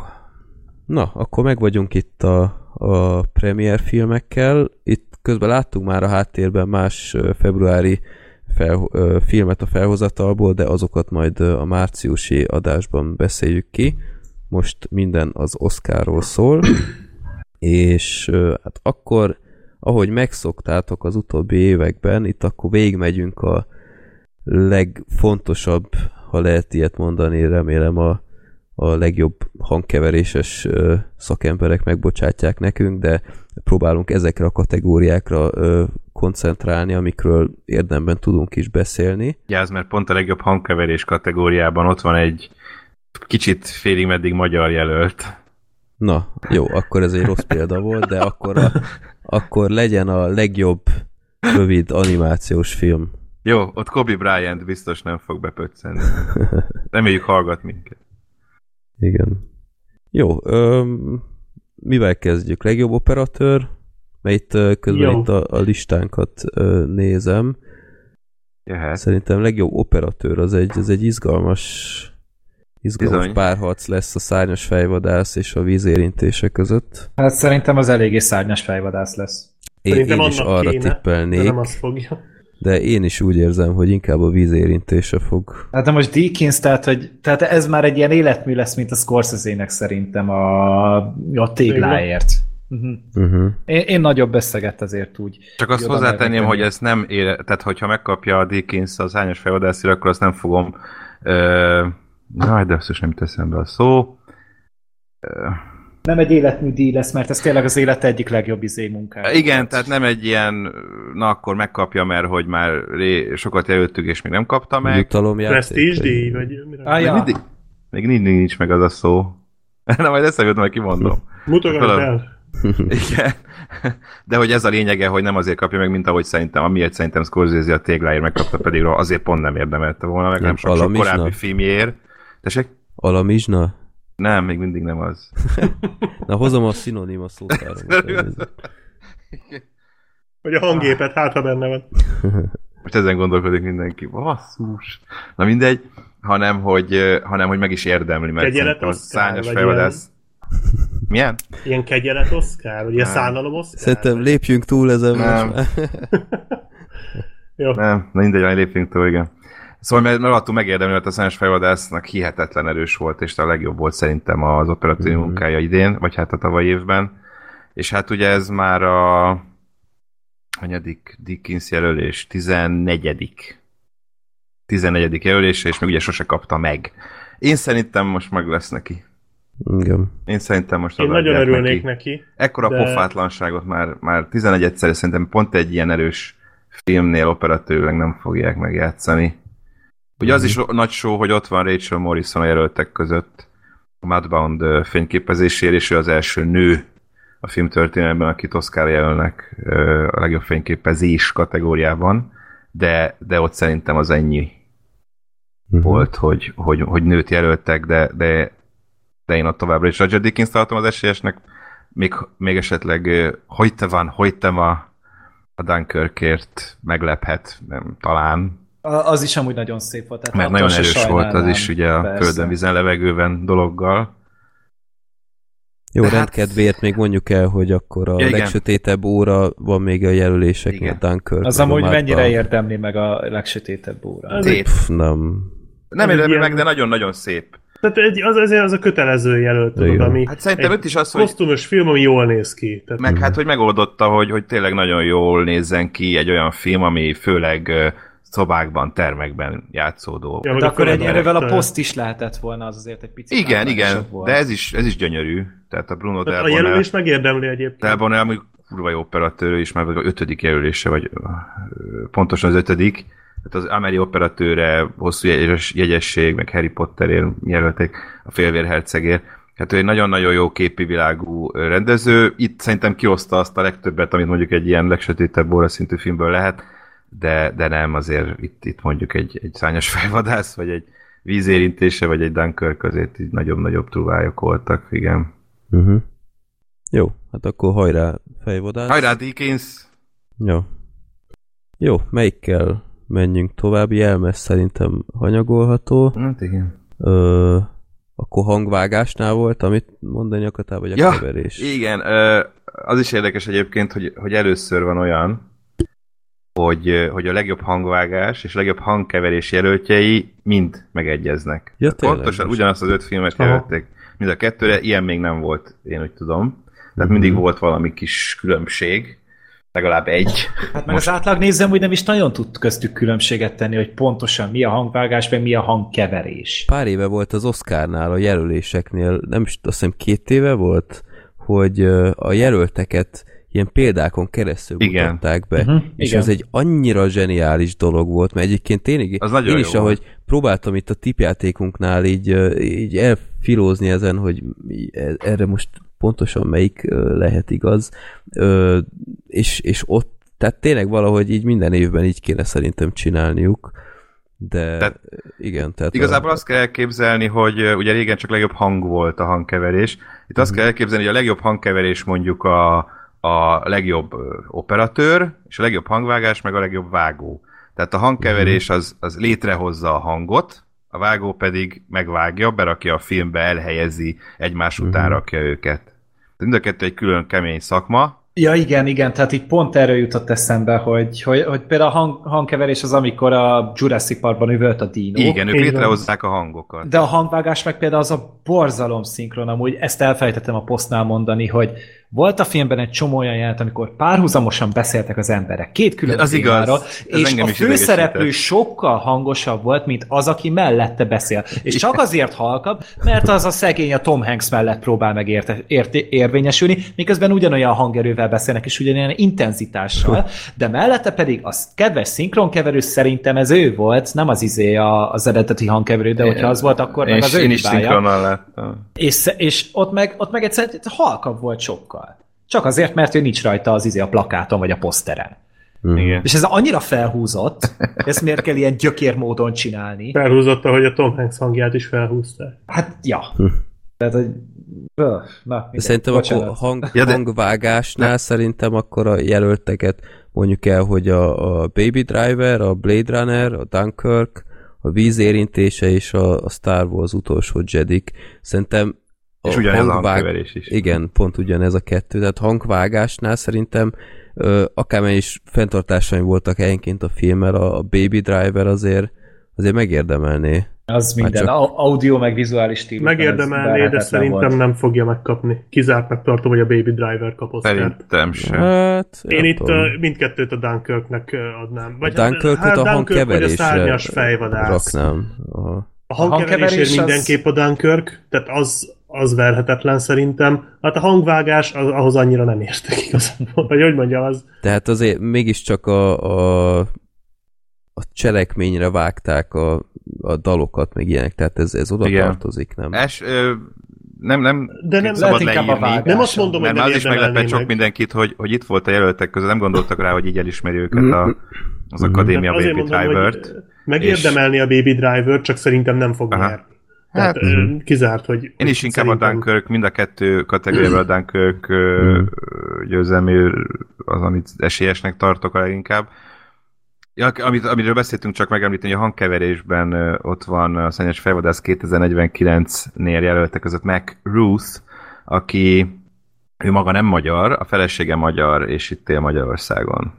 Na, akkor meg vagyunk itt a, a premier filmekkel. Itt közben láttuk már a háttérben más februári fel, filmet a felhozatalból, de azokat majd a márciusi adásban beszéljük ki. Most minden az Oscarról szól, és hát akkor, ahogy megszoktátok az utóbbi években, itt akkor végigmegyünk a legfontosabb, ha lehet ilyet mondani, remélem a, a legjobb hangkeveréses szakemberek megbocsátják nekünk, de próbálunk ezekre a kategóriákra koncentrálni, amikről érdemben tudunk is beszélni. Gyász, mert pont a legjobb hangkeverés kategóriában ott van egy kicsit félig meddig magyar jelölt. Na, jó, akkor ez egy rossz példa volt, de akkor, a, akkor legyen a legjobb rövid animációs film. Jó, ott Kobe Bryant biztos nem fog bepöccenni. Reméljük hallgat minket. Igen. Jó, öm, mivel kezdjük? Legjobb operatőr? Mert itt közben Jó. itt a, a listánkat ö, nézem. Jöhet. Szerintem legjobb operatőr az egy, az egy izgalmas izgalmas Bizony. párharc lesz a szárnyas fejvadász és a vízérintése között. Hát szerintem az eléggé szárnyas fejvadász lesz. Én, Szerintem én is arra kéne, De tippelnék, nem azt fogja. de én is úgy érzem, hogy inkább a vízérintése fog. Hát de most Deakins, tehát, hogy, tehát ez már egy ilyen életmű lesz, mint a Scorsese-nek szerintem a, a tégláért. Uh-huh. Uh-huh. Én, én nagyobb összeget azért úgy. Csak azt hozzátenném, hogy ezt nem ére, tehát hogyha megkapja a Dickens az hányos felvadászira, akkor azt nem fogom ö, jaj, de azt is nem teszem be a szó. Nem egy életmű díj lesz, mert ez tényleg az élete egyik legjobb izé munkája. Igen, tehát nem egy ilyen, na akkor megkapja, mert hogy már ré, sokat jelöltük, és még nem kapta meg. Jutalomjáték. Prestige díj, vagy mire? Ah, Még ja. mindig, még mindig nincs meg az a szó. Na, majd eszembe jut, majd kimondom. Mutogass el. Igen. De hogy ez a lényege, hogy nem azért kapja meg, mint ahogy szerintem, amiért szerintem Scorsese a tégláért megkapta, pedig azért pont nem érdemelte volna meg, Nem nem sok, sok korábbi filmjéért. Tessék? Alamizsna? Nem, még mindig nem az. Na hozom a szinonima elnézést. Vagy a hangépet, hát ha benne van. Most ezen gondolkodik mindenki. Basszus. Na mindegy, hanem hogy, hanem, hogy meg is érdemli, mert Kegyelet a szányos fejvadász... Milyen? Ilyen kegyelet Oscar, vagy ilyen szánalom Oscar? Szerintem lépjünk túl ezen Nem. most. Jó. Nem, na mindegy, lépjünk túl, igen. Szóval mert, mert attól megérdemli, mert a Szányos Fejvadásznak hihetetlen erős volt, és a legjobb volt szerintem az operatív Mhm. munkája idén, vagy hát a tavalyi évben. És hát ugye ez már a hanyadik Dickens jelölés, 14. 14. jelölése, és még ugye sose kapta meg. Én szerintem most meg lesz neki. Igen. Én szerintem most Én nagyon örülnék neki. neki. Ekkora de- pofátlanságot már, már 11 egyszer szerintem pont egy ilyen erős filmnél operatőrleg nem fogják megjátszani. Ugye az is Mhm. nagy show, hogy ott van Rachel Morrison a jelöltek között a Mudbound fényképezésért, és ő az első nő a film történelemben, akit Oscar jelölnek a legjobb fényképezés kategóriában, de, de ott szerintem az ennyi Mhm. volt, hogy, hogy, hogy nőt jelöltek, de, de, de én ott továbbra is Roger Dickens tartom az esélyesnek, még, még esetleg hogy te van, hogy te ma a Dunkirkért meglephet, nem, talán, Az is amúgy nagyon szép volt. Tehát mert nagyon erős volt az is ugye a Persze. földön, vízen, levegőben dologgal. Jó, De hát- rendkedvéért még mondjuk el, hogy akkor a Ja, igen. legsötétebb óra van még a jelöléseknél. Dunkirk. Az amúgy mennyire érdemli meg a legsötétebb óra. Szép. Pff, nem. Nem érdemli ilyen- meg, de nagyon-nagyon szép. Tehát egy, az, az, az a kötelező jelölt, tudod, ami Hát szerintem egy ott is az, hogy kosztümös film, ami jól néz ki. Tehát Meg hát, hogy megoldotta, hogy, hogy tényleg nagyon jól nézzen ki egy olyan film, ami főleg ö, szobákban, termekben játszódó. Ja, De akkor egyenlővel a poszt is lehetett volna, az azért egy picit Igen, igen, volt. de ez is, ez is gyönyörű. Tehát a Bruno Tehát Del a jelölés megérdemli egyébként. Del Bonel mondjuk kurva jó operatőr, és már a ötödik jelölése, vagy pontosan az ötödik. Tehát az Ameri operatőre, hosszú jegyes, jegyesség, meg Harry Potterért jelölték a félvérhercegért. Hát ő egy nagyon-nagyon jó képi világú rendező. Itt szerintem kioszta azt a legtöbbet, amit mondjuk egy ilyen legsötétebb óra szintű filmből lehet, de, de nem, azért itt, itt mondjuk egy, egy szányos fejvadász, vagy egy vízérintése, vagy egy Dunkirk azért így nagyobb-nagyobb trúvályok voltak, igen. Uh-huh. Jó, hát akkor hajrá fejvadász. Hajrá, Dickens! Jó. Jó, melyikkel menjünk tovább? Jelmes szerintem hanyagolható. Hát igen. Ö, akkor hangvágásnál volt, amit mondani akartál, vagy a Ja, keverés? Igen, ö, az is érdekes egyébként, hogy, hogy először van olyan, hogy, hogy a legjobb hangvágás és a legjobb hangkeverés jelöltjei mind megegyeznek. Ja, tényleg, Pontosan most. ugyanazt az öt filmet jelölték. Mind a kettőre, ilyen még nem volt, én úgy tudom. Tehát Mhm. mindig volt valami kis különbség, legalább egy. Hát meg az átlag nézem, hogy nem is nagyon tud köztük különbséget tenni, hogy pontosan mi a hangvágás, meg mi a hangkeverés. Pár éve volt az Oscarnál, a jelöléseknél, nem is azt hiszem két éve volt, hogy a jelölteket ilyen példákon keresztül Igen. mutatták be. Mhm, És igen. ez egy annyira zseniális dolog volt, mert egyébként tényleg Az nagyon én jó is, ahogy próbáltam itt a tipjátékunknál így, így elfilózni ezen, hogy e- erre most pontosan melyik lehet igaz, és, és ott, tehát tényleg valahogy így minden évben így kéne szerintem csinálniuk, de Tehát- igen, tehát Igazából azt kell elképzelni, hogy ugye régen csak legjobb hang volt a hangkeverés. Itt azt kell elképzelni, hogy a legjobb hangkeverés mondjuk a, a legjobb operatőr, és a legjobb hangvágás, meg a legjobb vágó. Tehát a hangkeverés az, az létrehozza a hangot, a vágó pedig megvágja, berakja a filmbe, elhelyezi, egymás után rakja őket. Mind a kettő egy külön kemény szakma, Ja, igen, igen, tehát így pont erről jutott eszembe, hogy, hogy, hogy például a hang, hangkeverés az, amikor a Jurassic Parkban üvölt a dino. Igen, ők van. létrehozzák a hangokat. De a hangvágás meg például az a borzalom szinkron, amúgy ezt elfelejtettem a posztnál mondani, hogy volt a filmben egy csomó olyan jelent, amikor párhuzamosan beszéltek az emberek, két külön Az témáról, és a főszereplő sokkal hangosabb volt, mint az, aki mellette beszél. És csak azért halkabb, mert az a szegény a Tom Hanks mellett próbál meg érte, érte, érvényesülni, miközben ugyanolyan hangerővel beszélnek, és ugyanolyan intenzitással, de mellette pedig a kedves szinkronkeverő szerintem ez ő volt, nem az izé a, az eredeti hangkeverő, de hogyha az volt, akkor meg én, az is- ő én is szinkronnal láttam. És, és ott meg, ott meg egyszerűen halkabb volt sokkal. Csak azért, mert ő nincs rajta az izé a plakáton vagy a poszteren. Igen. És ez annyira felhúzott, ezt miért kell ilyen gyökér módon csinálni? Felhúzotta, hogy a Tom Hanks hangját is felhúzták. Hát, ja. Tehát, hogy... Öh, Na, De mindegy, szerintem bocsánat. akkor hang, Ja, de- hangvágásnál szerintem akkor a jelölteket mondjuk el, hogy a, a Baby Driver, a Blade Runner, a Dunkirk, a vízérintése és a, a Star Wars utolsó Jedik. Szerintem És ugyanez a hangkeverés is. Igen, pont ugyanez a kettő. Tehát hangvágásnál szerintem ö, akármely is fenntartásaim voltak helyenként a filmmel, a, a Baby Driver azért azért megérdemelné. Az Már minden, csak- au- audio meg vizuális stílus. Megérdemelné, de szerintem nem fogja megkapni. Kizártnak tartom, hogy a Baby Driver kap Oscart. Szerintem sem. Hát, Én itt tudom. mindkettőt a Dunkirknek adnám. a Dunkirkot a Dunkirk vagy a hangkeverésre szárnyas fejvadász. raknám. Aha. A hangkeverésért hangkeverés az- mindenképp a Dunkirk, tehát az, az verhetetlen szerintem. Hát a hangvágás, az, ahhoz annyira nem értek igazából. Vagy hogy mondjam, az Tehát azért mégiscsak a, a, a cselekményre vágták a, a dalokat, meg ilyenek, tehát ez, ez oda Igen. tartozik, nem? Es, ö, nem, nem De nem- szabad Lehet inkább a leírni. vágás. nem azt mondom, hogy Mert nem már az is meglepett sok meg. mindenkit, hogy, hogy itt volt a jelöltek között, nem gondoltak rá, hogy így elismeri őket a, az Mhm. Akadémia Baby Driver-t. hogy megérdemelni a Baby Driver, csak szerintem nem fog Aha. nyerni. Tehát Hát, ö, kizárt, hogy Én is inkább szerintem- a Dunkirk, mind a kettő kategóriában a Dunkirk ö, győzelmű az, amit esélyesnek tartok a leginkább. Ja, amit, amiről beszéltünk, csak megemlíteni, hogy a hangkeverésben ott van a Szennyes Fejvadász 2049-nél jelöltek között Mac Ruth, aki ő maga nem magyar, a felesége magyar, és itt él Magyarországon.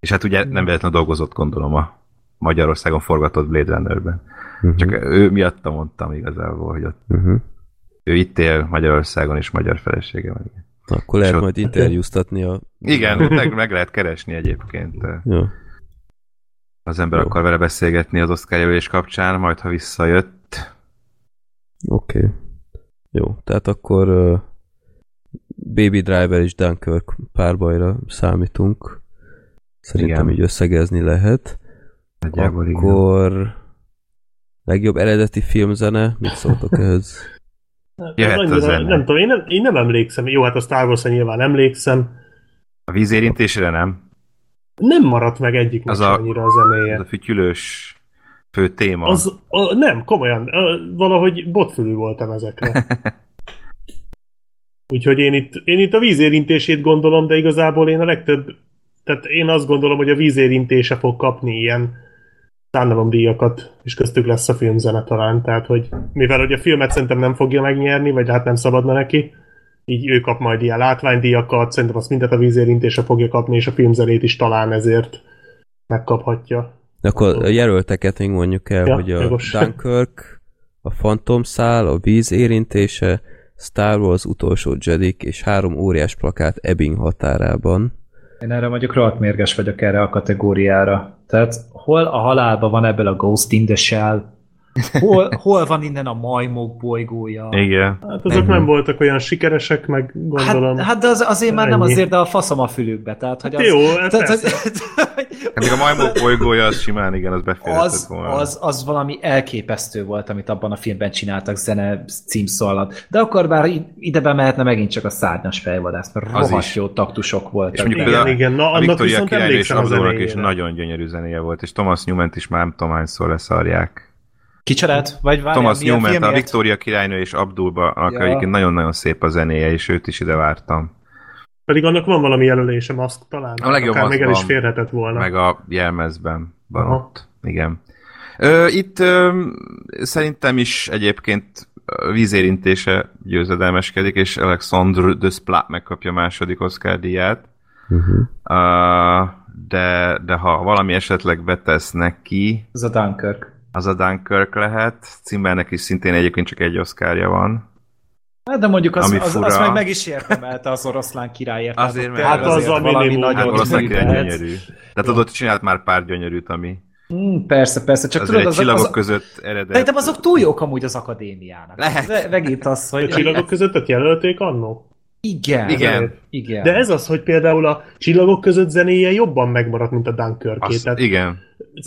És hát ugye nem véletlenül dolgozott, gondolom, a Magyarországon forgatott Blade Runnerben. Mhm. Csak ő miatta mondtam igazából, hogy ott Uh-huh. ő itt él Magyarországon, és magyar felesége van. Igen, Akkor lehet És ott- majd interjúztatni a... igen meg, meg lehet keresni egyébként. Jó. Az ember Jó. akar vele beszélgetni az Oscar jelölés kapcsán, majd ha visszajött. Oké. Okay. Jó, tehát akkor uh, Baby Driver és Dunkirk párbajra számítunk. Szerintem Igen. így összegezni lehet. Nagyjából igen. Legjobb eredeti filmzene, mit szóltok ehhez? Jöhet annyira- a zene. Nem tudom, én nem, én nem emlékszem. Jó, hát a Star wars nyilván emlékszem. A vízérintésére nem? Nem maradt meg egyiknek Az az a- annyira a zenéje. Ez a fütyülős fő téma. Az, a, nem, komolyan, a, valahogy botfülű voltam ezekre. Úgyhogy én itt, én itt a vízérintését gondolom, de igazából én a legtöbb, tehát én azt gondolom, hogy a vízérintése fog kapni ilyen szánalomdíjakat, és köztük lesz a filmzene talán, tehát hogy mivel hogy a filmet szerintem nem fogja megnyerni, vagy hát nem szabadna neki, így ő kap majd ilyen látványdíjakat, szerintem azt mindet a vízérintése fogja kapni, és a filmzenét is talán ezért megkaphatja. De akkor a jelölteket még mondjuk el, Ja, hogy a jogos. Dunkirk, a Phantom szál, a víz érintése, Star Wars utolsó Jedik és három óriás plakát Ebbing határában. Én erre mondjuk rohadt mérges vagyok erre a kategóriára. Tehát hol a halálban van ebből a Ghost in the Shell, hol, hol van innen a majmok bolygója. Igen. Hát azok nem voltak olyan sikeresek, meg gondolom. Hát, hát de az, azért már nem Ennyi. azért, de a faszom a fülükbe. Tehát, hogy az, Jó, hát tehát, hogy, Hát még a majmok bolygója, az simán igen, az beférhetett az, volna. az, az valami elképesztő volt, amit abban a filmben csináltak zene címszó alatt. De akkor bár i- ide bemehetne megint csak a szárnyas fejvadász, mert Az rohadt is. jó taktusok voltak. És mondjuk Igen, igen, na, a annak Victoria királynő és is nagyon gyönyörű zenéje volt, és Thomas Newman is már nem tudom hányszor leszarják. Kicsodát? Vagy várjál, Thomas Newman, a? Victoria királynő és Abdulba, annak Ja. egyébként nagyon-nagyon szép a zenéje, és őt is ide vártam. Pedig annak van valami jelölése, maszk talán. A legjobb Akár még el is férhetett volna. Meg a jelmezben van Aha. ott. Igen. Ö, itt ö, szerintem is egyébként vízérintése győzedelmeskedik, és Alexandre Desplat megkapja a második Oscar díját. Uh-huh. Uh, de, de ha valami esetleg betesz neki, Ez a Dunkirk. Az a Dunkirk lehet. Cimbernek is szintén egyébként csak egy Oscarja van. Hát de mondjuk az, Ami az, fura. az meg meg is érdemelte az oroszlán királyért. Azért, mert- Hát az azért a valami minimum. nagyon Hát valószínűleg művelt. gyönyörű. Tehát ott csinált már pár gyönyörűt, ami Mm, persze, persze, csak azért tudod, az, csillagok az, között eredet. Szerintem azok túl jók amúgy az akadémiának. Lehet. Megint az, A hogy... csillagok közöttet jelölték annó? Igen. Igen. Igen. De ez az, hogy például a csillagok között zenéje jobban megmaradt, mint a Dunkirké. Az, Tehát igen.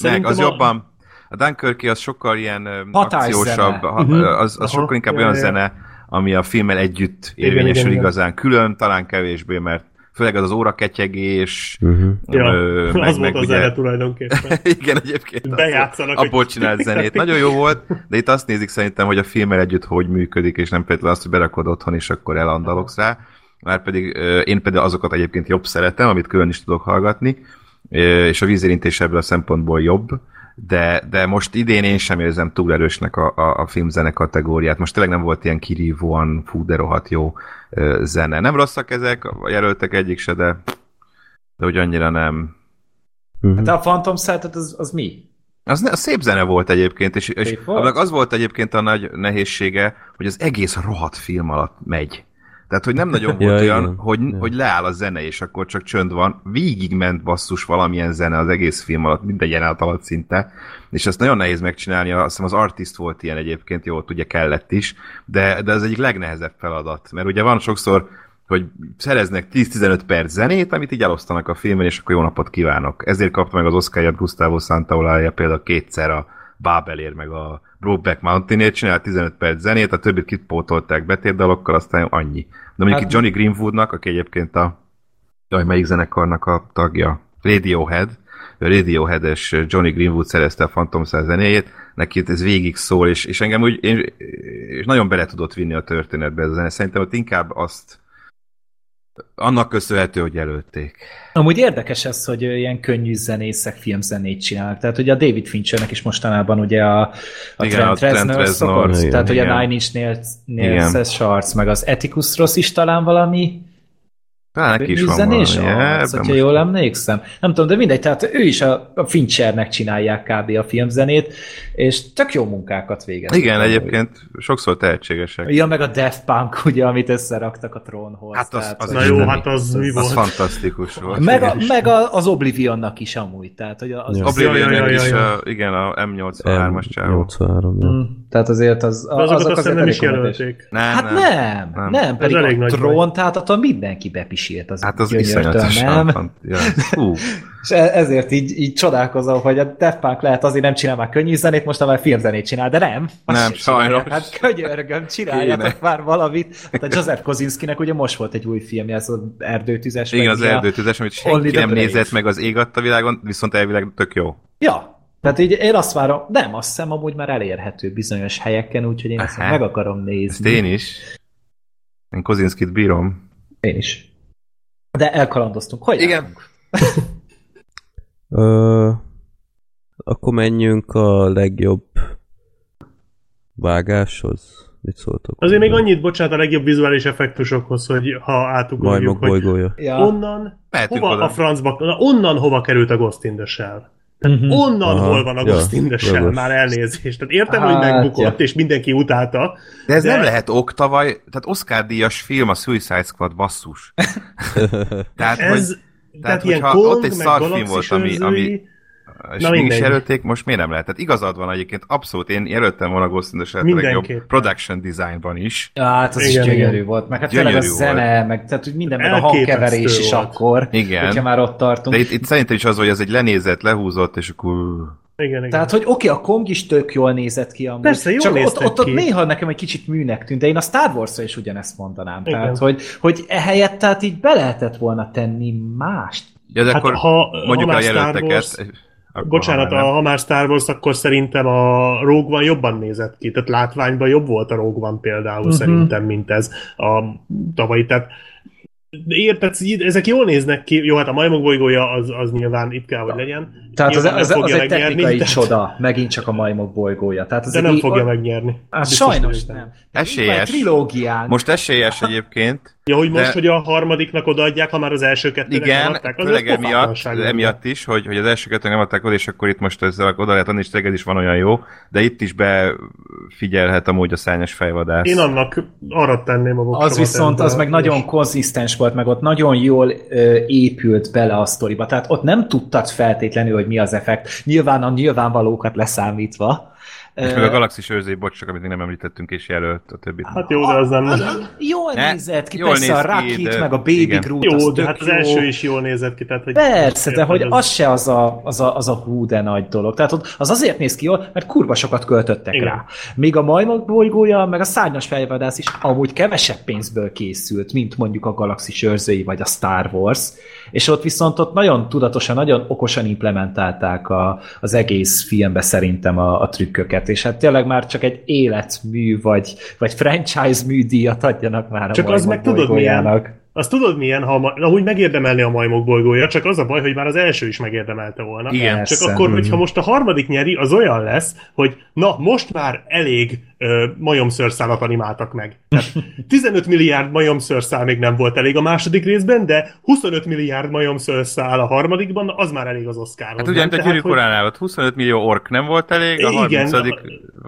Meg, az a- jobban, a Dunkirky az sokkal ilyen Hatásszene. akciósabb, ha, Mhm. az, az Aha, sokkal inkább ja, olyan ja. zene, ami a filmmel együtt Igen, érvényesül igen, igen. igazán. Külön, talán kevésbé, mert főleg az az óraketyegés, Uh-huh. Ja, ö, az meg, volt meg a ugye... zene tulajdonképpen. Igen, egyébként. Bejátszanak, Abból hogy- csinált zenét. Nagyon jó volt, de itt azt nézik szerintem, hogy a filmmel együtt hogy működik, és nem például azt, hogy berakod otthon, és akkor elandalogsz rá. Már pedig én például azokat egyébként jobb szeretem, amit külön is tudok hallgatni, és a vízérintés ebből a szempontból jobb, de, de most idén én sem érzem túl erősnek a, a, a filmzene kategóriát. Most tényleg nem volt ilyen kirívóan, fú, de rohadt jó ö, zene. Nem rosszak ezek, a jelöltek egyik se, de, de hogy annyira nem. De a Phantom Sight az, az mi? Az, ne, az szép zene volt egyébként, és, és volt? az volt egyébként a nagy nehézsége, hogy az egész rohadt film alatt megy. Tehát, hogy nem nagyon volt Ja, olyan, igen. hogy, Ja. hogy leáll a zene, és akkor csak csönd van. Végig ment basszus valamilyen zene az egész film alatt, minden jelenet alatt szinte. És ezt nagyon nehéz megcsinálni, azt hiszem az artist volt ilyen egyébként, jó, ugye kellett is, de, de az egyik legnehezebb feladat. Mert ugye van sokszor, hogy szereznek 10-15 perc zenét, amit így elosztanak a filmen, és akkor jó napot kívánok. Ezért kapta meg az Oscar-ját Gustavo Santaolalla például kétszer a Babelért, meg a Brokeback Mountainért csinált 15 perc zenét, a többit kipótolták betétdalokkal, aztán annyi. De mondjuk Hát- itt Johnny Greenwoodnak, aki egyébként a jaj, melyik zenekarnak a tagja? Radiohead. Radiohead-es Johnny Greenwood szerezte a Phantom Cell zenéjét, neki ez végig szól, és, és engem úgy, én, és nagyon bele tudott vinni a történetbe ez a zene. Szerintem ott inkább azt annak köszönhető, hogy jelölték. Amúgy érdekes ez, hogy ilyen könnyű zenészek filmzenét csinálnak. Tehát ugye a David Finchernek is mostanában ugye a, a Igen, Trent a Trent Reznor Reznor, szokott, igen, tehát ugye a igen. Nine Inch Nails, Igen. Nails Shards, meg az Ethicus Ross is talán valami Talán neki is van zenés valami. arc, hogyha most- jól emlékszem. Nem tudom, de mindegy, tehát ő is a, a Finchernek csinálják kb. a filmzenét, és tök jó munkákat végez. Igen, egyébként sokszor tehetségesek. Ja, meg a Daft Punk, ugye, amit összeraktak a trónhoz. Hát az- tehát, az hogy- Na jó, hát az mi Az volt? fantasztikus volt. meg, a, meg a, az Oblivionnak is amúgy, tehát hogy az, Ja. az Oblivion Ja, ja, ja, is, a, igen, a M83-as csávó. 83, ja. Mm, tehát azért az, azokat azok azt hiszem azért nem is jelölték. Nem, Hát nem, nem, nem. nem pedig a trón, tehát attól mindenki bepisilt az, Hát az iszonyatosan. nem? Ja, hú. És e- ezért így, így csodálkozom, hogy a Daft Punk lehet azért nem csinál már könnyű zenét, most már filmzenét csinál, de nem. Nem, sajnos. Hát könyörgöm, csináljatok Kéne. már valamit. Hát a Joseph Kosinskinek ugye most volt egy új filmje, ez az erdőtüzes. Igen, az a- erdőtüzes, amit senki nem Brave. nézett meg az ég adta világon, viszont elvileg tök jó. Ja, tehát így én azt várom, nem, azt hiszem amúgy már elérhető bizonyos helyeken, úgyhogy én ezt meg akarom Ezt nézni. én is. Én Kozinskit bírom. Én is. De elkalandoztunk. Hogy Igen. Ö, akkor menjünk a legjobb vágáshoz. Mit szóltok? Azért még annyit, bocsánat, a legjobb vizuális effektusokhoz, hogy ha átugorjuk, hogy bolygója. Ja. onnan, Mehetünk hova oda. a francba, na, onnan hova került a Ghost in the Shell? Tehát Mhm. onnan Aha, hol van a ja, jogos. már elnézést. Tehát értem, Hát, hogy megbukott, ja. és mindenki utálta. De ez De- nem lehet ok tavaly, tehát Oscar díjas film a Suicide Squad basszus. tehát, Ez, hogy, tehát, ilyen hogyha Kong, ott egy meg szarfilm volt, ami, ami és Na, mégis jelölték, most miért nem lehet? Tehát igazad van egyébként, abszolút, én jelöltem volna Ghost in the Shell legjobb production designban is. Ja, hát az is Igen, gyönyörű igen. volt, meg hát tényleg a zene, meg tehát hogy minden, meg a hangkeverés is volt. akkor, Igen. hogyha már ott tartunk. De itt, itt szerintem is az, hogy ez egy lenézett, lehúzott, és akkor... Igen, igen. Tehát, hogy oké, a Kong is tök jól nézett ki amúgy. Persze, jól Csak ott, ott, ott ki. néha nekem egy kicsit műnek tűnt, de én a Star Wars-ra is ugyanezt mondanám. Igen. Tehát, hogy, hogy ehelyett tehát így be lehetett volna tenni mást. Ja, de Hát akkor ha- mondjuk ha a jelölteket. Wars- akkor Bocsánat, ha a, nem. ha már Star Wars, akkor szerintem a Rogue One jobban nézett ki. Tehát látványban jobb volt a Rogue One például uh-huh. szerintem, mint ez a tavalyi. Tehát érted, ezek jól néznek ki. Jó, hát a majmok bolygója az, az nyilván itt kell, hogy legyen. Tehát az, az, nem az, fogja egy megnyerni, technikai de- csoda, megint csak a majmok bolygója. Tehát az De nem fogja megnyerni. Hát sajnos nem. Esélyes. Trilógián. Most esélyes egyébként, Ja, hogy most, De- hogy a harmadiknak odaadják, ha már az első kettőnek nem Igen, adták, az főleg emiatt, emiatt is, hogy, hogy az első kettő nem adták oda, és akkor itt most ezzel oda lehet adni, és ez is van olyan jó, de itt is befigyelhet amúgy a szányos fejvadász. Én annak arra tenném a. Az viszont, az meg nagyon konzisztens volt, meg ott nagyon jól ö, épült bele a sztoriba. Tehát ott nem tudtad feltétlenül, hogy mi az effekt. Nyilván a nyilvánvalókat leszámítva. És meg a Galaxis őrzé, bocs, csak amit még nem említettünk, és jelölt a többit. Hát jó, de az nem... Jól Ne, nézett ki, jól persze a ki, Rocket, de- meg a Baby igen. Groot, Jó, az de hát az jó. első is jól nézett ki, tehát hogy... Persze, de hogy Érted, az se az a, az a, az a hú de nagy dolog. Tehát az azért néz ki jól, mert kurva sokat költöttek Igen. rá. Míg a majmok bolygója, meg a szárnyas fejvadász is amúgy kevesebb pénzből készült, mint mondjuk a Galaxis őrzői vagy a Star Wars, és ott viszont ott nagyon tudatosan, nagyon okosan implementálták a, az egész filmbe szerintem a, a trükköket, és hát tényleg már csak egy életmű, vagy, vagy franchise műdíjat adjanak már a Csak az meg tudod bolygójának. Azt tudod milyen, ha ma, amúgy megérdemelni a majmok bolygója, csak az a baj, hogy már az első is megérdemelte volna. Igen. Csak Persze. akkor, hogyha most a harmadik nyeri, az olyan lesz, hogy na, most már elég ö, majomszőrszálat animáltak meg. Tehát 15 milliárd majomszőrszál még nem volt elég a második részben, de 25 milliárd majomszőrszál a harmadikban, az már elég az Oscarhoz. Hát ugye, mint a hogy- uránál, ott 25 millió ork nem volt elég, a Igen, 30. a-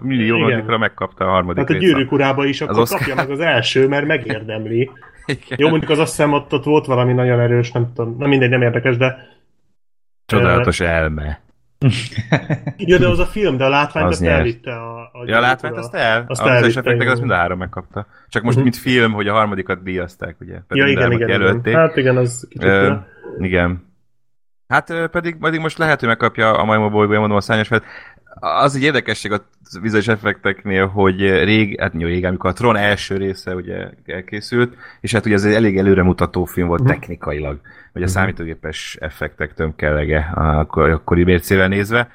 milliómadikra igen. megkapta a harmadik Tehát a gyűrűk urába is akkor Oscar. kapja meg az első, mert megérdemli. Igen. Jó, mondjuk az azt hiszem, ott, ott volt valami nagyon erős, nem tudom, nem mindegy, nem érdekes, de Csodálatos elme. Ja, de az a film, de a látványt Az azt nyert. elvitte a, a Ja, a látványt azt el? Azt az elvitte, effektek, igen. az mind a három megkapta. Csak most, mint film, hogy a harmadikat díjazták, ugye? Pedig Ja, igen, igen, igen. jelölték. Hát igen, az kicsit... Ö, fura. igen. Hát pedig, pedig most lehet, hogy megkapja a majmok bolygója, mondom a szányos fel. Az egy érdekesség a vizuális effekteknél, hogy rég, hát jó, rég, amikor a Tron első része ugye elkészült, és hát ugye ez egy elég előremutató film volt technikailag, vagy a számítógépes effektek tömkelege akkor, akkori mércével nézve,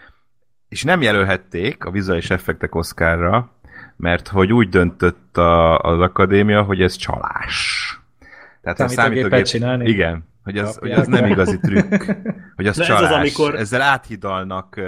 és nem jelölhették a vizuális effektek Oscarra, mert hogy úgy döntött a, az akadémia, hogy ez csalás. Tehát a Számítógépet csinálni? Igen, hogy ez, hogy Kapják ez nem igazi trükk, hogy az De ez csalás. az, amikor- Ezzel áthidalnak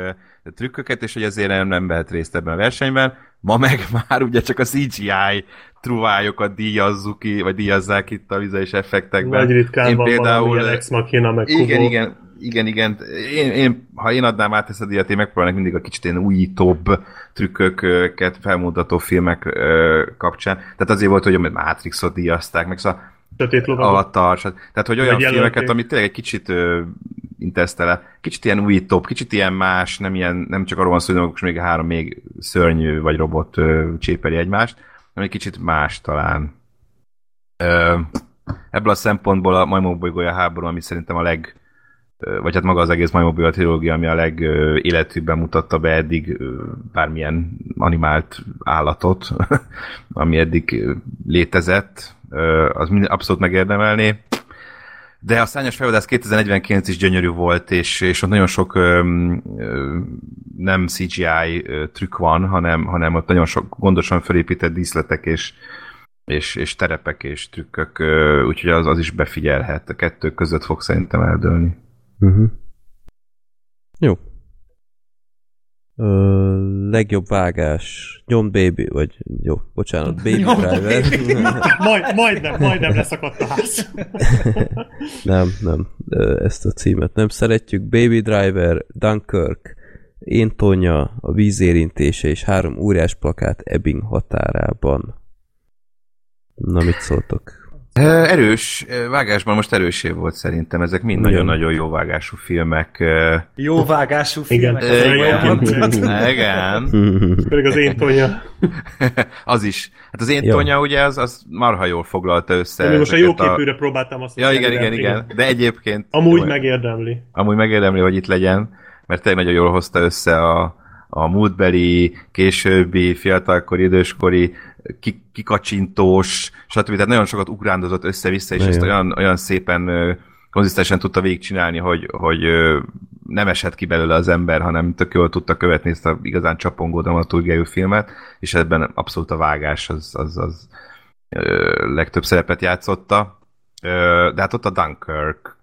trükköket, és hogy ezért nem, nem vehet részt ebben a versenyben. Ma meg már ugye csak a CGI truvályokat díjazzuk ki, vagy díjazzák itt a vizuális effektekben. Nagy ritkán Én van például, ex machina, meg igen, kubó. igen, igen, igen. Én, én, ha én adnám át ezt a díjat, én megpróbálnak mindig a kicsit ilyen újítóbb trükköket felmutató filmek ö, kapcsán. Tehát azért volt, hogy a Matrixot díjazták, meg szóval Sötét. Avatar, tehát hogy olyan Vagy filmeket, amit tényleg egy kicsit ö, Interstellar, kicsit ilyen újítóbb, kicsit ilyen más, nem, ilyen, nem csak arról van szó, hogy most még három még szörnyű vagy robot ö, csépeli egymást, hanem egy kicsit más talán. Ö, ebből a szempontból a Majmok bolygója háború, ami szerintem a leg vagy hát maga az egész Majmok trilógia, ami a legéletűbben mutatta be eddig bármilyen animált állatot, ami eddig létezett, az mind abszolút megérdemelné. De a Szányos Felvadász 2049 is gyönyörű volt, és, és ott nagyon sok ö, ö, nem CGI trükk van, hanem, hanem ott nagyon sok gondosan felépített díszletek és, és, és terepek és trükkök, ö, úgyhogy az, az is befigyelhet. A kettő között fog szerintem eldőlni. Uh-huh. Jó. Ö, legjobb vágás. Nyom Baby, vagy jó, bocsánat, Baby Nyom Driver. Majd, majdnem, majdnem leszakadt a ház. nem, nem, ezt a címet nem szeretjük. Baby Driver, Dunkirk, Én Tonya, a vízérintése és három óriás plakát Ebbing határában. Na, mit szóltok? Erős, vágásban most erősé volt szerintem, ezek mind nagyon-nagyon jó vágású filmek. Jó vágású filmek. az Igen. Igen. Igen. Pedig az én tonya. az is. Hát az én Jó. Tonya ugye az, az marha jól foglalta össze. Én most a jó képűre próbáltam azt Ja, igen, igen, igen. De egyébként... Amúgy jó, megérdemli. Amúgy megérdemli, hogy itt legyen, mert tényleg nagyon jól hozta össze a, a múltbeli, későbbi, fiatalkori, időskori, ki- kikacsintós, stb. Tehát nagyon sokat ugrándozott össze-vissza, és ezt olyan, olyan szépen konzisztensen tudta végigcsinálni, hogy, hogy nem esett ki belőle az ember, hanem tök jól tudta követni ezt a igazán csapongó dramaturgiájú filmet, és ebben abszolút a vágás az, az, az ö, legtöbb szerepet játszotta. Ö, de hát ott a Dunkirk,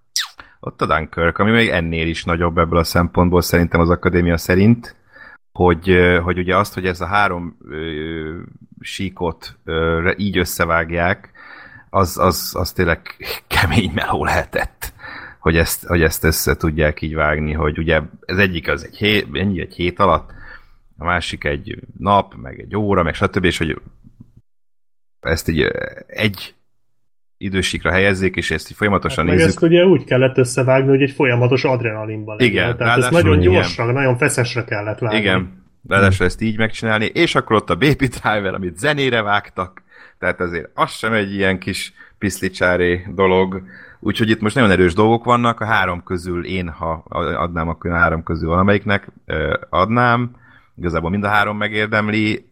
ott a Dunkirk, ami még ennél is nagyobb ebből a szempontból szerintem az akadémia szerint, hogy, hogy ugye azt, hogy ez a három ö, síkot ö, így összevágják, az, az, az tényleg kemény meló lehetett, hogy ezt, hogy ezt össze tudják így vágni, hogy ugye ez egyik az egy hét, ennyi egy hét alatt, a másik egy nap, meg egy óra, meg stb. És hogy ezt így egy idősikra helyezzék, és ezt így folyamatosan hát, nézzük. ezt ugye úgy kellett összevágni, hogy egy folyamatos adrenalinban legyen. Igen, Tehát ezt ráadásul nagyon igen. gyorsra, nagyon feszesre kellett vágni. Igen, ráadásul ezt így megcsinálni, és akkor ott a Baby Driver, amit zenére vágtak, tehát azért az sem egy ilyen kis piszlicsári dolog, úgyhogy itt most nagyon erős dolgok vannak, a három közül én, ha adnám, akkor a három közül valamelyiknek adnám, igazából mind a három megérdemli,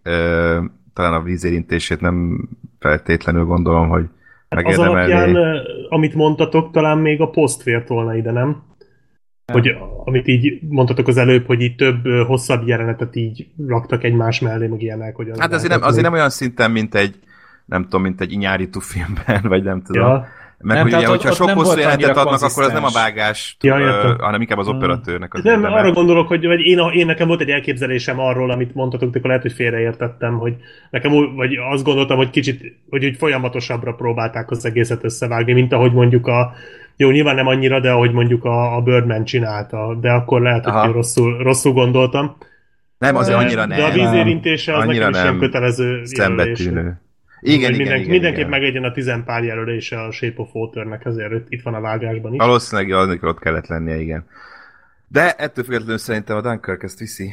talán a vízérintését nem feltétlenül gondolom, hogy az alapján, amit mondtatok, talán még a poszt fért volna ide, nem? Hogy amit így mondtatok az előbb, hogy így több hosszabb jelenetet így raktak egymás mellé, meg ilyenek, hogy az Hát azért nem, azért nem olyan szinten, mint egy nem tudom, mint egy inyáritú filmben, vagy nem tudom. Ja, Meg Nem, hogy ugye, tehát hogyha ott- sok hosszú annyira adnak, akkor az nem a vágás, Ja, ö, hanem inkább az operatőrnek az nem, arra gondolok, hogy vagy én, én nekem volt egy elképzelésem arról, amit mondtatok, de akkor lehet, hogy félreértettem, hogy nekem úgy, vagy azt gondoltam, hogy kicsit, hogy úgy folyamatosabbra próbálták az egészet összevágni, mint ahogy mondjuk a jó, nyilván nem annyira, de ahogy mondjuk a, a Birdman csinálta, de akkor lehet, Aha. hogy rosszul, rosszul gondoltam. Nem, azért annyira nem. De a vízérintése az Annyira nekem is ilyen nem. kötelező jelölés. Hogy Igen, igen, minden, igen, mindenképp igen. megegyen a tizenpár jelölése a Shape of Water-nek, ezért itt- van a vágásban is. Valószínűleg az, ott kellett lennie, igen. De ettől függetlenül szerintem a Dunkirk ezt viszi.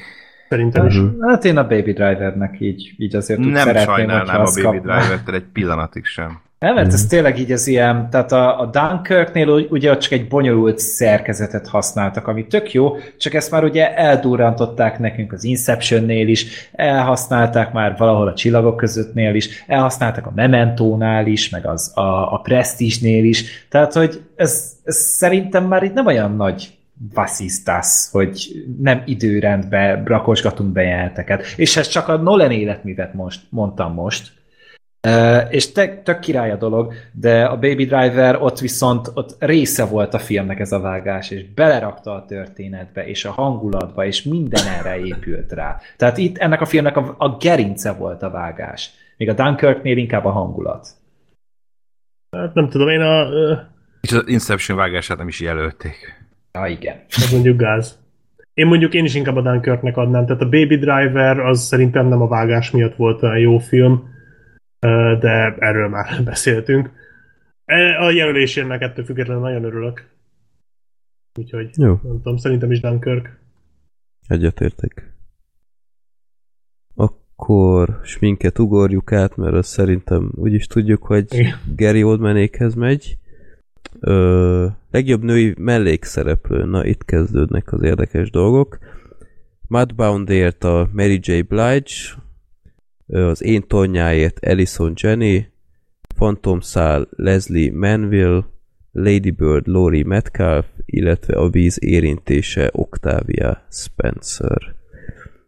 Szerintem is. Hát én a Baby Drivernek így, így azért Nem szeretném, sajnálnám a Baby. Driver-t egy pillanatig sem. Nem, mert ez tényleg így az ilyen, tehát a, a Dunkirknél ugye csak egy bonyolult szerkezetet használtak, ami tök jó, csak ezt már ugye eldurrantották nekünk az Inceptionnél is, elhasználták már valahol a Csillagok közöttnél is, elhasználtak a Mementónál is, meg az, a, a Prestige-nél is, tehát hogy ez, ez szerintem már itt nem olyan nagy vasszisztász, hogy nem időrendbe rakosgatunk bejelenteket. És ez csak a Nolan életművet most, mondtam most, Uh, és te, tök király a dolog, de a Baby Driver ott viszont ott része volt a filmnek ez a vágás, és belerakta a történetbe, és a hangulatba, és minden erre épült rá. Tehát itt ennek a filmnek a, a gerince volt a vágás. Míg a Dunkirknél inkább a hangulat. Hát nem tudom, én a... ö, És az Inception vágását nem is jelölték. Ja, igen. az mondjuk gáz. Én mondjuk én is inkább a Dunkirknek adnám. Tehát a Baby Driver az szerintem nem a vágás miatt volt olyan jó film, de erről már beszéltünk. E, A jelölésének ettől függetlenül nagyon örülök. Úgyhogy Jó, nem tudom, szerintem is Dunkirk. egyetértek. Akkor sminket ugorjuk át, mert azt szerintem úgyis tudjuk, hogy Igen. Gary Oldmanékhez megy. Ö, legjobb női mellékszereplő, na itt kezdődnek az érdekes dolgok. Mudboundért a Mary J. Blige, az Én Tonyáért Alison Jenny, Phantom Szál Leslie Manville, Lady Bird Laurie Metcalf, illetve a víz érintése Octavia Spencer.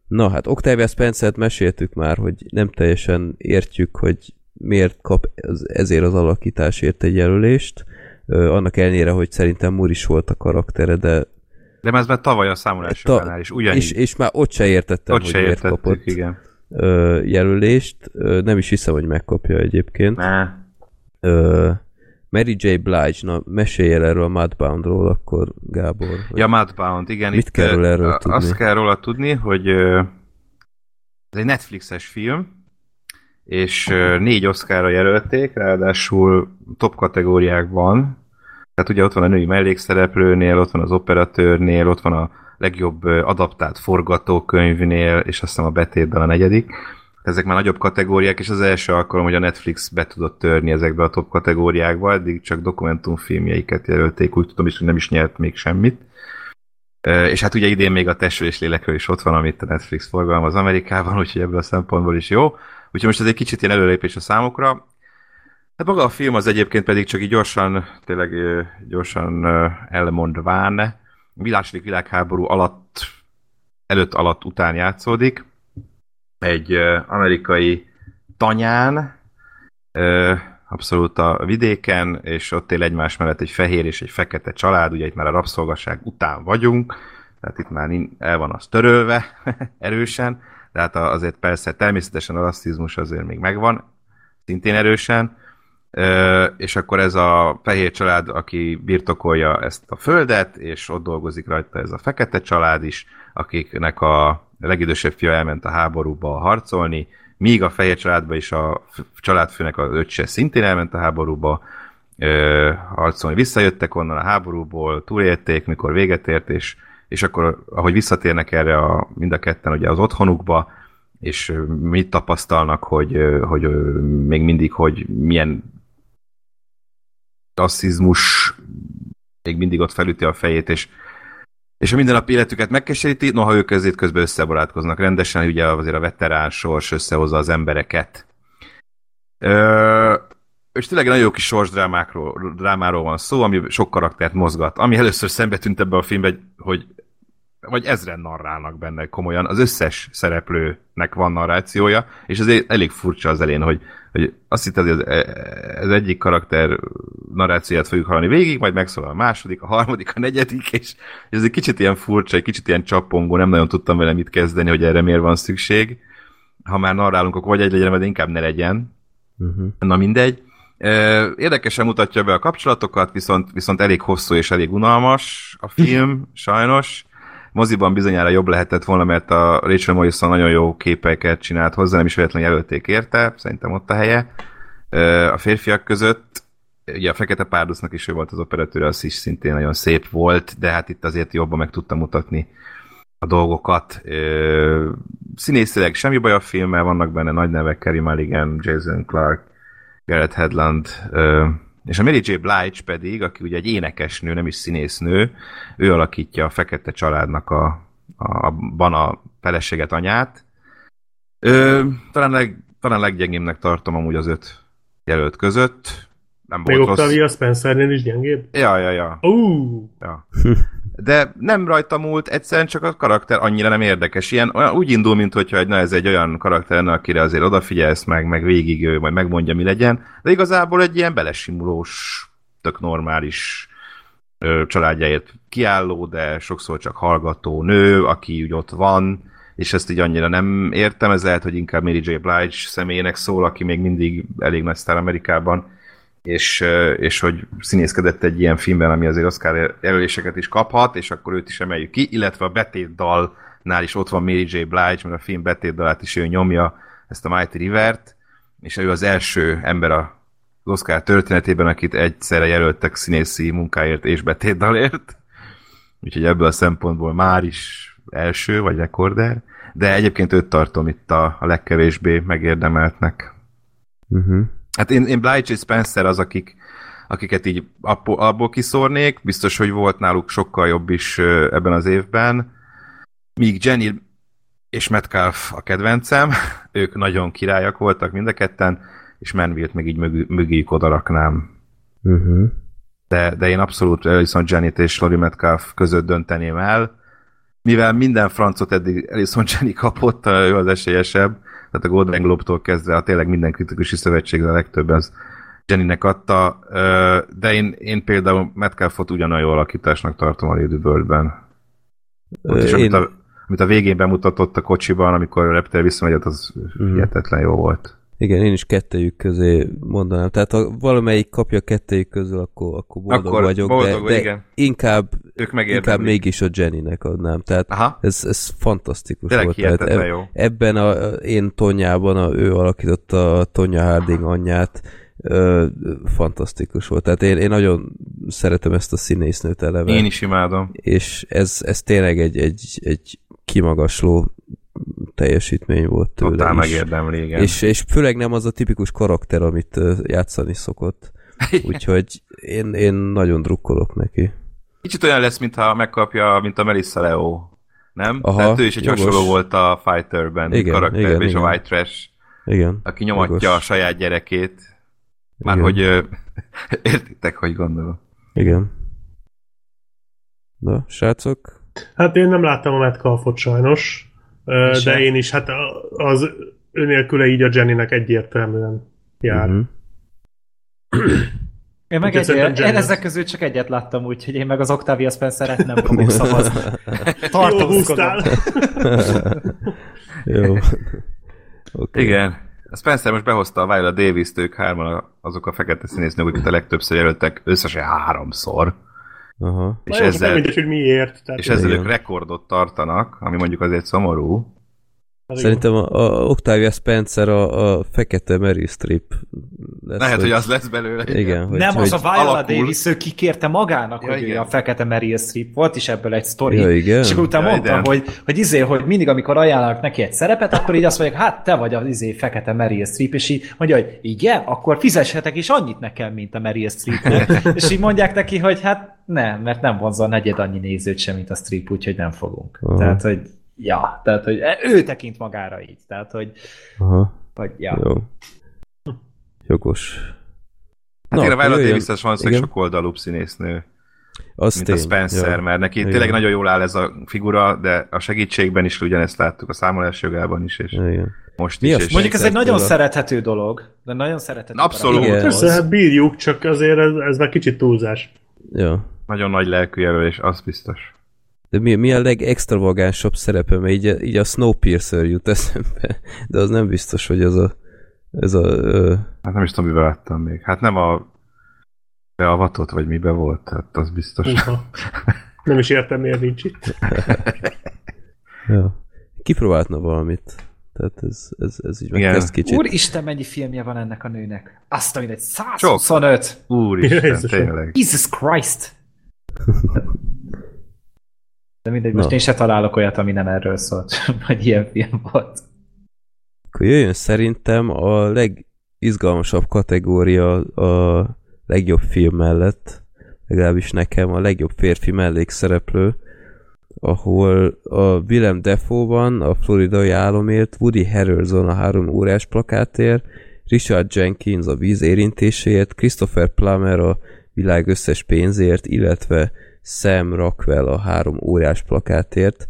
Na hát Octavia Spencer-t meséltük már, hogy nem teljesen értjük, hogy miért kap ezért az alakításért egy jelölést. Annak ellenére, hogy szerintem Moore is volt a karaktere, de De ez már tavaly a számolás Ta- is ugyanígy. és, és már ott se értettem, Ott hogy se miért értettük, kapott igen. Ö, jelölést. Ö, nem is hiszem, hogy megkapja egyébként. Ne. Ö, Mary J. Blige, na mesélj el erről a Mudboundról akkor, Gábor. Ja, Mudbound, igen. Mit kell róla erről a- tudni? Azt kell róla tudni, hogy ez egy Netflixes film, és négy Oscarra jelölték, ráadásul top kategóriákban. Tehát ugye ott van a női mellékszereplőnél, ott van az operatőrnél, ott van a legjobb adaptált forgatókönyvnél, és azt a betétben a negyedik. Ezek már nagyobb kategóriák, és az első alkalom, hogy a Netflix be tudott törni ezekbe a top kategóriákba, eddig csak dokumentumfilmjeiket jelölték, úgy tudom is, hogy nem is nyert még semmit. És hát ugye idén még a testről és lélekről is ott van, amit a Netflix forgalmaz Amerikában, úgyhogy ebből a szempontból is jó. Úgyhogy most ez egy kicsit ilyen előlépés a számokra. Hát maga a film az egyébként pedig csak így gyorsan, tényleg gyorsan elmondván, második világháború alatt, előtt alatt után játszódik. Egy amerikai tanyán, abszolút a vidéken, és ott él egymás mellett egy fehér és egy fekete család, ugye itt már a rabszolgaság után vagyunk, tehát itt már el van az törölve erősen, de hát a- azért persze természetesen a rasszizmus azért még megvan, szintén erősen, és akkor ez a fehér család, aki birtokolja ezt a földet, és ott dolgozik rajta ez a fekete család is, akiknek a legidősebb fia elment a háborúba harcolni, míg a fehér családba is a családfőnek az öccse szintén elment a háborúba harcolni. Visszajöttek onnan a háborúból, túlélték, mikor véget ért, és, és akkor, ahogy visszatérnek erre a, mind a ketten ugye az otthonukba, és mit tapasztalnak, hogy, hogy még mindig, hogy milyen rasszizmus még mindig ott felüti a fejét, és, és a mindennapi életüket megkeseríti, noha ők ezért közben összebarátkoznak rendesen, ugye azért a veterán sors összehozza az embereket. Ö, és tényleg nagyon jó kis sorsdrámáról drámáról van szó, ami sok karaktert mozgat. Ami először szembe tűnt ebbe a filmbe, hogy vagy ezren narrálnak benne komolyan. Az összes szereplőnek van narrációja, és ez elég furcsa az elén, hogy, hogy azt hitted, hogy az egyik karakter narrációját fogjuk hallani végig, majd megszólal a második, a harmadik, a negyedik, és ez egy kicsit ilyen furcsa, egy kicsit ilyen csapongó, nem nagyon tudtam vele mit kezdeni, hogy erre miért van szükség. Ha már narrálunk, akkor vagy egy legyen, vagy inkább ne legyen. Uh-huh. Na mindegy. Érdekesen mutatja be a kapcsolatokat, viszont, viszont elég hosszú és elég unalmas a film, sajnos moziban bizonyára jobb lehetett volna, mert a Rachel Morrison nagyon jó képeket csinált hozzá, nem is véletlenül jelölték érte, szerintem ott a helye a férfiak között. Ugye a Fekete Párducnak is ő volt az operatőr, az is szintén nagyon szép volt, de hát itt azért jobban meg tudta mutatni a dolgokat. Színészileg semmi baj a filmmel, vannak benne nagy nevek, Kerry Mulligan, Jason Clark, Garrett Hedlund, és a Mary J. Blige pedig, aki ugye egy énekesnő, nem is színésznő, ő alakítja a fekete családnak a, a, abban a feleséget, anyát. Ö, talán, leg, talán leggyengébbnek tartom amúgy az öt jelölt között. Nem Még volt Octavia rossz. Spencernél is gyengébb? Ja, ja, ja. Uh. ja. De nem rajta múlt, egyszerűen csak a karakter annyira nem érdekes. Ilyen, olyan, úgy indul, mint hogyha na, ez egy olyan karakter lenne, akire azért odafigyelsz meg, meg végig ő majd megmondja, mi legyen. De igazából egy ilyen belesimulós, tök normális ö, családjáért kiálló, de sokszor csak hallgató nő, aki úgy ott van, és ezt így annyira nem értem, ez lehet, hogy inkább Mary J. Blige személyének szól, aki még mindig elég nagy sztár Amerikában, és, és hogy színészkedett egy ilyen filmben, ami azért Oscar jelöléseket is kaphat, és akkor őt is emeljük ki, illetve a betét dalnál is ott van Mary J. Blige, mert a film betét dalát is ő nyomja, ezt a Mighty River-t, és ő az első ember a az Oscar történetében, akit egyszerre jelöltek színészi munkáért és betétdalért. Úgyhogy ebből a szempontból már is első, vagy rekorder. De egyébként őt tartom itt a, a legkevésbé megérdemeltnek. Uh-huh. Hát én, én Blige és Spencer az, akik, akiket így abból, abból kiszórnék, biztos, hogy volt náluk sokkal jobb is ebben az évben. Míg Jenny és Metcalf a kedvencem, ők nagyon királyak voltak mind a ketten, és Manville-t meg így mögé, mögéjük odaraknám. Uh-huh. De, de én abszolút Alison Janet és Lori Metcalf között dönteném el, mivel minden francot eddig Alison Jenny kapott, ő az esélyesebb, tehát a Golden Globe-tól kezdve a tényleg minden kritikusi szövetségre a legtöbb az Jennynek adta, de én, én például Metcalfot ugyanolyan jó alakításnak tartom a Lady Bird-ben. Ott is, én... amit, a, amit a végén bemutatott a kocsiban, amikor a reptér visszamegy, az mm. hihetetlen jó volt. Igen, én is kettőjük közé mondanám. Tehát ha valamelyik kapja kettőjük közül, akkor, akkor boldog akkor vagyok, boldog, de, de igen. inkább, ők inkább mégis a Jennynek adnám. Tehát Aha. ez, ez fantasztikus Tényleg volt. Tehát eb, jó. Ebben a, én Tonyában, a, ő alakította a Tonya Harding anyját, ö, fantasztikus volt. Tehát én, én nagyon szeretem ezt a színésznőt eleve. Én is imádom. És ez, ez tényleg egy, egy, egy kimagasló teljesítmény volt tőle Totál megérdemli, igen. És, és főleg nem az a tipikus karakter, amit játszani szokott. Úgyhogy én, én nagyon drukkolok neki. Kicsit olyan lesz, mintha megkapja, mint a Melissa Leo. Nem? Aha, Tehát ő is egy jogos. hasonló volt a Fighterben, igen, karakter, igen, és igen. a White Trash, igen, aki nyomatja jogos. a saját gyerekét. Már igen. hogy értitek, hogy gondolom. Igen. Na, srácok? Hát én nem láttam a Metcalfot sajnos. És de én is, hát az önélküle így a Jennynek egyértelműen jár. Uh-huh. Én meg egy, én ezek közül csak egyet láttam, úgyhogy én meg az Octavia Spencer-et nem fogok szavazni. Tartózkodom. Jó. Okay. Igen. A Spencer most behozta a Viola Davis-t, ők hárman azok a fekete színésznők, akiket a legtöbbször jelöltek, összesen háromszor. Aha. És És ezzel, nem mindegy, hogy miért. Tehát és ezzel ők rekordot tartanak, ami mondjuk azért szomorú. Az Szerintem a, a Octavia Spencer a, a fekete Mary Streep lesz. Lehet, hogy az lesz belőle. Igen, hogy, nem, hogy, az a Viola alakul. Davis, ő kikérte magának, Ja, hogy ő igen. a fekete Meryl Streep. Volt is ebből egy sztori. Ja, igen? És akkor utána Ja, mondtam, hogy, hogy izé, hogy mindig, amikor ajánlanak neki egy szerepet, akkor így azt mondják, hát te vagy az izé fekete Meryl Streep, és így mondja, hogy igen, akkor fizessetek is annyit nekem, mint a Meryl Streep. és így mondják neki, hogy hát nem, mert nem vonza a negyed annyi nézőt sem, mint a Streep, úgyhogy nem fogunk. Aha. Tehát, hogy ja, tehát, hogy ő tekint magára így. Tehát, hogy, Aha, hogy ja. jó. Jogos. Hát én a Viola Davis-es valószínűleg Igen. sok oldalúbb színésznő, Az mint tény. a Spencer, ja. mert neki Igen. tényleg nagyon jól áll ez a figura, de a segítségben is ugyanezt láttuk, a számolás jogában is, és Igen. most Mi is. és Mondjuk ez egy nagyon Spencer szerethető dolog, de nagyon szerethető. Abszolút. Igen. Persze, hát bírjuk, csak azért ez, ez már kicsit túlzás. Ja. Nagyon nagy lelkű jelölés, az biztos. De mi, mi a legextravagánsabb szerepe, mert így, így a Snowpiercer jut eszembe, de az nem biztos, hogy az a ez a... Ö, Hát nem is tudom, mivel láttam még. Hát nem a beavatott, vagy mibe volt, hát az biztos. Uha. Nem is értem, miért nincs itt. ja. Kipróbáltna valamit. Tehát ez, ez, ez így Igen. megkezd kicsit. Úristen, mennyi filmje van ennek a nőnek? Azt a mindegy, 125! Úristen, Jézusom. tényleg. Jesus Christ! De mindegy, most Na. én se találok olyat, ami nem erről szólt, vagy ilyen film volt. Akkor jöjjön szerintem a legizgalmasabb kategória a legjobb film mellett, legalábbis nekem a legjobb férfi mellékszereplő, ahol a Willem Dafoe van a floridai álomért, Woody Harrelson a három órás plakátért, Richard Jenkins a víz érintéséért, Christopher Plummer a világ összes pénzért, illetve Sam Rockwell a három órás plakátért.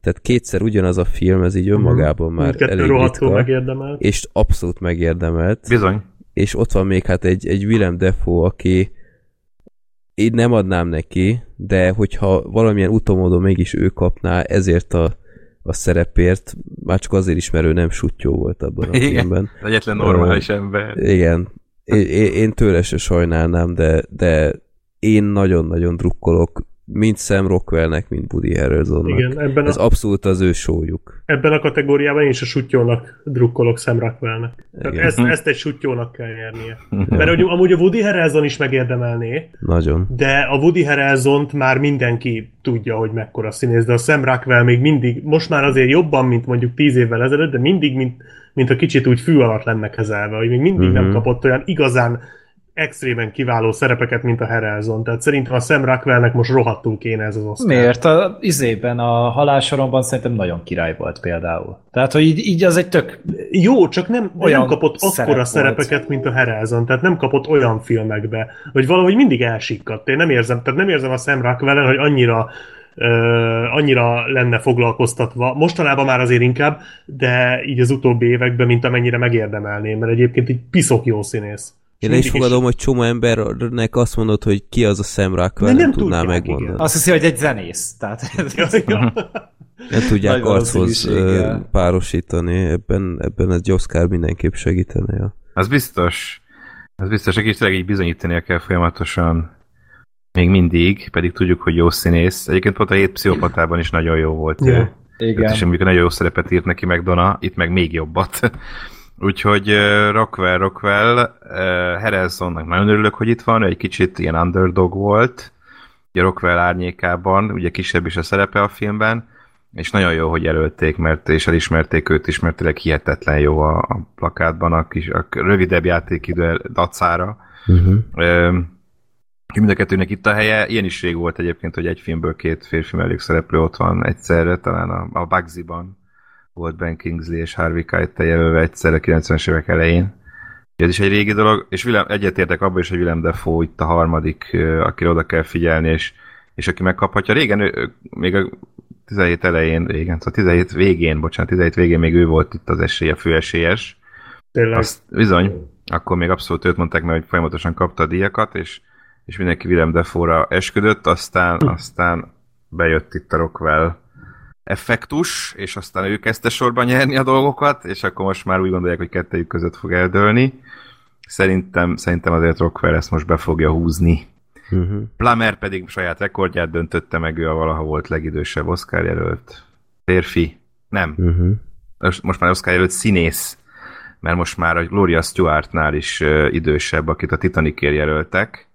Tehát kétszer ugyanaz a film, ez így önmagában már Mindkettő elég ritka, megérdemelt. és abszolút megérdemelt Bizony. és ott van még hát egy, egy Willem Dafoe, aki én nem adnám neki, de hogyha valamilyen utomódon mégis ő kapná ezért a, a szerepért, már csak azért is, mert ő nem sutyó volt abban a Igen. filmben. Egyetlen normális ember. Igen. Én, én, én tőle se sajnálnám, de, de én nagyon-nagyon drukkolok mind Sam Rockwellnek, mind Woody Harrelsonnak. Igen, ebben Ez a, abszolút az ő sójuk. ebben a kategóriában én is a sutyónak drukkolok Sam Rockwellnek. Tehát Igen. ezt, ezt egy sutyónak kell nyernie. Mert hogy amúgy a Woody Harrelson is megérdemelné, Nagyon. de a Woody harrelson már mindenki tudja, hogy mekkora színész, de a Sam Rockwell még mindig, most már azért jobban, mint mondjuk tíz évvel ezelőtt, de mindig, mint, mint a kicsit úgy fű alatt lenne kezelve, hogy még mindig Mhm. nem kapott olyan igazán extrémen kiváló szerepeket, mint a Harrelson. Tehát szerintem a Sam Rockwellnek most rohadtul kéne ez az Oscar. Miért? A izében, a halálsoromban szerintem nagyon király volt például. Tehát, hogy így, így az egy tök... Jó, csak nem, Olyan nem kapott szerep akkora volt. szerepeket, mint a Harrelson, tehát nem kapott olyan filmekbe, hogy valahogy mindig elsikkadt. Én nem érzem, tehát nem érzem a Sam Rockwellen, hogy annyira ö, annyira lenne foglalkoztatva. Mostanában már azért inkább, de így az utóbbi években, mint amennyire megérdemelném, mert egyébként egy piszok jó színész. Én És is fogadom, hogy csomó embernek azt mondod, hogy ki az a Sam Rockwell, nem, nem tudná tudják, megmondani. igen. Azt hiszi, hogy egy zenész. Tehát, ja. Nem tudják archoz párosítani, ebben, ebben egy Oscar mindenképp segítene. Ja. Az biztos. Az biztos, aki is tényleg így bizonyítania kell folyamatosan még mindig, pedig tudjuk, hogy jó színész. Egyébként pont a hét pszichopatában is nagyon jó volt. Ja. ő. igen. Is mondjuk nagyon jó szerepet írt neki McDonough, itt meg még jobbat. Úgyhogy uh, Rockwell, Rockwell, uh, Harrelsonnak nagyon örülök, hogy itt van, egy kicsit ilyen underdog volt, ugye Rockwell árnyékában, ugye kisebb is a szerepe a filmben, és nagyon jó, hogy jelölték, mert és elismerték őt is, mert tényleg hihetetlen jó a, a plakátban, a, kis, a rövidebb játékidő dacára. Uh-huh. Ö, mind a kettőnek itt a helye. Ilyen is rég volt egyébként, hogy egy filmből két férfi mellékszereplő ott van egyszerre, talán a, a Bugsy-ban volt Ben Kingsley és Harvey Keitel jelölve egyszerre 90-es évek elején. Ez is egy régi dolog, és Willem, egyetértek abban is, hogy Willem Dafoe itt a harmadik, akire oda kell figyelni, és, és aki megkaphatja. Régen, ő, még a 17 elején, régen, szóval 17 végén, bocsánat, 17 végén még ő volt itt az esélye, főesélyes. Tényleg. Azt, bizony, akkor még abszolút őt mondták meg, hogy folyamatosan kapta a díjakat, és, és mindenki Willem Dafoe-ra esküdött, aztán, aztán bejött itt a Rockwell effektus, és aztán ő kezdte sorban nyerni a dolgokat, és akkor most már úgy gondolják, hogy kettőjük között fog eldőlni. Szerintem, szerintem azért Rockwell ezt most be fogja húzni. Uh-huh. Plummer pedig saját rekordját döntötte meg, ő a valaha volt legidősebb Oscar jelölt. Férfi. Nem. Uh-huh. Most, már Oscar jelölt színész, mert most már a Gloria Stewartnál is idősebb, akit a Titanicért jelöltek.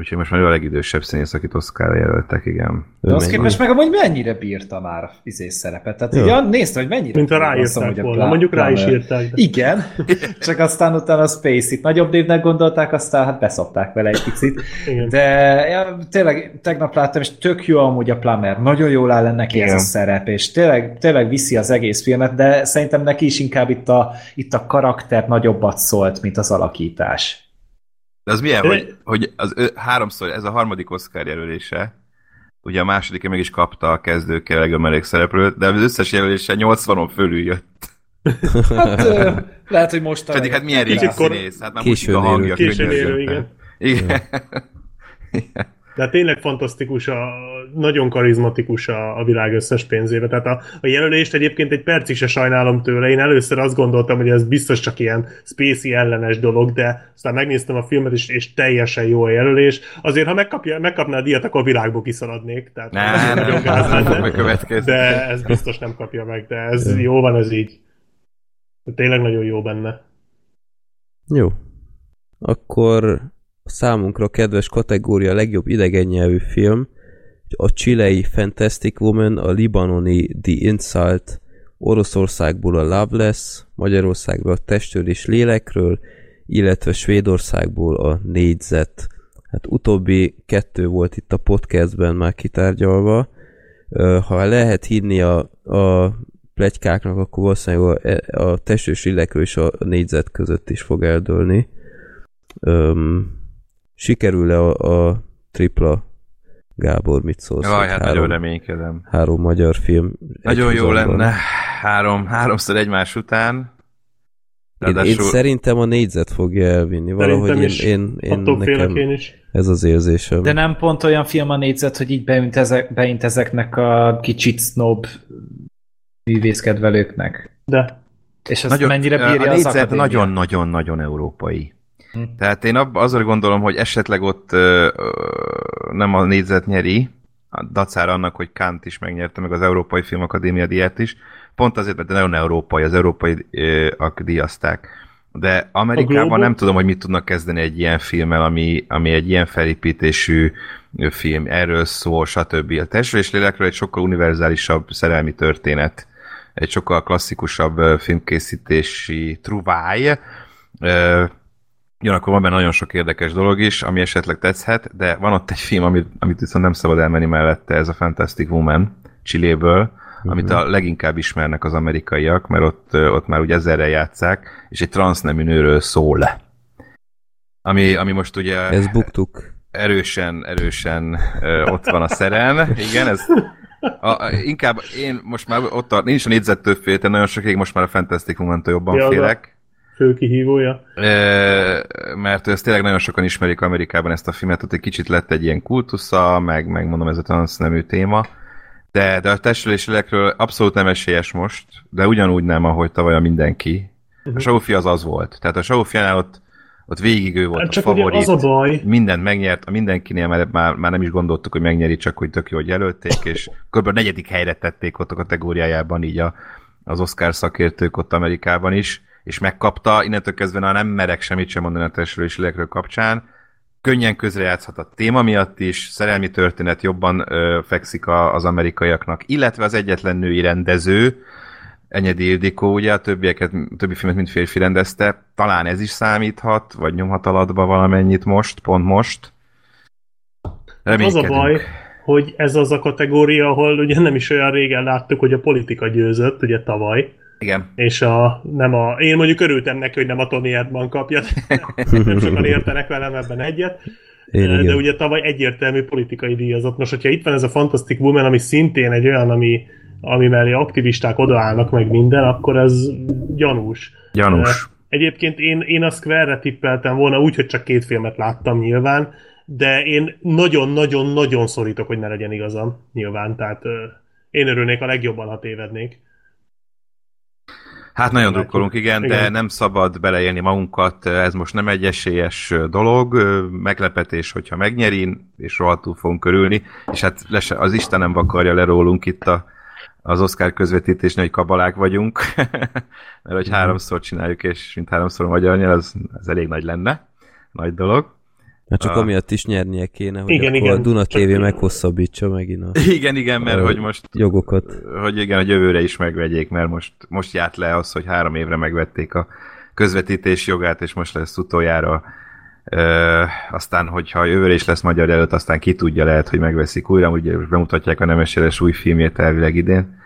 Úgyhogy most már ő a legidősebb színész, akit Oscar jelöltek, igen. De azt képest meg amúgy mennyire bírta már a izés szerepet. Tehát ja, nézte, hogy mennyire Mint azt ráírták a volna. Pla- Mondjuk rá is írták. De. Igen, csak aztán utána a Space-it nagyobb névnek gondolták, aztán hát beszopták vele egy picit. Igen. De ja, tényleg tegnap láttam, és tök jó amúgy a Plummer. Nagyon jól áll neki ez Igen. a szerep, és tényleg, tényleg viszi az egész filmet, de szerintem neki is inkább itt a, itt a karakter nagyobbat szólt, mint az alakítás. De az milyen, hogy, hogy az ő, háromszor, ez a harmadik Oscar jelölése, ugye a második meg is kapta a kezdőkkel legjobb mellékszereplőt, de az összes jelölése 80-on fölül jött. Hát ö, lehet, hogy most Pedig hát milyen régi színész, hát már Későn Musika hangja. Későn érő, könyörgöm. igen. Igen. De hát tényleg fantasztikus, a, nagyon karizmatikus a, a világ összes pénzébe. Tehát a, a jelölést egyébként egy percig se sajnálom tőle. Én először azt gondoltam, hogy ez biztos csak ilyen spacey ellenes dolog, de aztán megnéztem a filmet, és, és teljesen jó a jelölés. Azért, ha megkapja, megkapná a díjat, akkor a világból kiszaladnék. Tehát Ne, az ne, nagyon gáz lenne. De ez biztos nem kapja meg, de ez jó van, ez így. De tényleg nagyon jó benne. Jó. Akkor a számunkra kedves kategória legjobb idegen nyelvű film, a csilei Fantastic Woman, a libanoni The Insult, Oroszországból a Loveless, Magyarországról a Testről és Lélekről, illetve Svédországból a Négyzet. Hát utóbbi kettő volt itt a podcastben már kitárgyalva. Ha lehet hinni a, a plegykáknak, akkor valószínűleg a, a Testről és Lélekről és a Négyzet között is fog eldőlni. Öm, sikerül-e a, a tripla Gábor, mit szólsz? Jaj, hát három, nagyon reménykedem. három magyar film. Nagyon jó lenne. Három, háromszor egymás után. Én, én Ráadásul- szerintem a négyzet fogja elvinni. Valahogy én, is. én, én Attól nekem én is. ez az érzésem. De nem pont olyan film a négyzet, hogy így beint, ezek, beint ezeknek a kicsit snob művészkedvelőknek. De És azt nagyon, mennyire bírja a az négyzet nagyon-nagyon-nagyon európai. Hm. Tehát én abba azzal gondolom, hogy esetleg ott ö, ö, nem a négyzet nyeri, a dacára annak, hogy Kant is megnyerte, meg az Európai Filmakadémia díját is, pont azért, mert nagyon európai, az európai díjazták. De Amerikában nem tudom, hogy mit tudnak kezdeni egy ilyen filmmel, ami, ami egy ilyen felépítésű film, erről szól, stb. A testről és lélekről egy sokkal univerzálisabb szerelmi történet, egy sokkal klasszikusabb filmkészítési truváj, Ugyanakkor van benne nagyon sok érdekes dolog is, ami esetleg tetszhet, de van ott egy film, amit, amit viszont nem szabad elmenni mellette, ez a Fantastic Woman, Chiléből, uh-huh. amit a leginkább ismernek az amerikaiak, mert ott, ott már ugye ezerre játszák, és egy transznemű nőről szól. Ami, ami most ugye Ez buktuk. erősen, erősen ö, ott van a szeren. Igen, ez a, a, inkább én most már ott a, is a négyzettől féltem, nagyon sokáig most már a Fantastic Woman-től jobban Ja, félek. Fő kihívója. Ö, mert ezt tényleg nagyon sokan ismerik Amerikában ezt a filmet, ott egy kicsit lett egy ilyen kultusza, meg, meg mondom, ez a transznemű téma. De, de a testülési lélekről abszolút nem esélyes most, de ugyanúgy nem, ahogy tavaly a mindenki. A Saufi az az volt. Tehát a Saufiánál ott, ott végig ő volt Hát a csak favorit. az a baj, Mindent megnyert, a mindenkinél már, már, már nem is gondoltuk, hogy megnyeri, csak hogy tök jó, hogy jelölték, és kb. a negyedik helyre tették ott a kategóriájában így a, az Oscar szakértők ott Amerikában is, és megkapta, innentől kezdve na, nem merek semmit sem mondani a testről lélekről kapcsán, könnyen közrejátszhat a téma miatt is, szerelmi történet jobban ö, fekszik a, az amerikaiaknak, illetve az egyetlen női rendező, Enyedi Ildikó, ugye a többieket, többi filmet mind férfi rendezte, talán ez is számíthat, vagy nyomhat alatba valamennyit most, pont most. az a baj, hogy ez az a kategória, ahol ugye nem is olyan régen láttuk, hogy a politika győzött, ugye tavaly, Igen. és a, nem a, én mondjuk örültem neki, hogy nem a Tony Erdman kapja, nem sokan értenek velem ebben egyet, Én de igen. ugye tavaly egyértelmű politikai díjazott. Most, hogyha itt van ez a Fantastic Woman, ami szintén egy olyan, ami, ami mellé aktivisták odaállnak meg minden, akkor ez gyanús. Gyanús. Egyébként én, én a Square-re tippeltem volna, úgyhogy csak két filmet láttam nyilván, de én nagyon-nagyon-nagyon szorítok, hogy ne legyen igazam, nyilván, tehát Én örülnék a legjobban, ha tévednék. Hát nagyon drukkolunk, igen, igen, de nem szabad beleélni magunkat, ez most nem egy esélyes dolog, meglepetés, hogyha megnyeri, és rohadtul fogunk körülni, és hát az Isten nem vakarja le rólunk itt a, az Oscar közvetítésnél, hogy kabalák vagyunk, mert hogy háromszor csináljuk, és mint háromszor magyar nyelv, az, az elég nagy lenne, nagy dolog. Hát csak a... amiatt is nyernie kéne, hogy igen, akkor igen, a Duna TV meghosszabbítsa megint a... Igen, igen, mert hogy most... Jogokat. Hogy igen, a jövőre is megvegyék, mert most, most járt le az, hogy három évre megvették a közvetítés jogát, és most lesz utoljára. Ö, aztán, hogyha jövőre is lesz magyar előtt, aztán ki tudja, lehet, hogy megveszik újra, ugye bemutatják a Nemeséles új filmjét elvileg idén.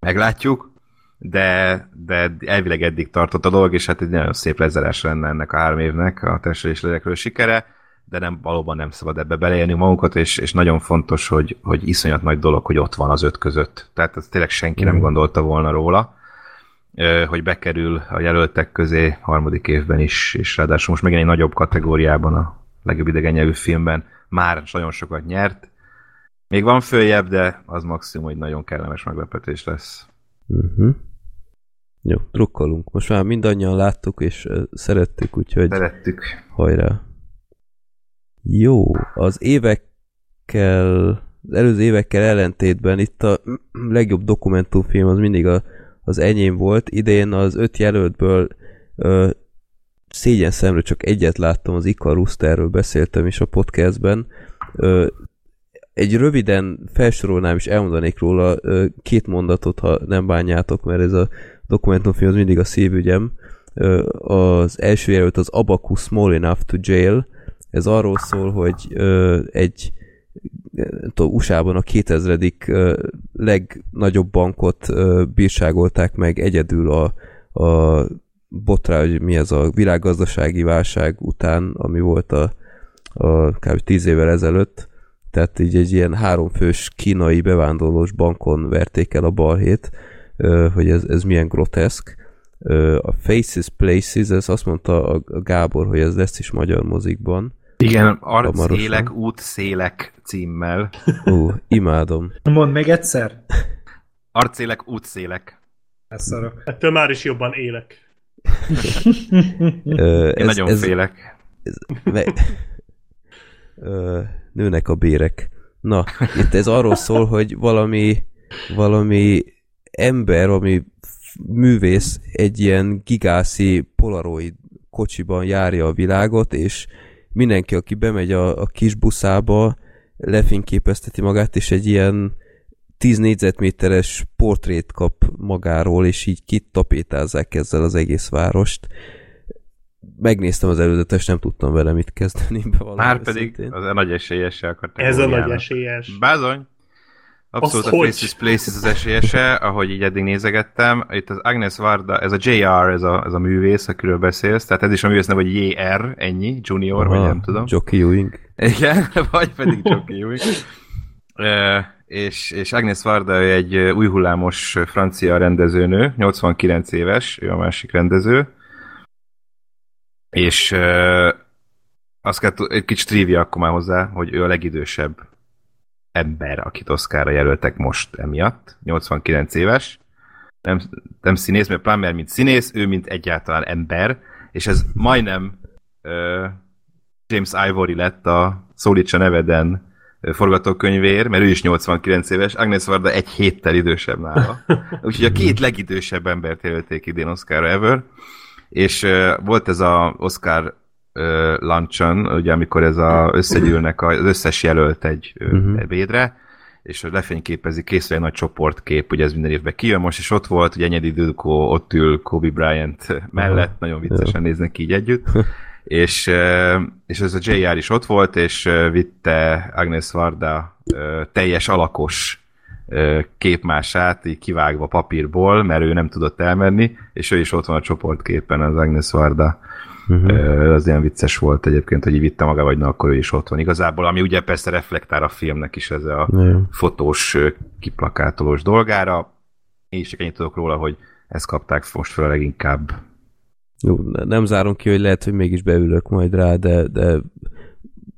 Meglátjuk de, de elvileg eddig tartott a dolog, és hát egy nagyon szép lezárás lenne ennek a három évnek a testelés sikere de nem, valóban nem szabad ebbe beleélni magunkat, és, és nagyon fontos, hogy, hogy iszonyat nagy dolog, hogy ott van az öt között. Tehát ezt tényleg senki mm. nem gondolta volna róla, hogy bekerül a jelöltek közé harmadik évben is, és ráadásul most megint egy nagyobb kategóriában a legjobb idegen nyelvű filmben már nagyon sokat nyert. Még van följebb, de az maximum, hogy nagyon kellemes meglepetés lesz. Uh-huh. Jó, drukkolunk. Most már mindannyian láttuk, és szerettük, úgyhogy... Szerettük. Hajrá! Jó, az évekkel, az előző évekkel ellentétben itt a legjobb dokumentumfilm az mindig a, az enyém volt. Idén az öt jelöltből ö, szégyen szemre csak egyet láttam, az Icarus, erről beszéltem is a podcastben. Ö, egy röviden felsorolnám és elmondanék róla ö, két mondatot, ha nem bánjátok, mert ez a dokumentumfilm az mindig a szívügyem. Ö, az első jelölt az Abacus Small Enough to Jail, ez arról szól, hogy ö, egy USA-ban a 2000. legnagyobb bankot ö, bírságolták meg egyedül a, a botrá, hogy mi ez a világgazdasági válság után, ami volt a, a kb. 10 évvel ezelőtt. Tehát így egy ilyen háromfős kínai bevándorlós bankon verték el a balhét, hogy ez, ez milyen groteszk. A Faces Places, ez azt mondta a, Gábor, hogy ez lesz is magyar mozikban igen, Arcélek, útszélek címmel. Ó, imádom. Mondd még egyszer. Arcélek, útszélek. Ez szarok. Ettől már is jobban élek. Ö, ez, Én nagyon ez, félek. Ez, me, ö, nőnek a bérek. Na, itt ez arról szól, hogy valami valami ember, ami művész egy ilyen gigászi polaroid kocsiban járja a világot, és mindenki, aki bemegy a, a kis buszába, lefényképezteti magát, és egy ilyen 10 négyzetméteres portrét kap magáról, és így kitapétázzák ezzel az egész várost. Megnéztem az előzetes, nem tudtam vele mit kezdeni. Már pedig az a nagy esélyessel Ez a nagy esélyes. Bázony. Abszolút az a Places Places az esélyese, ahogy így eddig nézegettem. Itt az Agnes Varda, ez a JR, ez a, ez a művész, akiről beszélsz, tehát ez is a művész neve, hogy JR, ennyi, junior, Aha, vagy nem tudom. Jockey Ewing. Igen, vagy pedig Jockey Ewing. e, és, és Agnes Varda egy új hullámos francia rendezőnő, 89 éves, ő a másik rendező. És e, azt kell, egy kicsit trivia akkor már hozzá, hogy ő a legidősebb ember, akit Oszkára jelöltek most emiatt, 89 éves. Nem, nem színész, mert Plummer mint színész, ő mint egyáltalán ember, és ez majdnem uh, James Ivory lett a Szólítsa neveden forgatókönyvér, mert ő is 89 éves, Agnes Varda egy héttel idősebb nála. Úgyhogy a két legidősebb embert jelölték idén Oscar ever, és uh, volt ez a Oscar uh, luncheon, ugye amikor ez a, összegyűlnek az összes jelölt egy uh-huh. ebédre, és lefényképezi, készül egy nagy csoportkép, ugye ez minden évben kijön most, és ott volt, ugye Enyedi Dülko ott ül Kobe Bryant mellett, uh-huh. nagyon viccesen uh-huh. néznek így együtt, és, és ez a JR is ott volt, és vitte Agnes Varda teljes alakos képmását, így kivágva papírból, mert ő nem tudott elmenni, és ő is ott van a csoportképen, az Agnes Varda Uh-huh. Az ilyen vicces volt egyébként, hogy így vitte maga, vagy na, akkor ő is ott van. Igazából, ami ugye persze reflektál a filmnek is ez a uh-huh. fotós, kiplakátolós dolgára. Én is csak ennyit tudok róla, hogy ezt kapták most fel a leginkább. Jó, nem zárom ki, hogy lehet, hogy mégis beülök majd rá, de, de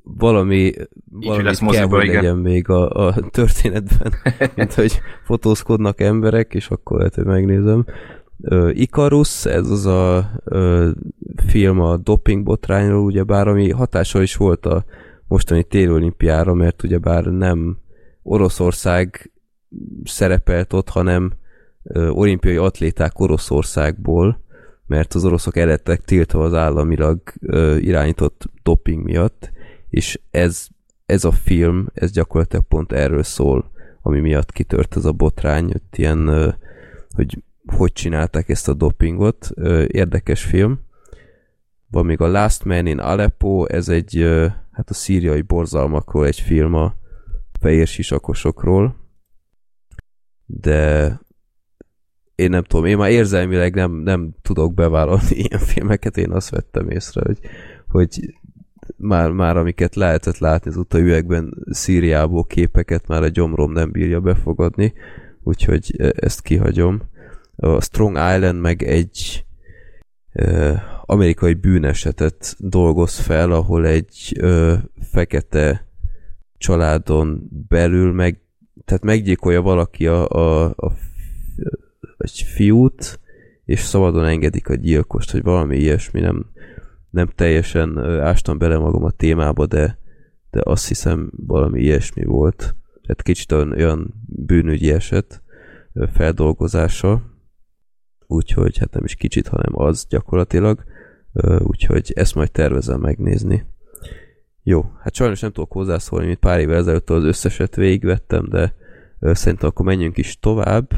valami, valami lesz kell, moziba, hogy igen. legyen még a, a történetben, mint hogy fotózkodnak emberek, és akkor lehet, hogy megnézem. Icarus, ez az a ö, film a doping botrányról, ugyebár, ami hatással is volt a mostani téli olimpiára, mert ugyebár nem Oroszország szerepelt ott, hanem ö, olimpiai atléták Oroszországból, mert az oroszok el lettek tiltva az államilag ö, irányított doping miatt, és ez, ez a film, ez gyakorlatilag pont erről szól, ami miatt kitört ez a botrány, hogy ilyen, ö, hogy hogy csinálták ezt a dopingot. Érdekes film. Van még a Last Man in Aleppo, ez egy, hát a szíriai borzalmakról egy film a fehér sisakosokról, de én nem tudom, én már érzelmileg nem, nem tudok bevállalni ilyen filmeket, én azt vettem észre, hogy, hogy már, már amiket lehetett látni az üvegben Szíriából képeket már a gyomrom nem bírja befogadni, úgyhogy e- ezt kihagyom. A Strong Island meg egy ö, amerikai bűnesetet dolgoz fel, ahol egy ö, fekete családon belül meg, tehát meggyilkolja valaki a, a, a egy fiút, és szabadon engedik a gyilkost, hogy valami ilyesmi, nem, nem teljesen ástam bele magam a témába, de, de azt hiszem valami ilyesmi volt. Tehát kicsit olyan, bűnügyi eset feldolgozása, úgyhogy hát nem is kicsit, hanem az gyakorlatilag, úgyhogy ezt majd tervezem megnézni. Jó, hát sajnos nem tudok hozzászólni, mint pár évvel ezelőtt az összeset végigvettem, de szerintem akkor menjünk is tovább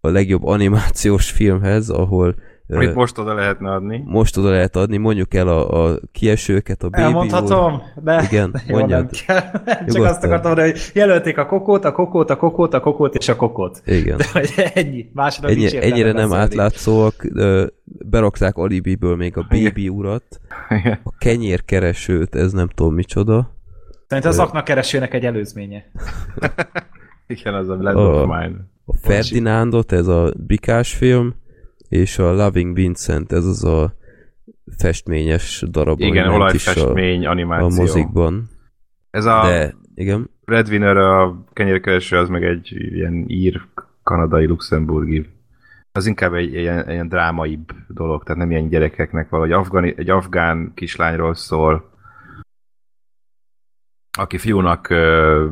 a legjobb animációs filmhez, ahol Amit most oda lehetne adni. most oda lehet adni, mondjuk el a, a kiesőket, a Baby Elmondhatom? De, Igen, de jó, mondjad. nem kell. Csak Nyugodtan. azt akartam mondani, hogy jelölték a kokót, a kokót, a kokót, a kokót és a kokót. Igen. De hogy ennyi. Másodnak Ennyi, nincs ennyire nem beszélni. átlátszóak, berakták Alibiből még a Baby urat, a kenyérkeresőt, ez nem tudom micsoda. Szerintem az aknak keresőnek egy előzménye. Igen, az a Land Mine. A Ferdinándot, ez a bikás film, és a Loving Vincent, ez az a festményes darab, Igen, olajfestmény, a, a animáció. mozikban. Ez a De, igen, Breadwinner, a kenyérkereső, az meg egy ilyen ír, kanadai, luxemburgi. Az inkább egy ilyen, ilyen drámaibb dolog, tehát nem ilyen gyerekeknek valahogy afgani, egy afgán kislányról szól, aki fiúnak ö,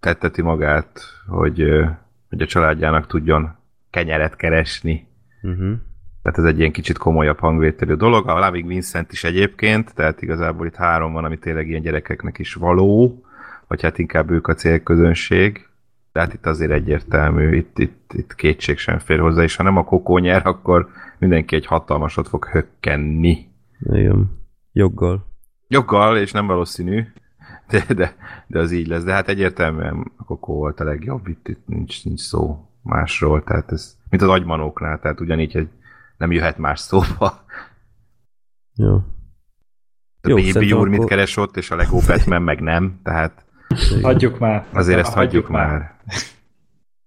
tetteti magát, hogy, ö, hogy a családjának tudjon kenyeret keresni. Uh-huh. Tehát ez egy ilyen kicsit komolyabb hangvételű dolog. A Loving Vincent is egyébként, tehát igazából itt három van, ami tényleg ilyen gyerekeknek is való, vagy hát inkább ők a célközönség. Tehát itt azért egyértelmű, itt, itt, itt kétség sem fér hozzá, és ha nem a kokó nyer, akkor mindenki egy hatalmasot fog hökkenni. igen, joggal. Joggal, és nem valószínű, de, de, de az így lesz. De hát egyértelműen a kokó volt a legjobb, itt, itt nincs, nincs szó másról, tehát ez, mint az agymanóknál, tehát ugyanígy, hogy nem jöhet más szóba. Jó. A Jó, Baby úr mit keres ott, és a Lego Batman meg nem, tehát Hagyjuk már. azért ezt hagyjuk már.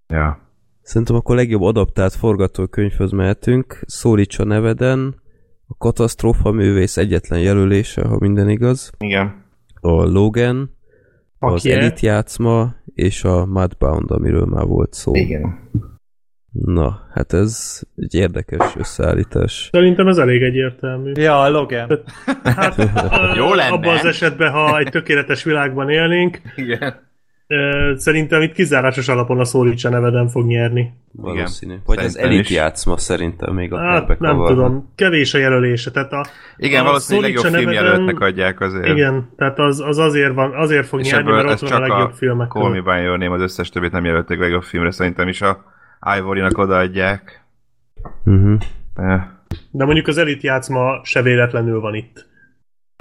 Ja. Szerintem akkor a legjobb adaptált forgatókönyvhöz mehetünk. Szólíts a neveden, a katasztrófa művész egyetlen jelölése, ha minden igaz. Igen. A Logan, az Aki e? Elite játszma, és a Mudbound, amiről már volt szó. Igen. Na, hát ez egy érdekes összeállítás. Szerintem ez elég egyértelmű. Ja, a Logan. Hát, Jó lenne. Abban az esetben, ha egy tökéletes világban élnénk, Igen. Szerintem itt kizárásos alapon a Szólítsa neveden fog nyerni. Valószínű. Vagy az Szerintem Elite is. játszma szerintem még a Hát nem kavarna. tudom, kevés a jelölése. Tehát a, Igen, a valószínűleg legjobb filmjelöltnek adják azért. Igen, tehát az, az azért, van, azért fog És nyerni, ebből mert ez ott van a csak legjobb a filmek Call Me. By Your Name, az összes többit nem jelölték legjobb filmre, szerintem is a Ivory-nak odaadják. Uh-huh. Eh, De mondjuk az elit játszma se véletlenül van itt.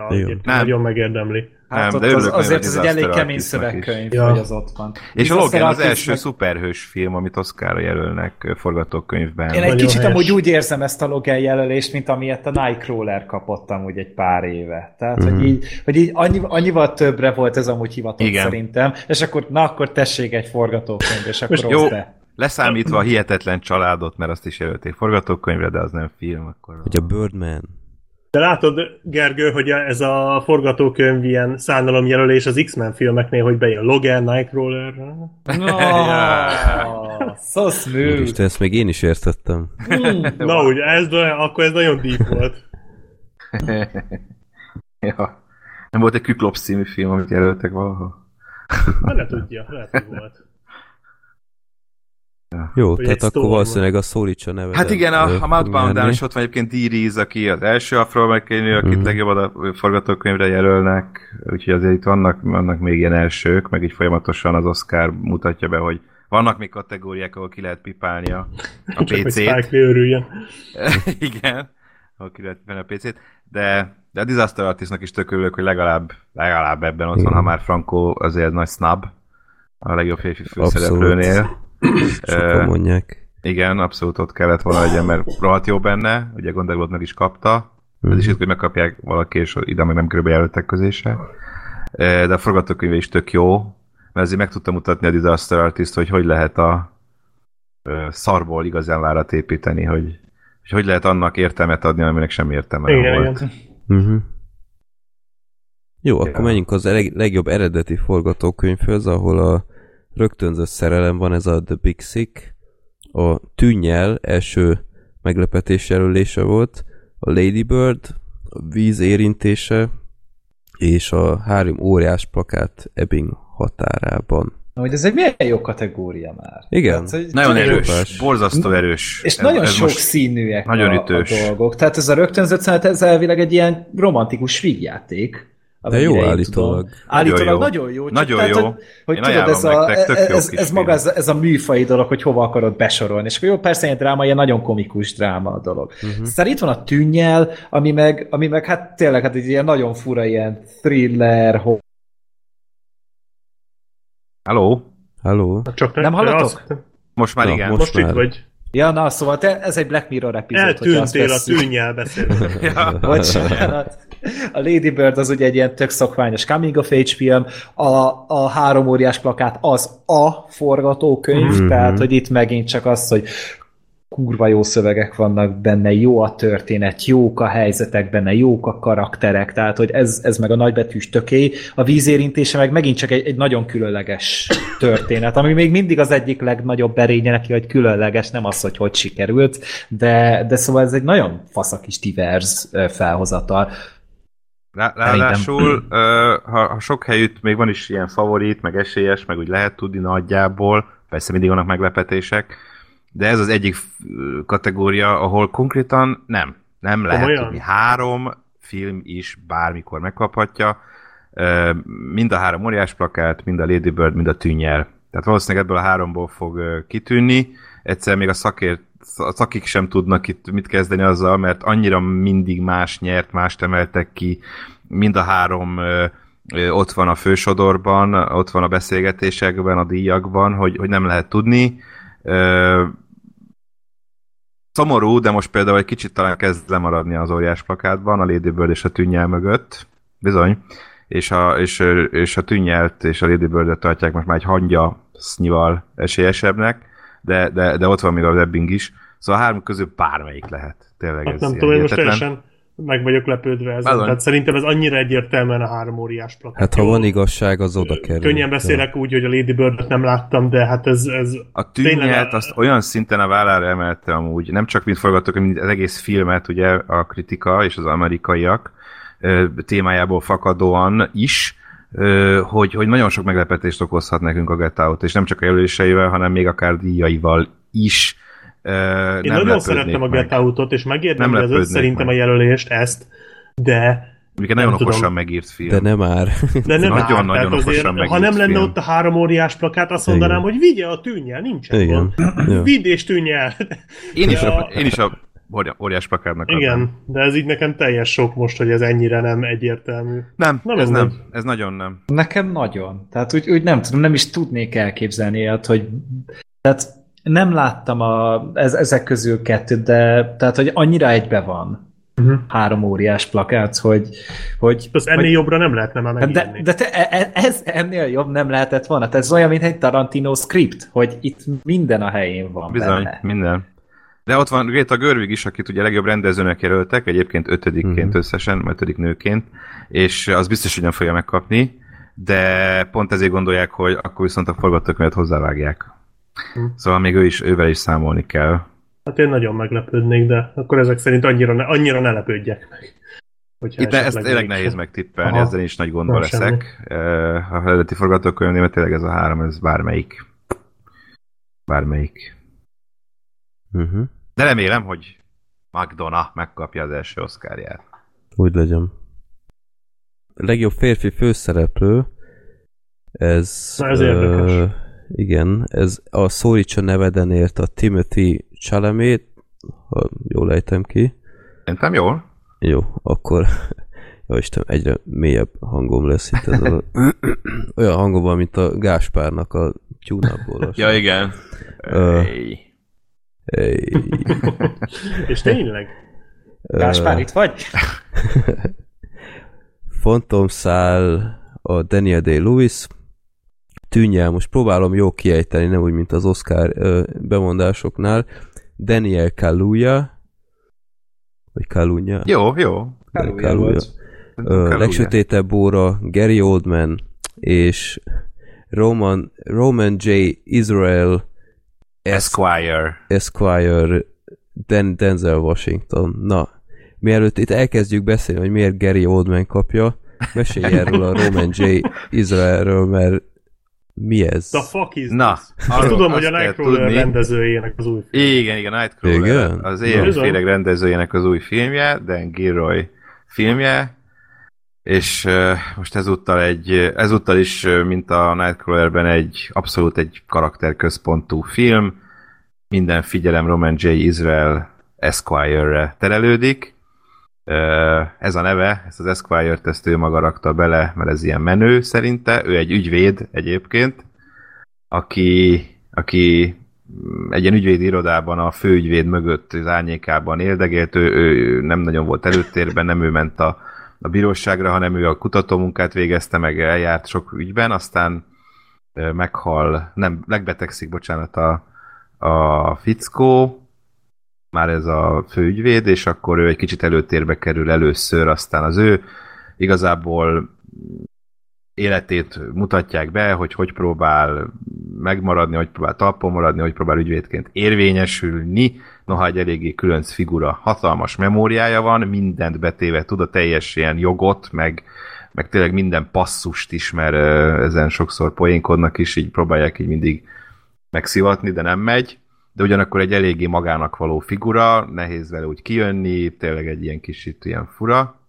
Egyébként Nem. Nagyon megérdemli. Hát Nem, ott de az, azért ez egy elég kemény szövegkönyv, Ja. hogy az ott van. És a Logan az első meg- szuperhős film, amit Oscarra jelölnek forgatókönyvben. Én egy Nagyon kicsit helyes. amúgy úgy érzem ezt a Logan jelölést, mint amilyet a Nightcrawler kapott amúgy egy pár éve. Tehát, Mhm. hogy így, hogy így annyi, annyival többre volt ez amúgy hivatott Igen. szerintem, és akkor na, akkor tessék egy forgatókönyv, és akkor jó. be. Leszámítva a hihetetlen családot, mert azt is jelölték forgatókönyvre, de az nem film, akkor... Vagy a Birdman. De látod, Gergő, hogy ez a forgatókönyv ilyen szánalomjelölés az X-Men filmeknél, hogy bejön Logan, Nightcrawler. No, so smooth. Isten, ezt még én is értettem. Na úgy, ez, akkor ez nagyon deep volt. ja. Nem volt egy Kyklops című film, amit jelöltek valahol? Na, ne tudja, lehet, hogy volt. Jó, Hogy tehát akkor valószínűleg a szólítsa nevet. Hát igen, a, a Mountbound-nál is ott van egyébként Reese, aki az első afroamerikai akit Mhm. legjobb a forgatókönyvre jelölnek, úgyhogy azért itt vannak, vannak még ilyen elsők, meg így folyamatosan az Oscar mutatja be, hogy vannak még kategóriák, ahol ki lehet pipálni a, a Csak hogy PC-t. Lee örüljön. Igen, ahol ki lehet venni a PC-t, de, de a Disaster Artistnak is tök örülök, hogy legalább, legalább ebben ott van, Igen. ha már Franco azért nagy snub a legjobb férfi Abszolút. főszereplőnél. Sokan mondják. igen, abszolút ott kellett volna legyen, mert rohadt jó benne, ugye Gondelbot meg is kapta, ez is itt, hogy megkapják valaki, és ide meg nem körülbelül jelöltek közé se. Ö, De a forgatókönyve is tök jó, mert azért meg tudta mutatni a Disaster Artist, hogy hogy lehet a szarból igazán várat építeni, hogy hogy, hogy lehet annak értelmet adni, aminek semmi értelme nem Igen, volt. igen. Uh-huh. Jó, akkor menjünk az leg, legjobb eredeti forgatókönyvhöz, ahol a rögtönzött szerelem van, ez a The Big Sick, a Tűnnyel első meglepetés jelölése volt, a Lady Bird, a víz érintése, és a három óriás plakát Ebbing határában. Na, hogy ez egy milyen jó kategória már. Igen. Hát, hogy Nagyon erős, Csodás. borzasztó erős. És Ez- nagyon ez sok színűek nagyon a, ütős. a dolgok. Tehát ez a rögtönzött szenet, ez elvileg egy ilyen romantikus vígjáték. De jó állítólag. tudom. Állítólag jó. nagyon jó. csak Nagyon tehát, jó. Hogy, hogy tudod, ez, a, nektek, ez, kis ez, maga ez, ez, a műfai dolog, hogy hova akarod besorolni. És akkor jó, persze egy dráma, ilyen nagyon komikus dráma a dolog. Uh-huh. Aztán itt van a tűnnyel, ami meg, ami meg hát tényleg hát egy ilyen nagyon fura ilyen thriller, ho- Halló? Halló? Csak Nem hallatok? azt- Most már Na, igen. most- Most itt már. vagy. Ja, na, szóval te, ez egy Black Mirror epizód. Eltűntél a tűnnyel beszélni. Ja. Bocsánat. A Lady Bird az ugye egy ilyen tök szokványos coming of age film, a, a három óriás plakát az a forgatókönyv, Mhm. tehát hogy itt megint csak az, hogy kurva jó szövegek vannak benne, jó a történet, jók a helyzetek benne, jók a karakterek, tehát hogy ez, ez meg a nagybetűs töké, a vízérintése meg megint csak egy, egy nagyon különleges történet, ami még mindig az egyik legnagyobb erénye neki, hogy különleges, nem az, hogy hogy sikerült, de, de szóval ez egy nagyon faszak kis divers felhozatal. Rá, ráadásul, ha, ha sok helyütt még van is ilyen favorit, meg esélyes, meg úgy lehet tudni nagyjából, persze mindig vannak meglepetések, de ez az egyik kategória, ahol konkrétan nem. Nem lehet Komolyan? tudni. Három film is bármikor megkaphatja. Mind a három óriás plakát, mind a Lady Bird, mind a tűnyer. Tehát valószínűleg ebből a háromból fog kitűnni. Egyszer még a szakért a szakik sem tudnak itt mit kezdeni azzal, mert annyira mindig más nyert, mást emeltek ki, mind a három ott van a fősodorban, ott van a beszélgetésekben, a díjakban, hogy, hogy nem lehet tudni. Szomorú, de most például egy kicsit talán kezd lemaradni az óriás plakátban, a Lady Bird és a tűnnyel mögött. Bizony. És a, és, és a tűnnyelt és a Lady Bird-et tartják most már egy hangya sznyival esélyesebbnek, de, de, de ott van még a Webbing is. Szóval a három közül bármelyik lehet. Tényleg Hát ez nem tudom, én most teljesen meg vagyok lepődve ezen. Tehát szerintem ez annyira egyértelműen a három óriás plakát. Hát ha van igazság, az oda kerül. Könnyen beszélek úgy, hogy a Lady Bird-et nem láttam, de hát ez, ez A a- azt olyan szinten a vállára emelte amúgy, nem csak mint forgatók, mint az egész filmet, ugye a kritika és az amerikaiak témájából fakadóan is, hogy, hogy nagyon sok meglepetést okozhat nekünk a Get Out, és nem csak a jelöléseivel, hanem még akár díjaival is. Ö, Én nem nagyon szerettem a. Get Out-ot, és megérdemli Nem az lepődnék szerintem meg. a jelölést, ezt, de Ugye nagyon nem tudom. okosan megírt film. De nem már. de nem árt, tehát okosan azért, megírt ha nem lenne film. ott a három óriás plakát, azt mondanám, hogy vigye a tűnnyel, nincsen Igen. gond. Vidd és tűnnyel. Én is, a, én is a óri- óriás plakátnak adnám. Igen, de ez így nekem teljes sok most, hogy ez ennyire nem egyértelmű. Nem, Nem, ez nem nem. úgy. Ez nagyon nem. Nekem nagyon. Tehát úgy, úgy nem tudom, nem is tudnék elképzelni ilyet, hogy tehát nem láttam a, ez, ezek közül kettőt, de tehát, hogy annyira egybe van Uh-huh. három óriás plakát, hogy, hogy, Az ennél hogy jobbra nem lehetne már de, megírni. de te, e- e- ez ennél jobb nem lehetett volna. Tehát ez olyan, mint egy Tarantino script, hogy itt minden a helyén van Bizony, benne. minden. De ott van Greta Görvig is, akit ugye legjobb rendezőnek jelöltek, egyébként ötödikként Mhm. összesen, ötödik nőként, és az biztos, hogy nem fogja megkapni, de pont ezért gondolják, hogy akkor viszont a forgatókönyvet hozzávágják. Szóval még ő is, ővel is számolni kell. Hát én nagyon meglepődnék, de akkor ezek szerint annyira ne, annyira ne lepődjek meg. Hogyha Itt ne, ezt tényleg nehéz megtippelni, Aha. ezzel is nagy gondba leszek. Eh, A eredeti forgatókönyvnél tényleg ez a három, ez bármelyik. Bármelyik. Uh-huh. De remélem, hogy McDonough megkapja az első oszkárját. Úgy legyen. A legjobb férfi főszereplő, ez... Na, ez érdekes. Igen, ez a Szólítsa nevedenért a Timothy Chalamet, ha jól ejtem ki. Szerintem jól. Jó, akkor jó Istenem, egyre mélyebb hangom lesz itt ez a, olyan hangom van, mint a Gáspárnak a tyúnából. igen. Ö. Ej. Hey. És tényleg? Gáspár, itt vagy? Fontomszál a Daniel Day-Lewis, tűnj el, most próbálom jó kiejteni, nem úgy, mint az Oscar ö, bemondásoknál, Daniel Kaluuya, vagy Kaluuya, Jó, jó. Kaluuya. legsötétebb óra, Gary Oldman, és Roman, Roman J. Israel Esquire. Esquire Den, Denzel Washington. Na, mielőtt itt elkezdjük beszélni, hogy miért Gary Oldman kapja, mesélj erről a Roman J. Israelről, mert mi ez? The fuck is Na, this? arról tudom, hogy a Nightcrawler rendezőjének az új film. Igen, igen, Nightcrawler. Igen? Az Na. éjjelfélek rendezőjének az új filmje, Dan Gilroy filmje, és uh, most ezúttal egy, ezúttal is, mint a Nightcrawlerben egy abszolút egy karakterközpontú film, minden figyelem Roman J. Israel Esquire-re terelődik. Ez a neve, ezt az Esquire-t ezt ő maga rakta bele, mert ez ilyen menő szerinte. Ő egy ügyvéd egyébként, aki, aki mm, egy ilyen ügyvédi irodában a főügyvéd mögött az árnyékában éldegélt, ő, ő nem nagyon volt előtérben, nem ő ment a, a bíróságra, hanem ő a kutatómunkát végezte, meg eljárt sok ügyben, aztán meghal, nem, megbetegszik, bocsánat, a, a fickó, már ez a főügyvéd, és akkor ő egy kicsit előtérbe kerül először, aztán az ő igazából életét mutatják be, hogy hogy próbál megmaradni, hogy próbál talpon maradni, hogy próbál ügyvédként érvényesülni, noha egy eléggé különc figura, hatalmas memóriája van, mindent betéve tud a teljes ilyen jogot, meg, meg tényleg minden passzust ismer, ö, ezen sokszor poénkodnak is, így próbálják így mindig megszivatni, de nem megy, de ugyanakkor egy eléggé magának való figura, nehéz vele úgy kijönni, tényleg egy ilyen kicsit ilyen fura,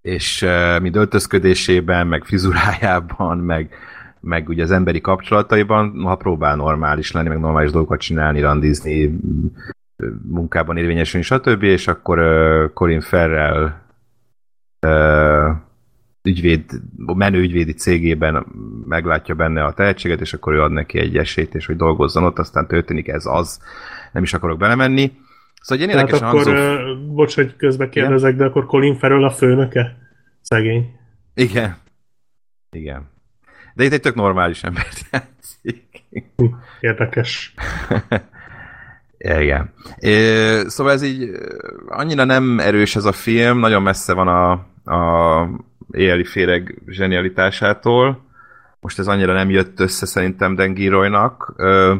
és mind öltözködésében, meg frizurájában, meg, meg ugye az emberi kapcsolataiban, ha próbál normális lenni, meg normális dolgokat csinálni, randizni, munkában érvényesülni, stb., és akkor uh, Colin Ferrell uh, ügyvéd, menő ügyvédi cégében meglátja benne a tehetséget, és akkor ő ad neki egy esélyt, és hogy dolgozzon ott, aztán történik ez az, nem is akarok belemenni. Szóval egy ilyen Tehát érdekes akkor, hangzó... uh, bocs, hogy közbe kérdezek, de akkor Colin Farrell a főnöke? Szegény. Igen. Igen. De itt egy tök normális embert játszik. Érdekes. Igen. É, szóval ez így annyira nem erős ez a film, nagyon messze van a, a éjjeli féreg zsenialitásától. Most ez annyira nem jött össze szerintem Dan Giroynak. Ö,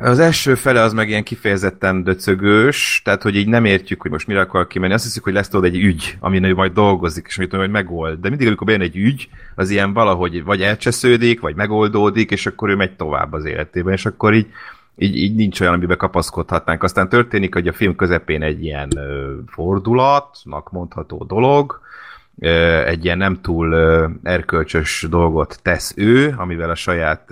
Az első fele az meg ilyen kifejezetten döcögős, tehát hogy így nem értjük, hogy most mire akar kimenni. Azt hiszük, hogy lesz tudod egy ügy, amin ő majd dolgozik, és amit majd megold. De mindig, amikor bejön egy ügy, az ilyen valahogy vagy elcsesződik, vagy megoldódik, és akkor ő megy tovább az életében, és akkor így így, így nincs olyan, amiben kapaszkodhatnánk. Aztán történik, hogy a film közepén egy ilyen ö, fordulatnak mondható dolog, egy ilyen nem túl erkölcsös dolgot tesz ő, amivel a saját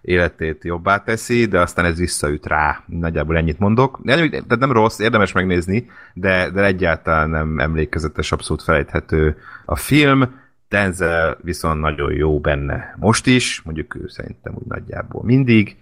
életét jobbá teszi, de aztán ez visszaüt rá. Nagyjából ennyit mondok. Tehát nem rossz, érdemes megnézni, de, de egyáltalán nem emlékezetes, abszolút felejthető a film. Denzel viszont nagyon jó benne most is, mondjuk ő szerintem úgy nagyjából mindig.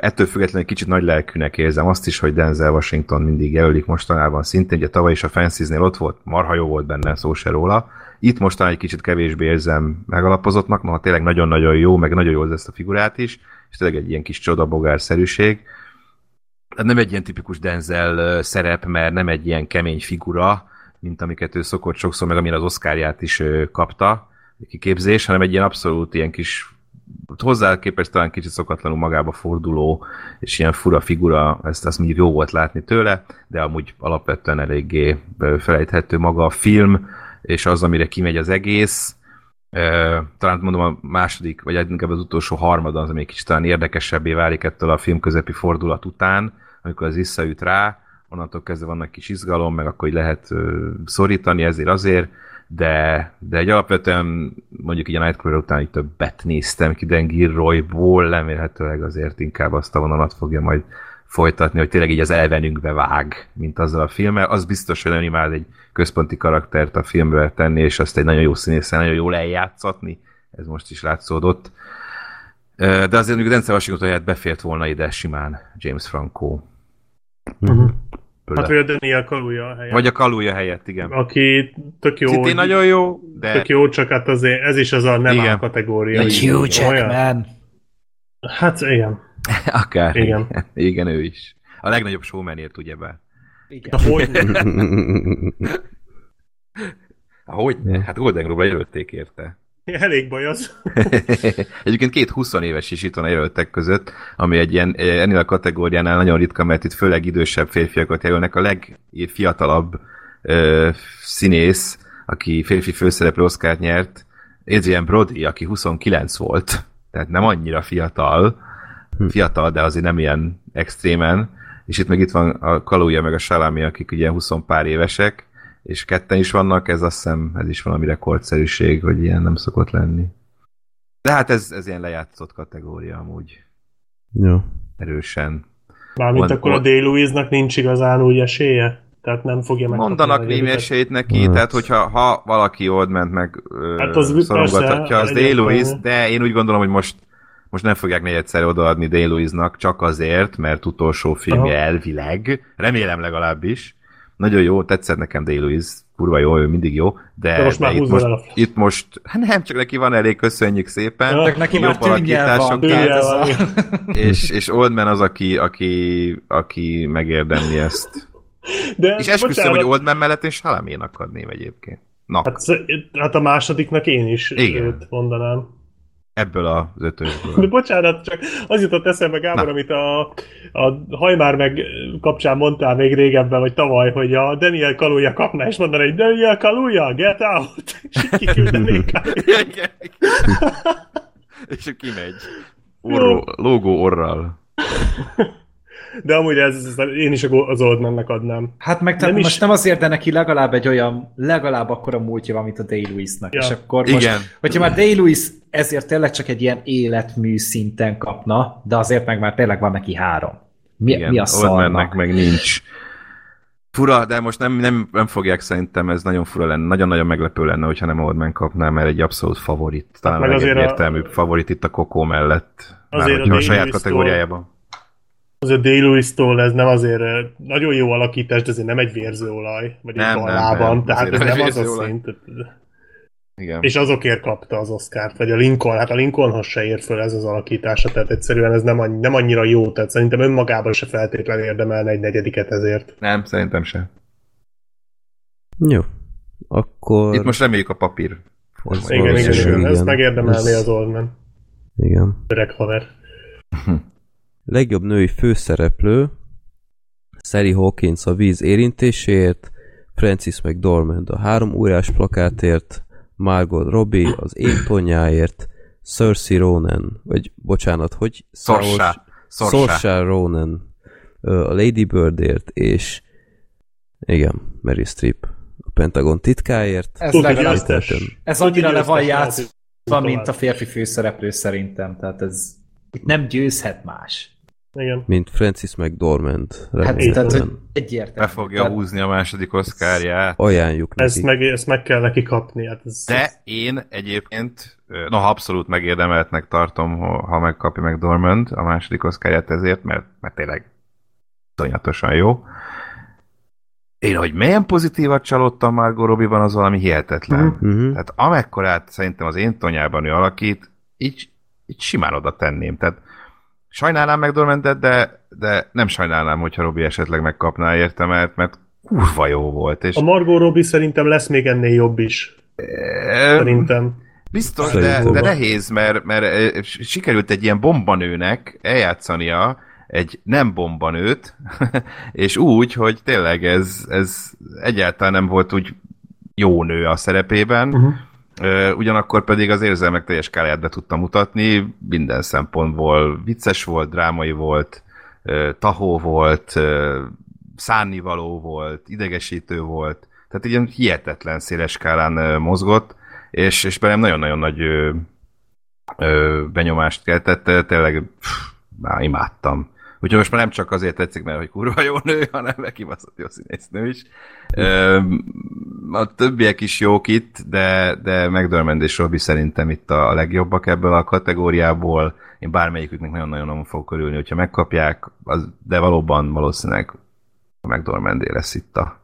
Ettől függetlenül kicsit nagy lelkűnek érzem azt is, hogy Denzel Washington mindig jelölik mostanában szintén, ugye tavaly is a Fences-nél ott volt, marha jó volt benne, szó se róla. Itt mostan egy kicsit kevésbé érzem megalapozottnak, noha tényleg nagyon-nagyon jó, meg nagyon jó ezt a figurát is, és tényleg egy ilyen kis csodabogárszerűség. hát nem egy ilyen tipikus Denzel szerep, mert nem egy ilyen kemény figura, mint amiket ő szokott sokszor, meg amire az Oscarját is kapta, kiképzés, hanem egy ilyen abszolút ilyen kis hozzá képest talán kicsit szokatlanul magába forduló, és ilyen fura figura, ezt azt mondjuk jó volt látni tőle, de amúgy alapvetően eléggé felejthető maga a film, és az, amire kimegy az egész, talán mondom a második, vagy inkább az utolsó harmada az, ami kicsit talán érdekesebbé válik ettől a film közepi fordulat után, amikor az visszaüt rá, onnantól kezdve vannak kis izgalom, meg akkor így lehet szorítani ezért azért, de, de egy alapvetően mondjuk így a Nightcrawler után így többet néztem ki Dan Gilroyból, remélhetőleg azért inkább azt a vonalat fogja majd folytatni, hogy tényleg így az elvenünkbe vág, mint azzal a filmmel. Az biztos, hogy imád egy központi karaktert a filmbe tenni, és azt egy nagyon jó színészen nagyon jól eljátszatni. Ez most is látszódott. De azért mondjuk Denzel Washington helyett befért volna ide simán James Franco. Uh-huh. Bőle. Hát vagy a Daniel Kaluuya a helyen. Vagy a Kaluja helyett, igen. Aki tök jó. Szintén nagyon jó, de Tök jó, csak hát azért ez is az a nem Igen. kategória. Egy Hugh olyan. Jackman. Hát igen. akár. Igen. Igen. igen, ő is. A legnagyobb showmanért, ugyebár. Igen. Na, hogy? Hogy? Hát Golden Globe-ra jelölték érte. Elég baj az. Egyébként két 20 éves is itt van a jelöltek között, ami egy ilyen eh, ennél a kategóriánál nagyon ritka, mert itt főleg idősebb férfiakat jelölnek. A legfiatalabb ö, színész, aki férfi főszereplő Oscar nyert, Adrian Brody, aki 29 volt, tehát nem annyira fiatal, fiatal, de azért nem ilyen extrémen, és itt meg itt van a Kaluja meg a Salami, akik ugye 20 pár évesek, és ketten is vannak, ez azt hiszem, ez is valami rekordszerűség, hogy ilyen nem szokott lenni. De hát ez, ez ilyen lejátszott kategória amúgy Jó. erősen. Mármint Van- akkor a Day-Lewis-nak nincs igazán úgy esélye? Tehát nem fogja meg. Mondanak némi esélyt neki, Hát. tehát hogyha ha valaki old ment meg Hát az szorongathatja, az Day de én úgy gondolom, hogy most most nem fogják negyedszer odaadni Day csak azért, mert utolsó filmje Aha. elvileg, remélem legalábbis. Nagyon jó, tetszett nekem Day Lewis, kurva jó, ő mindig jó, de, De most már itt, most, el itt most, hát nem, csak neki van elég, köszönjük szépen. Ja. Neki Jobb már tűnjel van. Tűnjel van. és, és Oldman az, aki, aki, aki megérdemli ezt. De, És esküszöm, bocsánat, hogy Oldman mellett én Salaménak adném egyébként. Na, Hát, hát a másodiknak én is Igen. őt mondanám. Ebből az De ötösből. bocsánat, csak az jutott eszembe, Gábor, Na. amit a, a hajmár meg kapcsán mondtál még régebben, vagy tavaly, hogy a Daniel Kaluuya kapná, és mondaná, hogy Daniel Kaluuya, get out! És kiküldenék. És kimegy. Orró, lógó orral. De amúgy ez, ez, én is a az Oldmannek adnám. Hát meg Nem nem is- most nem azért, de neki legalább egy olyan, legalább akkora múltja van, mint a Day-Lewisnak. Ja. És akkor most, Igen. hogyha már Day-Lewis ezért tényleg csak egy ilyen életmű szinten kapna, de azért meg már tényleg van neki három. Mi, Igen, mi a szarnak? meg nincs. Fura, de most nem, nem, nem fogják szerintem, ez nagyon fura lenne, nagyon-nagyon meglepő lenne, hogyha nem Oldman kapná, mert egy abszolút favorit. Talán meg a azért a- favorit itt a Kokó mellett. Már Azért a hogyha a saját kategóriájában. Azért Day Lewis-tól ez nem azért eh, nagyon jó alakítás, de azért nem egy vérzőolaj, vagy egy Nem, nem, lában, nem. tehát ez nem egy az a szint. Igen. És azokért kapta az Oscárt, vagy a Lincoln, hát a Lincolnhoz se ér föl ez az alakítása, tehát egyszerűen ez nem, annyi, nem annyira jó, tehát szerintem önmagában se feltétlenül érdemelne egy negyediket ezért. Nem, szerintem sem. Jó. Akkor... Itt most reméljük a papír. Ez Igen, igen, igen, igen. ezt megérdemelné Ez- az Oldman, Igen. öreg haver. Legjobb női főszereplő Sally Hawkins a víz érintéséért, Francis McDormand a három órás plakátért, Margot Robbie az én tonyáért, Cersei Ronan, vagy bocsánat, hogy? Saoirse. Saoirse. Ronan a Lady Birdért, és igen, Mary Streep a Pentagon titkáért. Ez legalább, ez annyira le van játszva, mint a férfi főszereplő szerintem. Tehát ez nem győzhet más. Igen. mint Francis McDormand. Hát remélhetően. tehát, hogy egyértelmű. Be fogja Tehát- húzni a második oszkárját. Ajánljuk neki. Ezt meg, ezt meg kell neki kapni. Hát ez, De én egyébként, noha abszolút megérdemeltnek tartom, ha megkapja meg Dormand a második oszkárját ezért, mert, mert tényleg tonyatosan jó. Én, hogy milyen pozitívat csalódtam Margot Robbie-ban, az valami hihetetlen. Mhm. Uh-huh. Tehát amekkorát szerintem az én tonyában ő alakít, így, így simán oda tenném. Tehát sajnálnám McDormandet, de, de nem sajnálnám, hogyha Robi esetleg megkapná érte, mert, mert kurva jó volt. És A Margot Robbie szerintem lesz még ennél jobb is. Szerintem. Biztos, de, de nehéz, mert, mert ö, sikerült egy ilyen bombanőnek eljátszania egy nem bombanőt, és úgy, hogy tényleg ez, ez egyáltalán nem volt úgy jó nő a szerepében, Uh-huh. Ugyanakkor pedig az érzelmek teljes skáláját be tudta mutatni, minden szempontból vicces volt, drámai volt, tahó volt, szánnivaló volt, idegesítő volt, tehát ilyen hihetetlen széles skálán mozgott, és, és bennem nagyon-nagyon nagy ö, ö, benyomást keltett, tényleg pff, már imádtam. Úgyhogy most már nem csak azért tetszik, mert hogy kurva jó nő, hanem meg kibaszott jó színésznő is. Ö, a többiek is jók itt, de, de McDormand és Robbie szerintem itt a legjobbak ebből a kategóriából. Én bármelyiküknek nagyon-nagyon fogok örülni, hogyha megkapják, az, de valóban valószínűleg a McDormandé lesz itt a,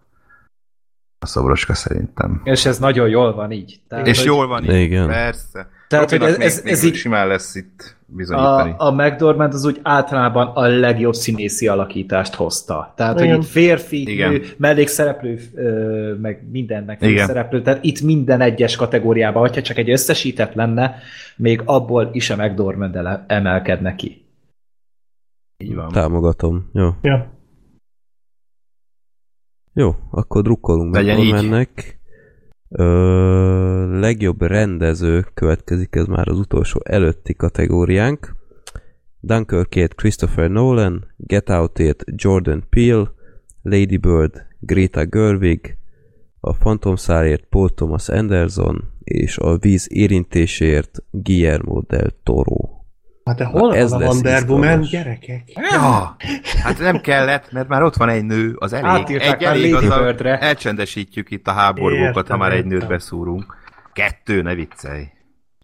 a szobroska szerintem. És ez nagyon jól van így. Tehát, És hogy jól van így, Igen. persze. Tehát, hogy ez- ez- ez így- simán lesz itt bizonyítani. a, a McDormand az úgy általában a legjobb színészi alakítást hozta. Tehát, Igen. hogy itt férfi, Igen. nő, mellékszereplő, meg mindennek Igen. szereplő. Tehát itt minden egyes kategóriában, hogyha csak egy összesített lenne, még abból is a McDormand emelkedne ki. Így van. Támogatom. Jó. Ja. Jó, akkor drukkolunk Legyen így. mennek. Ö, legjobb rendező következik, ez már az utolsó előtti kategóriánk. Dunkirkét Christopher Nolan, Get Outét Jordan Peele, Lady Bird Greta Gerwig, a Phantom Szárért Paul Thomas Anderson, és a víz érintéséért Guillermo del Toro. Hát de hol ez van a Wonder Woman, gyerekek? Ja, hát nem kellett, mert már ott van egy nő, az elég. Átírták egy elég, Lady azzal Birdre. elcsendesítjük itt a háborgókat, Értem, ha már egy nőt beszúrunk. Kettő, ne viccelj.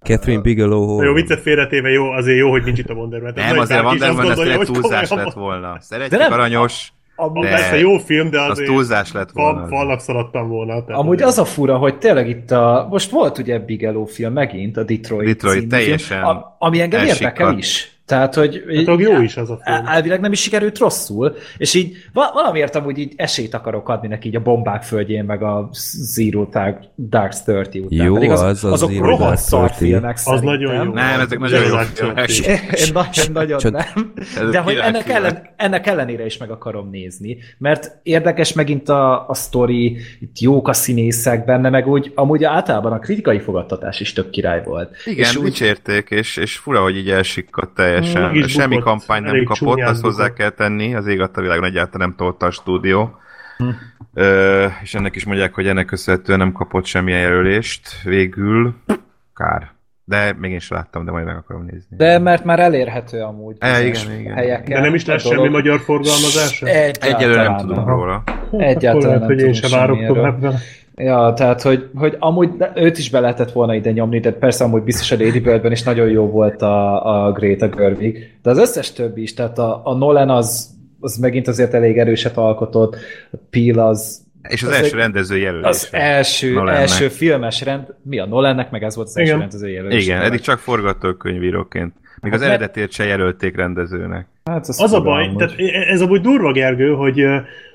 Catherine Bigelow hol Na Jó, viccet félretéve jó, azért jó, hogy nincs itt a Wonder Woman. Nem, azért Wonder Woman, ez tényleg túlzás lett volna. Szeretjük, nem- aranyos, Amúgy, Persze jó film, de az túlzás lett volna. fal, falnak szaladtam volna. Tehát Amúgy az a fura, hogy tényleg itt a... Most volt ugye Bigelow film megint, a Detroit, Detroit, című teljesen film, ami engem érdekel is. Tehát, hogy... Hát, jó is az a film. Elvileg nem is sikerült rosszul, és így va- valamiért amúgy így esélyt akarok adni neki így a bombák földjén, meg a Zero Dark, Dark Thirty után. Jó, Pedig az- az azok Zero rohadt Dark szar Thirty. filmek Az szerintem. nagyon jó. Nem, ezek nagyon jó filmek. Én nagyon, nem. De hogy ennek, ellen, ennek ellenére is meg akarom nézni, mert érdekes megint a, a sztori, itt jók a színészek benne, meg úgy amúgy általában a kritikai fogadtatás is tök király volt. Igen, és úgy, dicsérték, és, és fura, hogy így elsikkadt teljesen. Is Semmi bukott, kampány nem kapott, azt hozzá kell tenni, az ég adta világon egyáltalán nem tolta a stúdió. Ö, és ennek is mondják, hogy ennek köszönhetően nem kapott semmilyen jelölést végül. Kár. De még én sem láttam, de majd meg akarom nézni. de mert már elérhető amúgy. E, igen, igen. helyeken. De nem is lesz semmi magyar forgalmazása? Egyelőre nem tudunk róla. Egyáltalán nem én tudunk sem várok tovább vele. Ja, tehát, hogy, hogy amúgy őt is be lehetett volna ide nyomni, de persze amúgy biztos a Lady Birdben is nagyon jó volt a, a Greta Gerwig, de az összes többi is, tehát a, a Nolan az, az megint azért elég erőset alkotott, a Peel az És az, Az első egy- rendező jelölése. az első, Nolannek. első filmes rend, mi a Nolannek, meg ez volt az első Igen. rendező jelölés. Igen, eddig csak forgatókönyvíróként. Még az Hát mert- eredetért se jelölték rendezőnek. hát az, Az a baj, amúgy. tehát ez amúgy durva, Gergő, hogy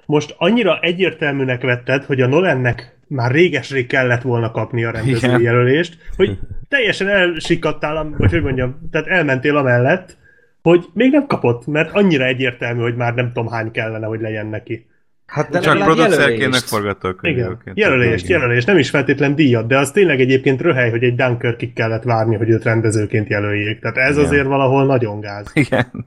most annyira egyértelműnek vetted, hogy a Nolannek már réges-rég kellett volna kapni a rendezői jelölést, hogy teljesen elsikadtál, vagy hogy mondjam, tehát elmentél amellett, hogy még nem kapott, mert annyira egyértelmű, hogy már nem tudom hány kellene, hogy legyen neki. hát de Csak producerként, jelölést. Igen, jelölést, jelölést, nem is feltétlen díjat, de az tényleg egyébként röhely, hogy egy Dunkirkig kellett várni, hogy őt rendezőként jelöljék. Tehát ez Igen. azért valahol nagyon gáz. Igen.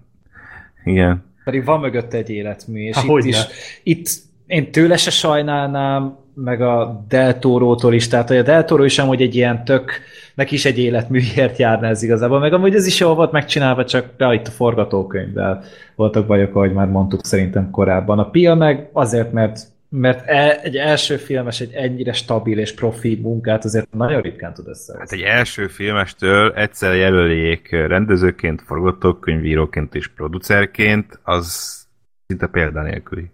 Igen. Pedig van mögött egy életmű, és Há, itt is, itt én tőle se sajnálnám, meg a Del Toro-tól is, tehát hogy a Del is amúgy egy ilyen tök, neki is egy életműért járna ez igazából, meg amúgy ez is jól volt megcsinálva, csak ja, itt a forgatókönyvvel voltak bajok, ahogy már mondtuk szerintem korábban. A Pia meg azért, mert mert e, egy első filmes egy ennyire stabil és profi munkát azért nagyon ritkán tud Hát összehozni. egy első filmestől egyszer jelöljék rendezőként, forgatókönyvíróként és producerként, az szinte példanélküli.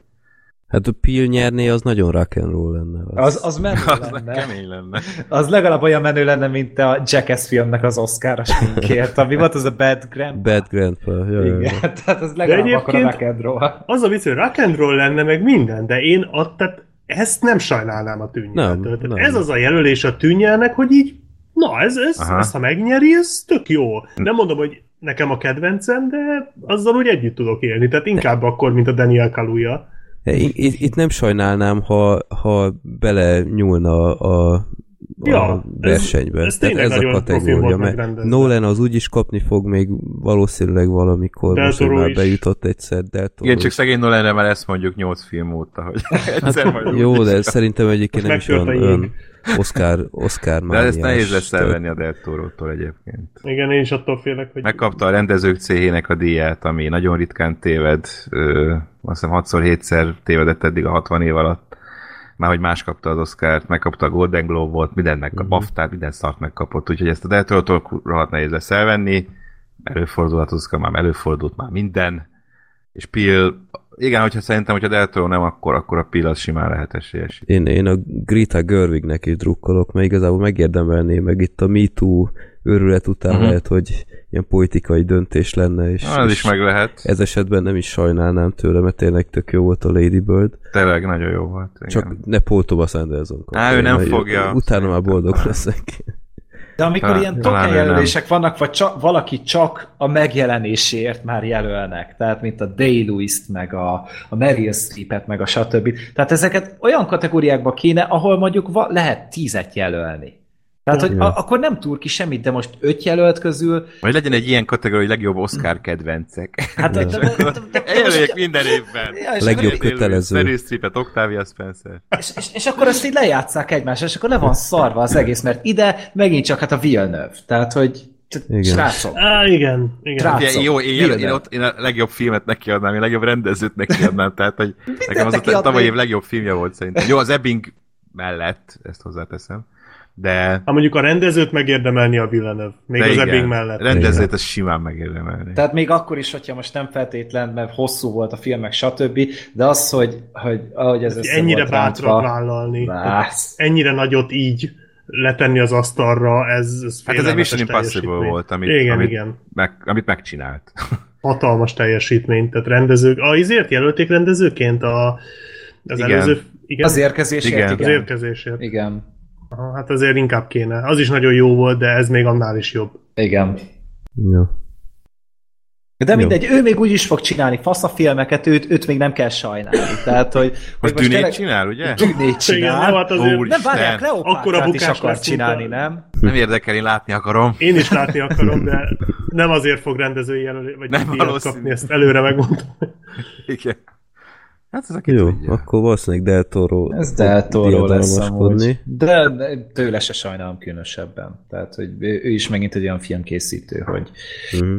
Hát a Peel nyerné, az nagyon rock and roll lenne. Az, az menő Az lenne. kemény lenne. Az legalább olyan menő lenne, mint a Jackass filmnek az Oscar-os minkért. Ami volt az a Bad Grandpa? Bad Grandpa. Ja. Igen, tehát az legalább akkor a egyébként- rock and roll. Az a vicc, hogy rock and roll lenne meg minden, de én att, tehát ezt nem sajnálnám a Nem, tűnyeltől. Tehát nem. Ez az a jelölés a tűnyelnek, hogy így, na, ez, ez, Aha. ezt ha megnyeri, ez tök jó. Nem mondom, hogy nekem a kedvencem, de azzal úgy együtt tudok élni. Tehát inkább akkor, mint a Daniel Kaluuya. Itt, itt, nem sajnálnám, ha, ha bele nyúlna a, a Ja, ez- versenybe. ez Tehát tényleg ez a kategória, mert. Nolan az úgyis kapni fog még valószínűleg valamikor, Del most, már is. bejutott egyszer, Del Toro Igen, csak is. szegény Nolanre már ezt mondjuk 8 film óta, hogy egyszer majd Hát Jó, de kap. szerintem egyébként Most nem is olyan Oscar, Oscar De ezt nehéz lesz elvenni a Del Toro-tól egyébként. Igen, én is attól félek, hogy... Megkapta a rendezők céhének a díját, ami nagyon ritkán téved, ö, azt hiszem 6-7-szer tévedett eddig a 60 év alatt. Már hogy más kapta az Oscárt, megkapta a Golden Globe-ot, mindent megkap, Mhm. BAFTA-t, minden szart megkapott, úgyhogy ezt a Del Toro-tól rohadt nehéz lesz elvenni. Előfordulhat az Oscar, már előfordult már minden. És Peel, igen, hogyha szerintem, hogyha Del Toro nem, akkor, akkor a Peel az simán lehet esélyes. Én, én a Greta Gerwignek is drukkolok, mert igazából megérdemelné, meg itt a MeToo őrület után uh-huh. lehet, hogy ilyen politikai döntés lenne, és, Az és is meg lehet. ez esetben nem is sajnálnám tőle, mert tényleg tök jó volt a Lady Bird. Tényleg nagyon jó volt. Igen. Csak ne Paul Thomas Anderson Á, ő nem fogja. Utána már boldog leszek. De amikor Talán- ilyen talán ő token jelölések vannak, vagy csak, valaki csak a megjelenéséért már jelölnek, tehát mint a Day-Lewis-t, meg a, a Meryl Streep-et, meg a stb. Tehát ezeket olyan kategóriákba kéne, ahol mondjuk va- lehet tízet jelölni. Tehát, hogy a, akkor nem túr ki semmit, de most öt jelölt közül, Vagy legyen egy ilyen kategória, hogy legjobb Oscar kedvencek. hát de, de, de, de, de, minden évben. Ja, és Legjobb kötelező. Meryl Streepet, Octavia Spencer. És, és, és akkor ezt így lejátszák egymásra, és akkor le van szarva az egész, mert ide megint csak hát a Villeneuve. Tehát, hogy Igen. srácok, Á, igen, igen. Ugye, Látszom. jó, én, én, ott, én a legjobb filmet nekiadnám, én a legjobb rendezőt nekiadnám, tehát, hogy nekem az a nekiadnék. tavaly év legjobb filmje volt szerintem. Jó, az Ebbing mellett, ezt hozzáteszem, de, Hát mondjuk a rendezőt megérdemelni a Villeneuve. Még de az igen, Ebbing mellett. rendezőt az simán megérdemelni. Tehát még akkor is, hogyha most nem feltétlen, mert hosszú volt a filmek, stb., de az, hogy, hogy ahogy ez össze ennyire bátran rántva, vállalni. Bász. Ennyire nagyot így letenni az asztalra, ez, ez Hát ez egy Mission Impossible volt, amit, igen, amit, igen. Meg, amit megcsinált. Hatalmas teljesítmény, tehát rendezők. A izért jelölték rendezőként a, az Igen. előző... Igen, Az érkezésért, Igen. igen. az érkezésért. Igen. Aha, hát azért inkább kéne. Az is nagyon jó volt, de ez még annál is jobb. Igen. Ja. De mindegy, ő még úgy is fog csinálni faszafilmeket, őt, őt még nem kell sajnálni. Tehát, hogy, hogy Most tűnét tényleg- csinál, ugye? Tűnét Igen, csinál. jó, hát azért Úr. nem várják, Kleopátrát is bukás akar csinálni, a- nem? Nem érdekel, én látni akarom. Én is látni akarom, de nem azért fog rendezői jelölé, vagy Nem valószínű. kapni, ezt előre megmondtam. Igen. Hát ez aki Jó, tudja. akkor valószínűleg Del Toro Ez Del Toro lesz amúgy. De tőle se sajnálom különösebben. Tehát, hogy ő, is megint egy olyan filmkészítő, hogy Mhm.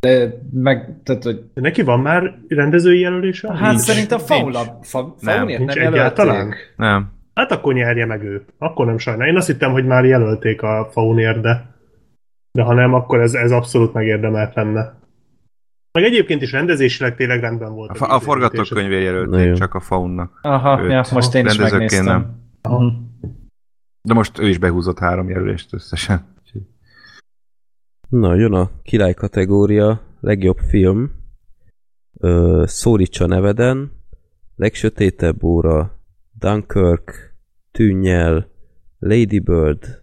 de meg, tehát, hogy De neki van már rendezői jelölése? hát Nincs. szerintem nincs. Faula, fa, nincs nem jelölték. Nem. Hát akkor nyerje meg ő. Akkor nem sajnál. Én azt hittem, hogy már jelölték a Faunért, de, de ha nem, akkor ez, ez abszolút megérdemelt lenne. Meg egyébként is rendezésileg tényleg rendben volt. A, fa- a jó. jelölték csak a faunnak. Aha, Őt. ja, most én is megnéztem. nem. De most ő is behúzott három jelölést összesen. Na, jön a király kategória, legjobb film, ö, Szólítsa neveden, legsötétebb óra, Dunkirk, Tűnnyel, Lady Bird,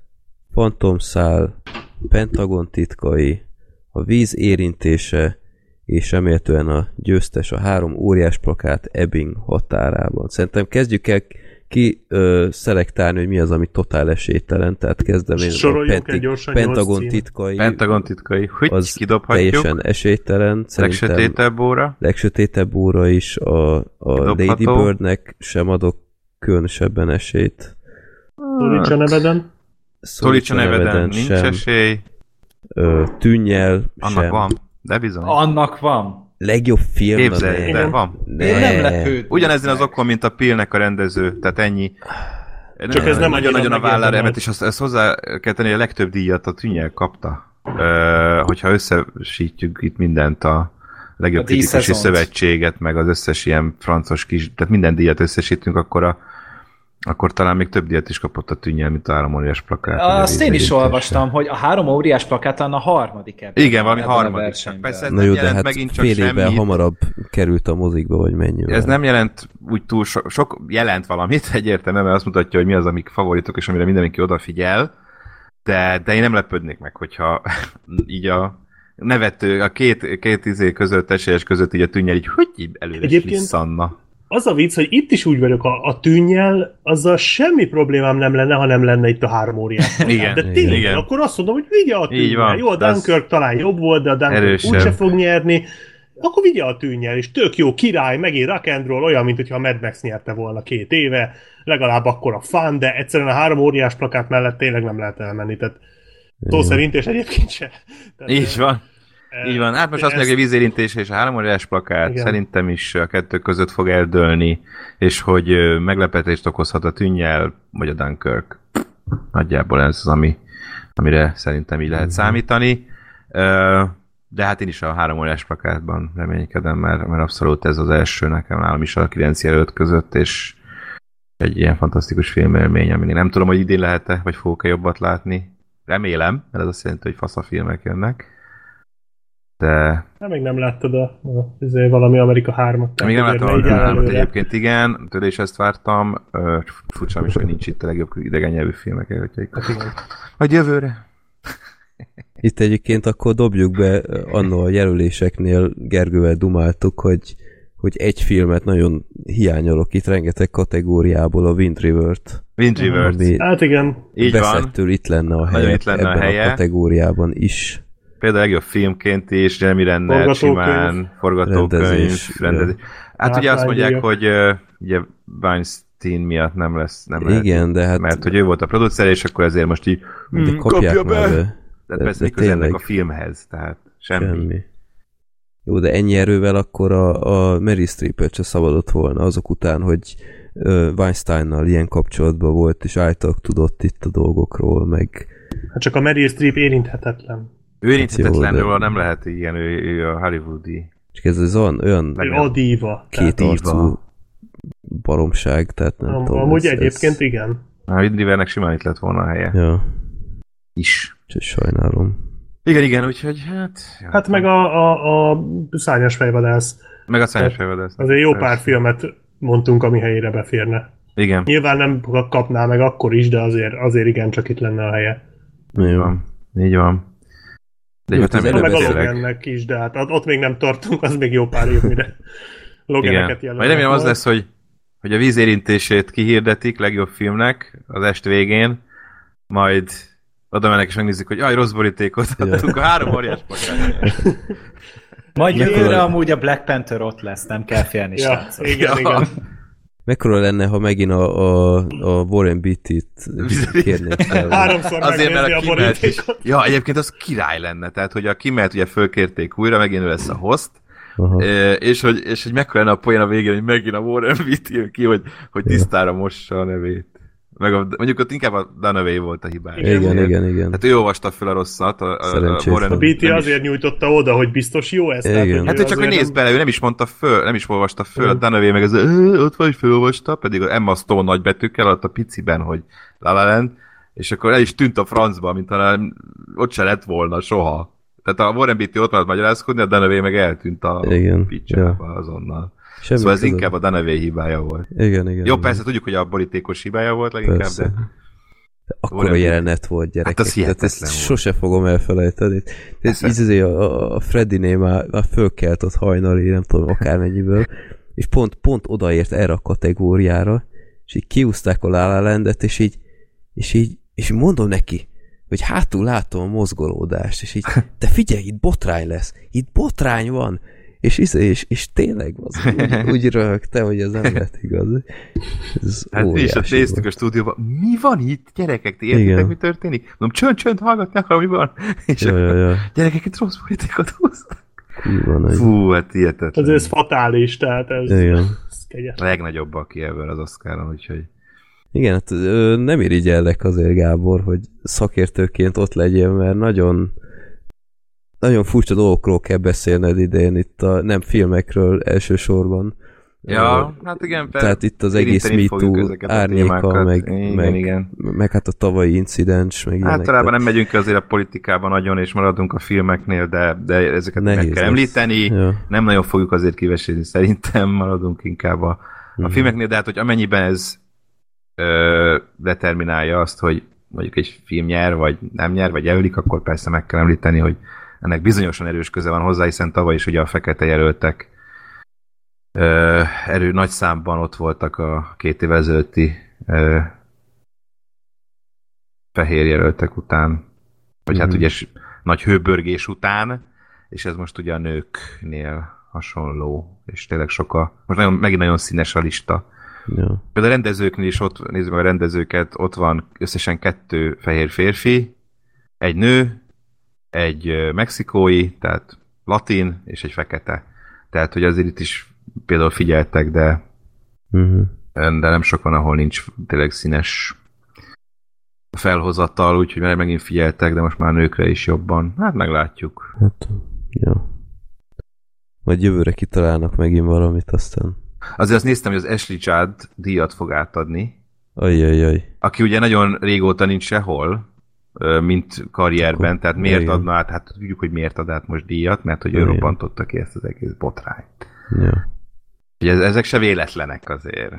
Fantomszál, Pentagon titkai, a víz érintése, és remélhetően a győztes a három óriás plakát Ebbing határában. Szerintem kezdjük el ki ö, szelektálni, hogy mi az, ami totál esélytelen, tehát kezdem én a Soroljunk el gyorsan nyolc Pentagon titkai, Pentagon titkai. Hogy az kidobhatjuk? teljesen esélytelen. Szerintem Legsötétebb óra. legsötétebb óra is a, a. Lady Birdnek sem adok különösebben esélyt. Szólítsa neveden. Szólítsa neveden nincs sem. esély. Ö, tűnnyel Annak sem. van. De bizony. Annak van. Legjobb film. Képzeld, ne. de van. Ne. Ő nem lepőd. Ugyanezen az okon, mint a Pillnek a rendező, tehát ennyi. Csak ez nem nagyon-nagyon a vállára emet, és azt, ezt hozzá kell tenni, hogy a legtöbb díjat a tűnnyel kapta. Ö, hogyha összesítjük itt mindent a, legjobb A kritikusi szövetséget, meg az összes ilyen francos kis, tehát minden díjat összesítünk, akkor a akkor talán még több díjat is kapott a tűnnyel, mint a három óriás plakát. Azt én is olvastam, hogy a három óriás plakát a harmadik ebben. Igen, valami ebben harmadik. versenyben. Persze ez Na nem jó, de jelent hát megint csak fél évvel semmit. hamarabb került a mozikba, vagy mennyivel. Ez nem jelent úgy túl sok, sok jelent valamit egyértelműen, mert azt mutatja, hogy mi az, amik favoritok, és amire mindenki odafigyel, de, de én nem lepődnék meg, hogyha így a nevető, a két, két izé között, esélyes között így a tűnnyel így, hogy így előre Egyébként- Egyébként... Az a vicc, hogy itt is úgy vagyok a, a tűnnyel, azzal semmi problémám nem lenne, ha nem lenne itt a három óriás. Igen, De tényleg, igen. akkor azt mondom, hogy vigye a tűnnyel. Jó, a Dunkirk talán jobb volt, de a Dunkirk erősebb. úgyse fog nyerni. Akkor vigye a tűnnyel, és tök jó, király, megint rock and roll, olyan, mint hogyha a Mad Max nyerte volna két éve, legalább akkor a fun, de egyszerűen a három óriás plakát mellett tényleg nem lehet elmenni, tehát szó szerint, és egyébként se. Tehát, Így van. Így van. Hát most azt mondják, hogy vízérintés és a három óriás plakát Igen. szerintem is a kettő között fog eldőlni, és hogy meglepetést okozhat a tűnnyel, vagy a Dunkirk. Nagyjából ez az, ami, amire szerintem így lehet számítani. Ö, De hát én is a három óriás plakátban reménykedem, mert, mert abszolút ez az első nekem nálam is a 9 jelölt között, és egy ilyen fantasztikus filmélmény, aminek nem tudom, hogy idén lehet-e, vagy fogok-e jobbat látni. Remélem, mert ez azt jelenti, hogy fasz a filmek jönnek. De Hát még nem láttad a, a, a valami Amerika 3-at. még nem láttam a így áll hármat előre. egyébként, igen, tőle is ezt vártam. Ö, Furcsa is, hogy nincs itt a legjobb idegen nyelvű filmek előtt. Hát. Vagy jövőre. Itt egyébként akkor dobjuk be annó a jelöléseknél Gergővel dumáltuk, hogy, hogy egy filmet nagyon hiányolok itt rengeteg kategóriából, a Wind River-t. Wind River. Ami Hát igen, Így van. itt lenne a Nagyon helye, itt lenne a ebben a, helye. kategóriában is. Például legjobb filmként is, Jeremy Renner, Forgatókönyv. simán, forgatókönyv, Rendezés, rendezés. Hát ugye azt mondják, hogy ugye Weinstein miatt nem lesz, nem lehet, Igen, de hát mert hogy ő volt a producer, és akkor ezért most így de "Hmm, kapják kapja be. be. Tehát De- persze, de ennek a tényleg. filmhez, tehát semmi. semmi. Semmi. Jó, de ennyi erővel akkor a, a Mary Streepet se szabadott volna azok után, hogy uh, Weinsteinnal ilyen kapcsolatban volt, és által tudott itt a dolgokról, meg hát csak a Meryl Streep érinthetetlen. Ő érinthetetlen, Jó, de- nem lehet igen, ő, ő a hollywoodi. csak ez az olyan, olyan Ő a diva. két diva. arcú baromság, tehát nem Am- tudom. Amúgy ez- egyébként ez, igen. A Wind Rivernek simán itt lett volna a helye. Ja, Is. csak sajnálom. Igen, igen, úgyhogy hát... ja. Hát meg a, a, a szányos fejvadász. Meg a szányos fejvadász. Azért jó pár filmet mondtunk, ami helyére beférne. Igen, Nyilván nem kapná meg akkor is, de azért, azért igen, csak itt lenne a helye. így Jó. van. Így van. De Jó, hát nem az Ha meg a. Logannek is, de hát ott még nem tartunk, az még jó pár év, mire Loganeket Igen. jelölnek. Majd remélem az lesz, hogy, hogy a vízérintését kihirdetik legjobb filmnek az est végén, majd oda mennek és megnézik, hogy aj, rossz borítékot adtunk, a három óriás. Majd jövőre amúgy a Black Panther ott lesz, nem kell félni, Ja, srácok. igen, Ja. igen. Mekkora lenne, ha megint a, a, a Warren Beatty-t kérnék fel? Háromszor Azért, mert a a kimelt is. Ja, egyébként az király lenne, tehát hogy a kimelt ugye fölkérték újra, megint ő lesz a host, Aha. És hogy, és hogy mekkora lenne a poén a végén, hogy megint a Warren Beatty jön ki, hogy, hogy tisztára mossa a nevét. Meg a, mondjuk ott inkább a Dunaway volt a hibás. Igen, igen, igen. Hát ő olvasta fel a rosszat, a, a, a. Warren A BT nem is- azért nyújtotta oda, hogy biztos jó ez. Igen. Tehát, Hát ő csak, hogy azért nézd nem- bele, ő nem is mondta föl, nem is olvasta föl, a Mm. Dunaway meg az, "Ö, ott vagy, fölolvasta, pedig az Emma Stone nagy betűkkel ott a piciben, hogy La La Land, és akkor el is tűnt a francba, mint talán ott se lett volna soha. Tehát a Warren Beatty ott maradt magyarázkodni, a Dunaway meg eltűnt a Igen, picsába azonnal. Semmi szóval ez köze. inkább a Dunaway hibája volt. Igen, igen. Jó, igen. persze tudjuk, hogy a borítékos hibája volt leginkább, Persze. de Akkor a jelenet volt, gyerekek. Hát az Tehát ezt volt. sose fogom elfelejteni. Ez így azért a, a, Freddy-nél már, már fölkelt ott hajnali, nem tudom akármennyiből, és pont, pont odaért erre a kategóriára, és így kiúzták a Landet, és így, és így, és mondom neki, hogy hátul látom a mozgolódást, és így, de figyelj, itt botrány lesz, itt botrány van, és, és, és, és tényleg az úgy, úgy röhögte, hogy ez nem lett igaz. Ez hát mi is ott néztük a stúdióban, mi van itt, gyerekek, ti értitek, Igen. mi történik? Mondom, csönd, csönd, hallgatni akarom, mi van? És Ja, akkor, ja, ja. gyerekek, itt rossz borítékot hoztak. Fú, hát hihetetlen. Ez, ez fatális, tehát ez, Igen. ez kegyes. A legnagyobb, aki ebből az Oscaron, úgyhogy Igen, hát nem irigyellek azért, Gábor, hogy szakértőként ott legyél, mert nagyon nagyon furcsa dolgokról kell beszélned idén, itt a, nem filmekről elsősorban. Ja, hát igen, per, Tehát itt az egész MeToo árnyéka, meg, igen, meg, igen. meg hát a tavalyi incidens, meg ilyenek. Általában nem megyünk azért a politikában nagyon, és maradunk a filmeknél, de, de ezeket Nehéz meg kell lesz. említeni. Ja. Nem nagyon fogjuk azért kivesézni, szerintem maradunk inkább a, a Mhm. filmeknél, de hát, hogy amennyiben ez ö, determinálja azt, hogy mondjuk egy film nyer, vagy nem nyer, vagy jelölik, akkor persze meg kell említeni, hogy ennek bizonyosan erős köze van hozzá, hiszen tavaly is ugye a fekete jelöltek ö, erő nagy számban ott voltak a két évvel ezelőtti fehér jelöltek után, vagy hát Mhm. ugye nagy hőbörgés után, és ez most ugye a nőknél hasonló, és tényleg sok a, most nagyon, megint nagyon színes a lista. Ja. Például a rendezőknél is ott, nézzük meg a rendezőket, ott van összesen kettő fehér férfi, egy nő, egy mexikói, tehát latin, és egy fekete. Tehát, hogy azért itt is például figyeltek, de, Uh-huh. de nem sok van, ahol nincs tényleg színes felhozattal, úgyhogy már megint figyeltek, de most már nőkre is jobban. Hát meglátjuk. Hát, ja. Majd jövőre kitalálnak megint valamit, aztán Azért azt néztem, hogy az Ashley Judd díjat fog átadni, ajjajjaj. aki ugye nagyon régóta nincs sehol, mint karrierben, Akkor- tehát miért igen. adna át, hát tudjuk, hogy miért ad át most díjat, mert hogy ő robbantotta ki ezt az egész botrányt. Ja. Ugye ez, ezek se véletlenek azért.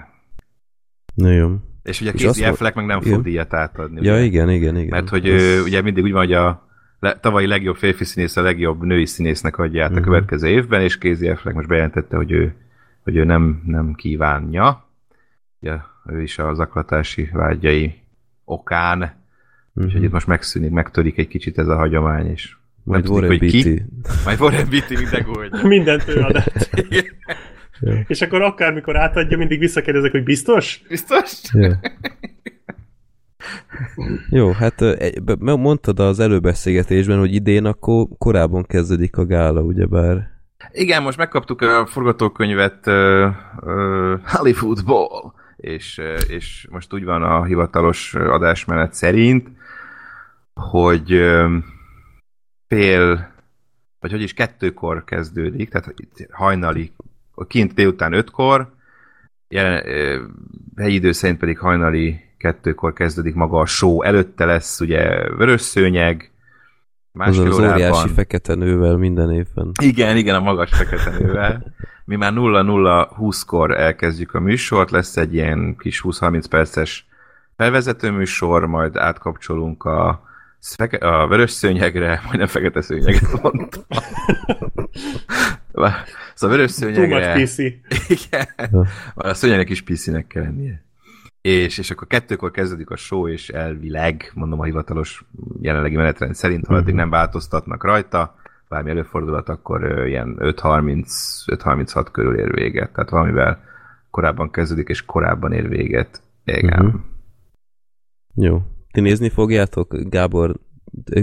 Na jó. És ugye Casey Affleck meg nem igen. fog díjat átadni. Ja, ugye? igen, igen, igen. Mert hogy Ez- ő, ugye mindig úgy van, hogy a le, tavalyi legjobb férfi színész a legjobb női színésznek adja át a Mhm. következő évben, és Casey Affleck most bejelentette, hogy ő, hogy ő nem, nem kívánja. Ugye, ő is a zaklatási vágyai okán, Mhm. úgyhogy itt most megszűnik, megtörik egy kicsit ez a hagyomány, és Majd Warren. Beatty. Majd Warren Beatty minden goldja. Mindent ő ad. Ja. És akkor akármikor átadja, mindig visszakérdezek, hogy biztos? Biztos? Ja. Jó, hát mondtad az előbeszélgetésben, hogy idén akkor korábban kezdődik a gála, ugyebár. Igen, most megkaptuk a forgatókönyvet uh, uh, Hollywoodból, és, uh, és most úgy van a hivatalos adásmenet szerint, hogy fél, vagy hogy is kettőkor kezdődik, tehát itt hajnali, kint délután ötkor, jelen, helyi idő szerint pedig hajnali kettőkor kezdődik maga a show. Előtte lesz ugye vörös szőnyeg, Az másfél az óriási órában. fekete nővel minden évben. Igen, igen, a magas fekete nővel. Mi már 0-0-20-kor elkezdjük a műsort, lesz egy ilyen kis 20-30 perces felvezető műsor, majd átkapcsolunk a, szfeke- a vörös szőnyegre, majdnem fekete szőnyeget mondtam. szóval vörös Too much szőnyegre, PC. igen, a szőnyegnek is PC-nek kell lennie. És, és akkor kettőkor kezdődik a show, és elvileg, mondom a hivatalos jelenlegi menetrend szerint, ha addig Mhm. nem változtatnak rajta, bármi előfordulat, akkor ilyen 5.30, 5.36 körül ér véget. Tehát valamivel korábban kezdődik, és korábban ér véget. Igen. Mhm. Jó. Ti nézni fogjátok? Gábor,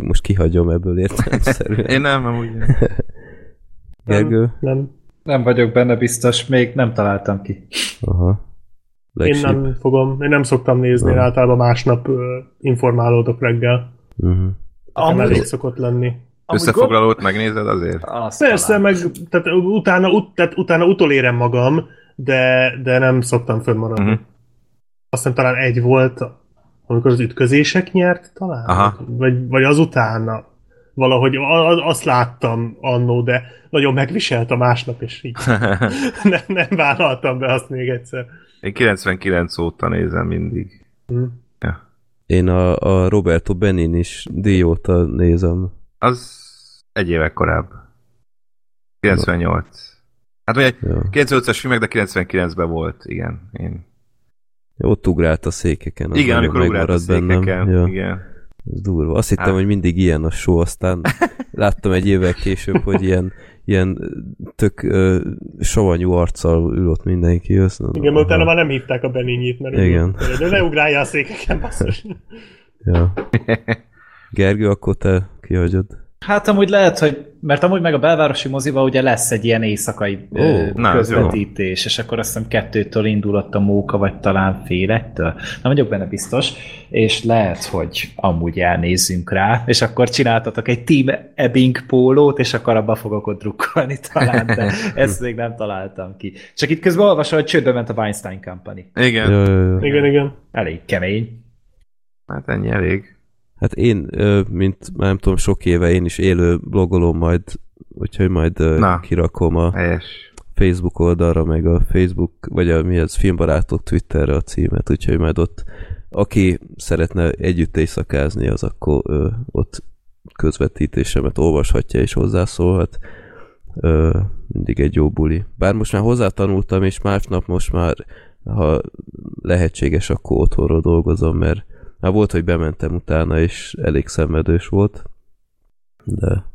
most kihagyom ebből értelemszerűen. Én nem, amúgy. Gergő? Nem, Nem vagyok benne biztos, még nem találtam ki. Aha. én Legship. nem fogom, én nem szoktam nézni, én Nem. általában másnap ö, informálódok reggel. Uh-huh. Amúgy- elég szokott lenni. Összefoglalót megnézed azért? Azt Persze, talán. meg tehát utána, ut, tehát utána utolérem magam, de, de nem szoktam fönnmaradni. Uh-huh. Azt hiszem talán egy volt, amikor az ütközések nyert talán? Aha. Vagy, vagy azutána. Valahogy azt láttam annó, de nagyon megviselt a másnap, és így nem, nem vállaltam be azt még egyszer. Én 99 óta nézem mindig. Hm. Én a, a Roberto Benin is díjóta nézem. Az egy évek korább. 98. Hát ugye Ja. 98-as filmek, de 99-ben volt, igen. Én. Ott ugrált a székeken. Igen, amikor ugrált a bennem. székeken. Ja, Igen. ez durva. Azt hittem, Hát. hogy mindig ilyen a show, aztán láttam egy évvel később, hogy ilyen, ilyen tök ö, savanyú arccal ül ott mindenki. Azt mondom, Igen, mert utána már nem hívták a Beninyit, mert Igen. de ne ugrálja a székeken, basszus. Ja. Gergő, akkor te kihagyod. Hát amúgy lehet, hogy, mert amúgy meg a belvárosi moziba ugye lesz egy ilyen éjszakai Ó, ö, na, közvetítés, és akkor azt hiszem kettőtől indulott a móka, vagy talán félettől. Nem vagyok benne biztos, és lehet, hogy amúgy elnézzünk rá, és akkor csináltatok egy Team Ebbing pólót, és akkor abba fogok ott drukkolni talán, de ezt még nem találtam ki. Csak itt közben olvasom, hogy csődbe ment a Weinstein Company. Igen, jó. Igen, igen. Elég kemény. hát ennyi elég. Hát én, mint nem tudom, sok éve én is élő blogolom majd, úgyhogy majd Na. kirakom a Helyes. Facebook oldalra, meg a Facebook, vagy a mi az, filmbarátok Twitterre a címet, úgyhogy majd ott, aki szeretne együtt éjszakázni, az akkor ö, ott közvetítésemet olvashatja és hozzászólhat. Ö, mindig egy jó buli. Bár most már hozzátanultam, és másnap most már, ha lehetséges, akkor otthonról dolgozom, mert már volt, hogy bementem utána, és elég szenvedős volt. De,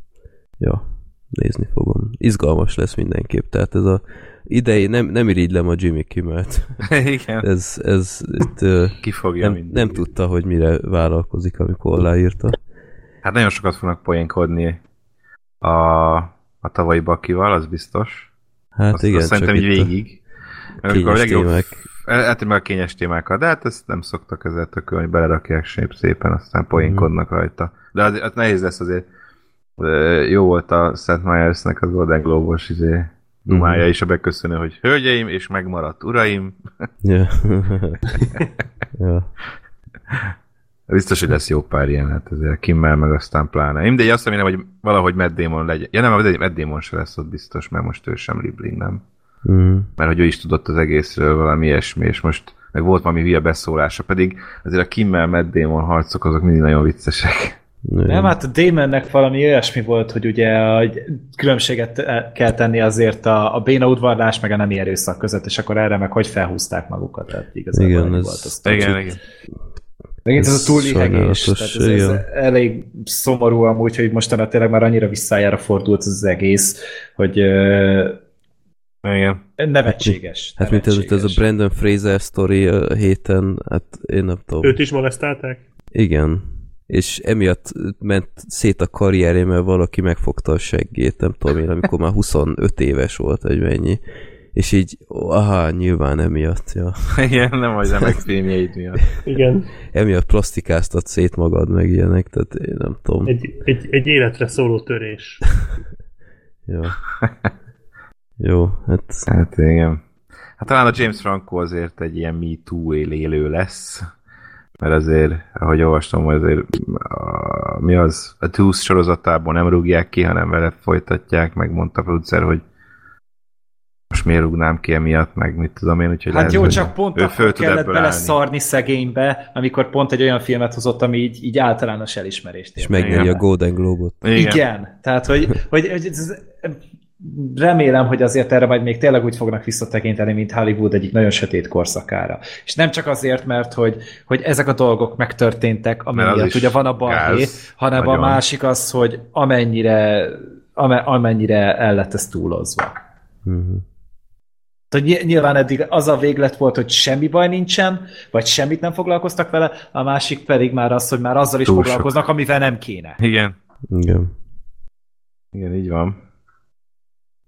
ja, nézni fogom. Izgalmas lesz mindenképp, tehát ez a idei, nem, nem irigylem a Jimmy Kimmelt. Igen. Ez, ez itt, Ki fogja nem, mindig. nem tudta, hogy mire vállalkozik, amikor aláírta. Hát nagyon sokat fognak poénkodni a, a tavalyi bakival, az biztos. Hát azt, igen, azt szerintem így végig. Amikor a legjobb, meg a kényes témákat, de hát ezt nem szoktak ezzel tökölni, belerakják szép szépen, aztán poénkodnak rajta. De az, az nehéz lesz azért. Jó volt a Seth Meyersnek az Golden Globe-os izé, dumája Mhm. is a beköszönő, hogy hölgyeim és megmaradt uraim. Ja. Biztos, hogy lesz jó pár ilyen, hát ezért Kimmel meg aztán pláne. Mindegy, azt remélem, hogy valahogy Matt Damon legyen. Ja nem, Matt Damon se lesz ott biztos, mert most ő sem Liebling, nem. Mm. mert hogy ő is tudott az egészről valami ilyesmi, és most meg volt valami hülye beszólása, pedig azért a Kimmel Matt Damon harcok azok mindig nagyon viccesek. Nem, hát a Damonnek valami olyasmi volt, hogy ugye a különbséget kell tenni azért a, a béna udvarlás meg a nemi erőszak között, és akkor erre meg hogy felhúzták magukat. Tehát igazából Igen, ez- volt. Az Igen, kicsit- igen. Megint ez, Ez a túlihegés, tehát ez, ez igen. elég szomorú amúgy, hogy mostanra tényleg már annyira visszájára fordult ez az egész, hogy Igen. nevetséges. Hát mint ez, ez a nevetséges. Brandon Fraser sztori a héten, hát én nem tudom. Őt is molesztálták? Igen. És emiatt ment szét a karrierje, mert valaki megfogta a seggét, nem tudom én, amikor már 25 éves volt, vagy mennyi. És így, aha, nyilván emiatt, ja. Igen, nem az remek filmjeid miatt. Igen. Emiatt plastikáztat szét magad, meg ilyenek, tehát én nem tudom. Egy, egy, egy életre szóló törés. Jó. Jó, hát Hát igen. Hát talán a James Franco azért egy ilyen Me Too élő lesz. Mert azért, ahogy olvastam, hogy azért a, mi az, a Tooth sorozatában nem rúgják ki, hanem vele folytatják, meg mondta a producer, hogy most miért rúgnám ki emiatt, meg mit tudom én, úgyhogy Hát lehet, jó, csak pont ő akkor föl tud kellett beleszarni szegénybe, amikor pont egy olyan filmet hozott, ami így, így általános elismerést és ért. megnyeri a Golden Globe-ot. Igen. Igen. Igen. Tehát, hogy, hogy, hogy ez, remélem, hogy azért erre majd még tényleg úgy fognak visszatekinteni, mint Hollywood egyik nagyon sötét korszakára. És nem csak azért, mert hogy, hogy ezek a dolgok megtörténtek, amiatt is ugye van a balhé, hanem nagyon. a másik az, hogy amennyire, ame, amennyire el lett ez túlozva. Tehát ny- nyilván eddig az a véglet volt, hogy semmi baj nincsen, vagy semmit nem foglalkoztak vele, a másik pedig már az, hogy már azzal is Túl sok. foglalkoznak, amivel nem kéne. Igen. Igen. Igen, így van.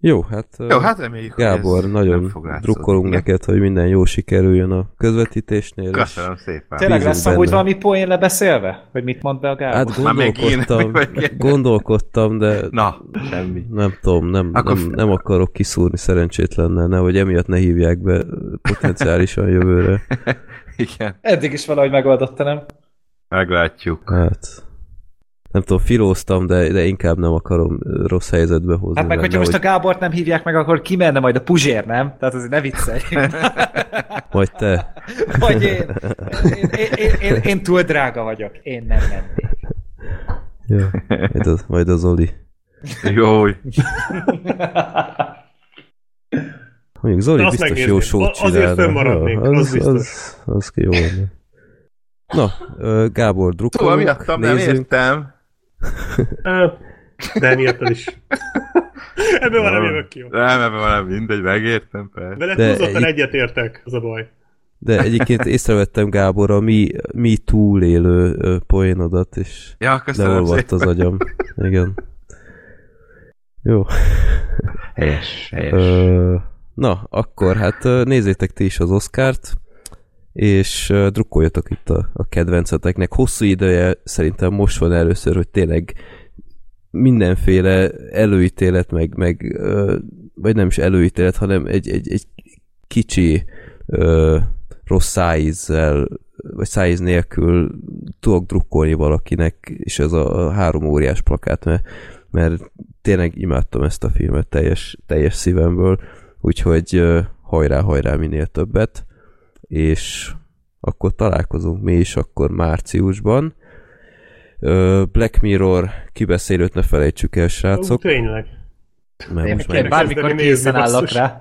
Jó, hát, Jó, hát reméljük, Gábor, hogy ez nagyon drukkolunk Igen. neked, hogy minden jó sikerüljön a közvetítésnél. és- Köszönöm szépen. Tényleg lesz amúgy valami poén lebeszélve? Hogy mit mond be a Gábor? Hát gondolkodtam, gondolkodtam, de Na, semmi. nem tudom, nem, Akkor nem, nem akarok kiszúrni szerencsétlennel, nehogy emiatt ne hívják be potenciálisan jövőre. Igen, Eddig is valahogy megoldotta, nem? meglátjuk. Hát nem tudom, filóztam, de, de inkább nem akarom rossz helyzetbe hozni. Hát meg, benne, hogyha most a hogy Gábort nem hívják meg, akkor ki menne majd a Puzsér, nem? Tehát azért ne viccelj. Majd te. Vagy én. Én, én, én, én, én túl drága vagyok. Én nem mennék. Jó, majd az, majd az Oli. Jó, Mondjuk Zoli Azt biztos megnézném. jó sót A- azért fönnmaradnék, Ja, az az, biztos. az, az ki jó lenne. Na, Gábor, Szóval drukkolunk, miattam nem nézzünk. értem. De miattad is. Ebből már nem jövök ki. Nem, ebben van mindegy, megértem, persze. Vele De túlzottan egy- egyetértek, az a baj. De egyébként észrevettem Gábor a mi, mi túlélő poénodat, és Ja, köszönöm leolvadt az agyam. Igen. Jó. Helyes, helyes. Ö, na, akkor hát nézzétek ti is az Oscárt, és ö, drukkoljatok itt a, a kedvenceteknek. Hosszú ideje szerintem most van először, hogy tényleg mindenféle előítélet, meg, meg ö, vagy nem is előítélet, hanem egy, egy, egy kicsi ö, rossz szájízzel, vagy szájíz nélkül tudok drukkolni valakinek, és ez a, három óriás plakát, mert, mert tényleg imádtam ezt a filmet teljes, teljes szívemből, úgyhogy hajrá, hajrá minél többet, és akkor találkozunk mi is akkor márciusban. Black Mirror kibeszélőt ne felejtsük el, Ó, srácok, tényleg. mert Én, most már bármikor készen állok rá.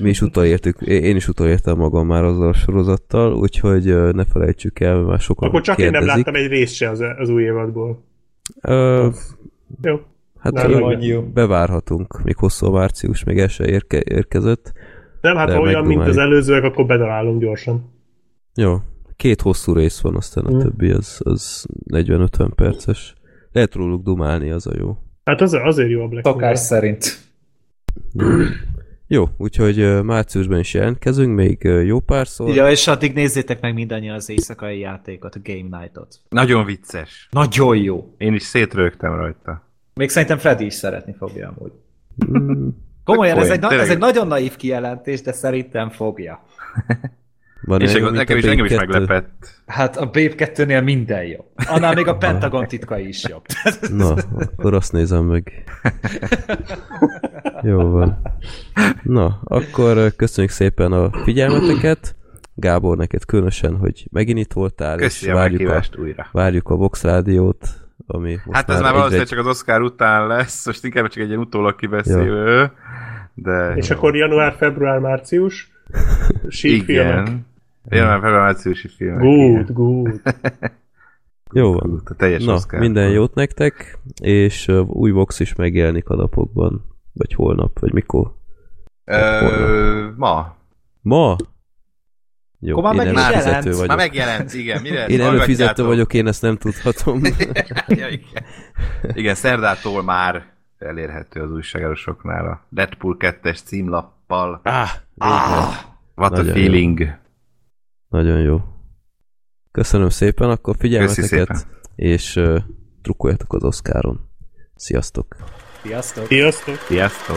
mi is utolértük, én is utolértem magam már azzal a sorozattal, úgyhogy ne felejtsük el, mert már sokan Akkor csak én nem kérdezik. láttam egy részt se az, az új évadból. Ö, Jó. hát Nem, nem. bevárhatunk, még hosszú a március, még el se érke, érkezett. Nem, hát De olyan, mint az előzőek, akkor bedalálunk gyorsan. Jó, két hosszú rész van, aztán a Mm. többi az, az 40-50 perces. Lehet róluk dumálni, az a jó. Hát az, azért jó a Black Szokás Mirror. szerint. Jó, úgyhogy márciusban is jelentkezünk, még jó párszor. Ja, és addig nézzétek meg mindannyian az éjszakai játékot, a Game Night-ot. Nagyon vicces. Nagyon jó. Én is szétrögtem rajta. Még szerintem Freddy is szeretni fogja amúgy. Komolyan, ez egy, ez egy nagyon naív kijelentés, de szerintem fogja. van És olyan, nekem, a is, engem is Blink 2? meglepett. Hát a Babe 2-nél minden jobb. Annál még a Pentagon titkai is jobb. Na, akkor azt nézem meg. Jó van. Na, akkor köszönjük szépen a figyelmeteket. Gábor, neked különösen, hogy megint itt voltál, Köszi és a várjuk a, meghívást újra. várjuk a Vox Rádiót, ami most Hát ez már egyre- valószínűleg csak az Oscar után lesz, most inkább csak egy ilyen utólag kibeszélő, de... És akkor január, február, március. Sík filmek. Igen. Január, február, márciusi filmek. Good, good. Jó van. A teljes Na, Oscar. minden jót nektek, és ö, új Vox is megjelenik a napokban, vagy holnap, vagy mikor. Ö, ma. Ma? Jó, Akkor már én meg is előfizető jelent. vagyok. Már megjelent, igen. Mire? Én előfizető vagyok, én ezt nem tudhatom. ja, igen. igen, szerdától már elérhető az újságárosoknál a Deadpool 2-es címlappal. ah, Ah, what a Nagyon feeling. Nagyon jó. Köszönöm szépen akkor figyelmeteket, szépen. és uh, trukkoljatok az Oscaron. Sziasztok! Sziasztok! Sziasztok! Sziasztok!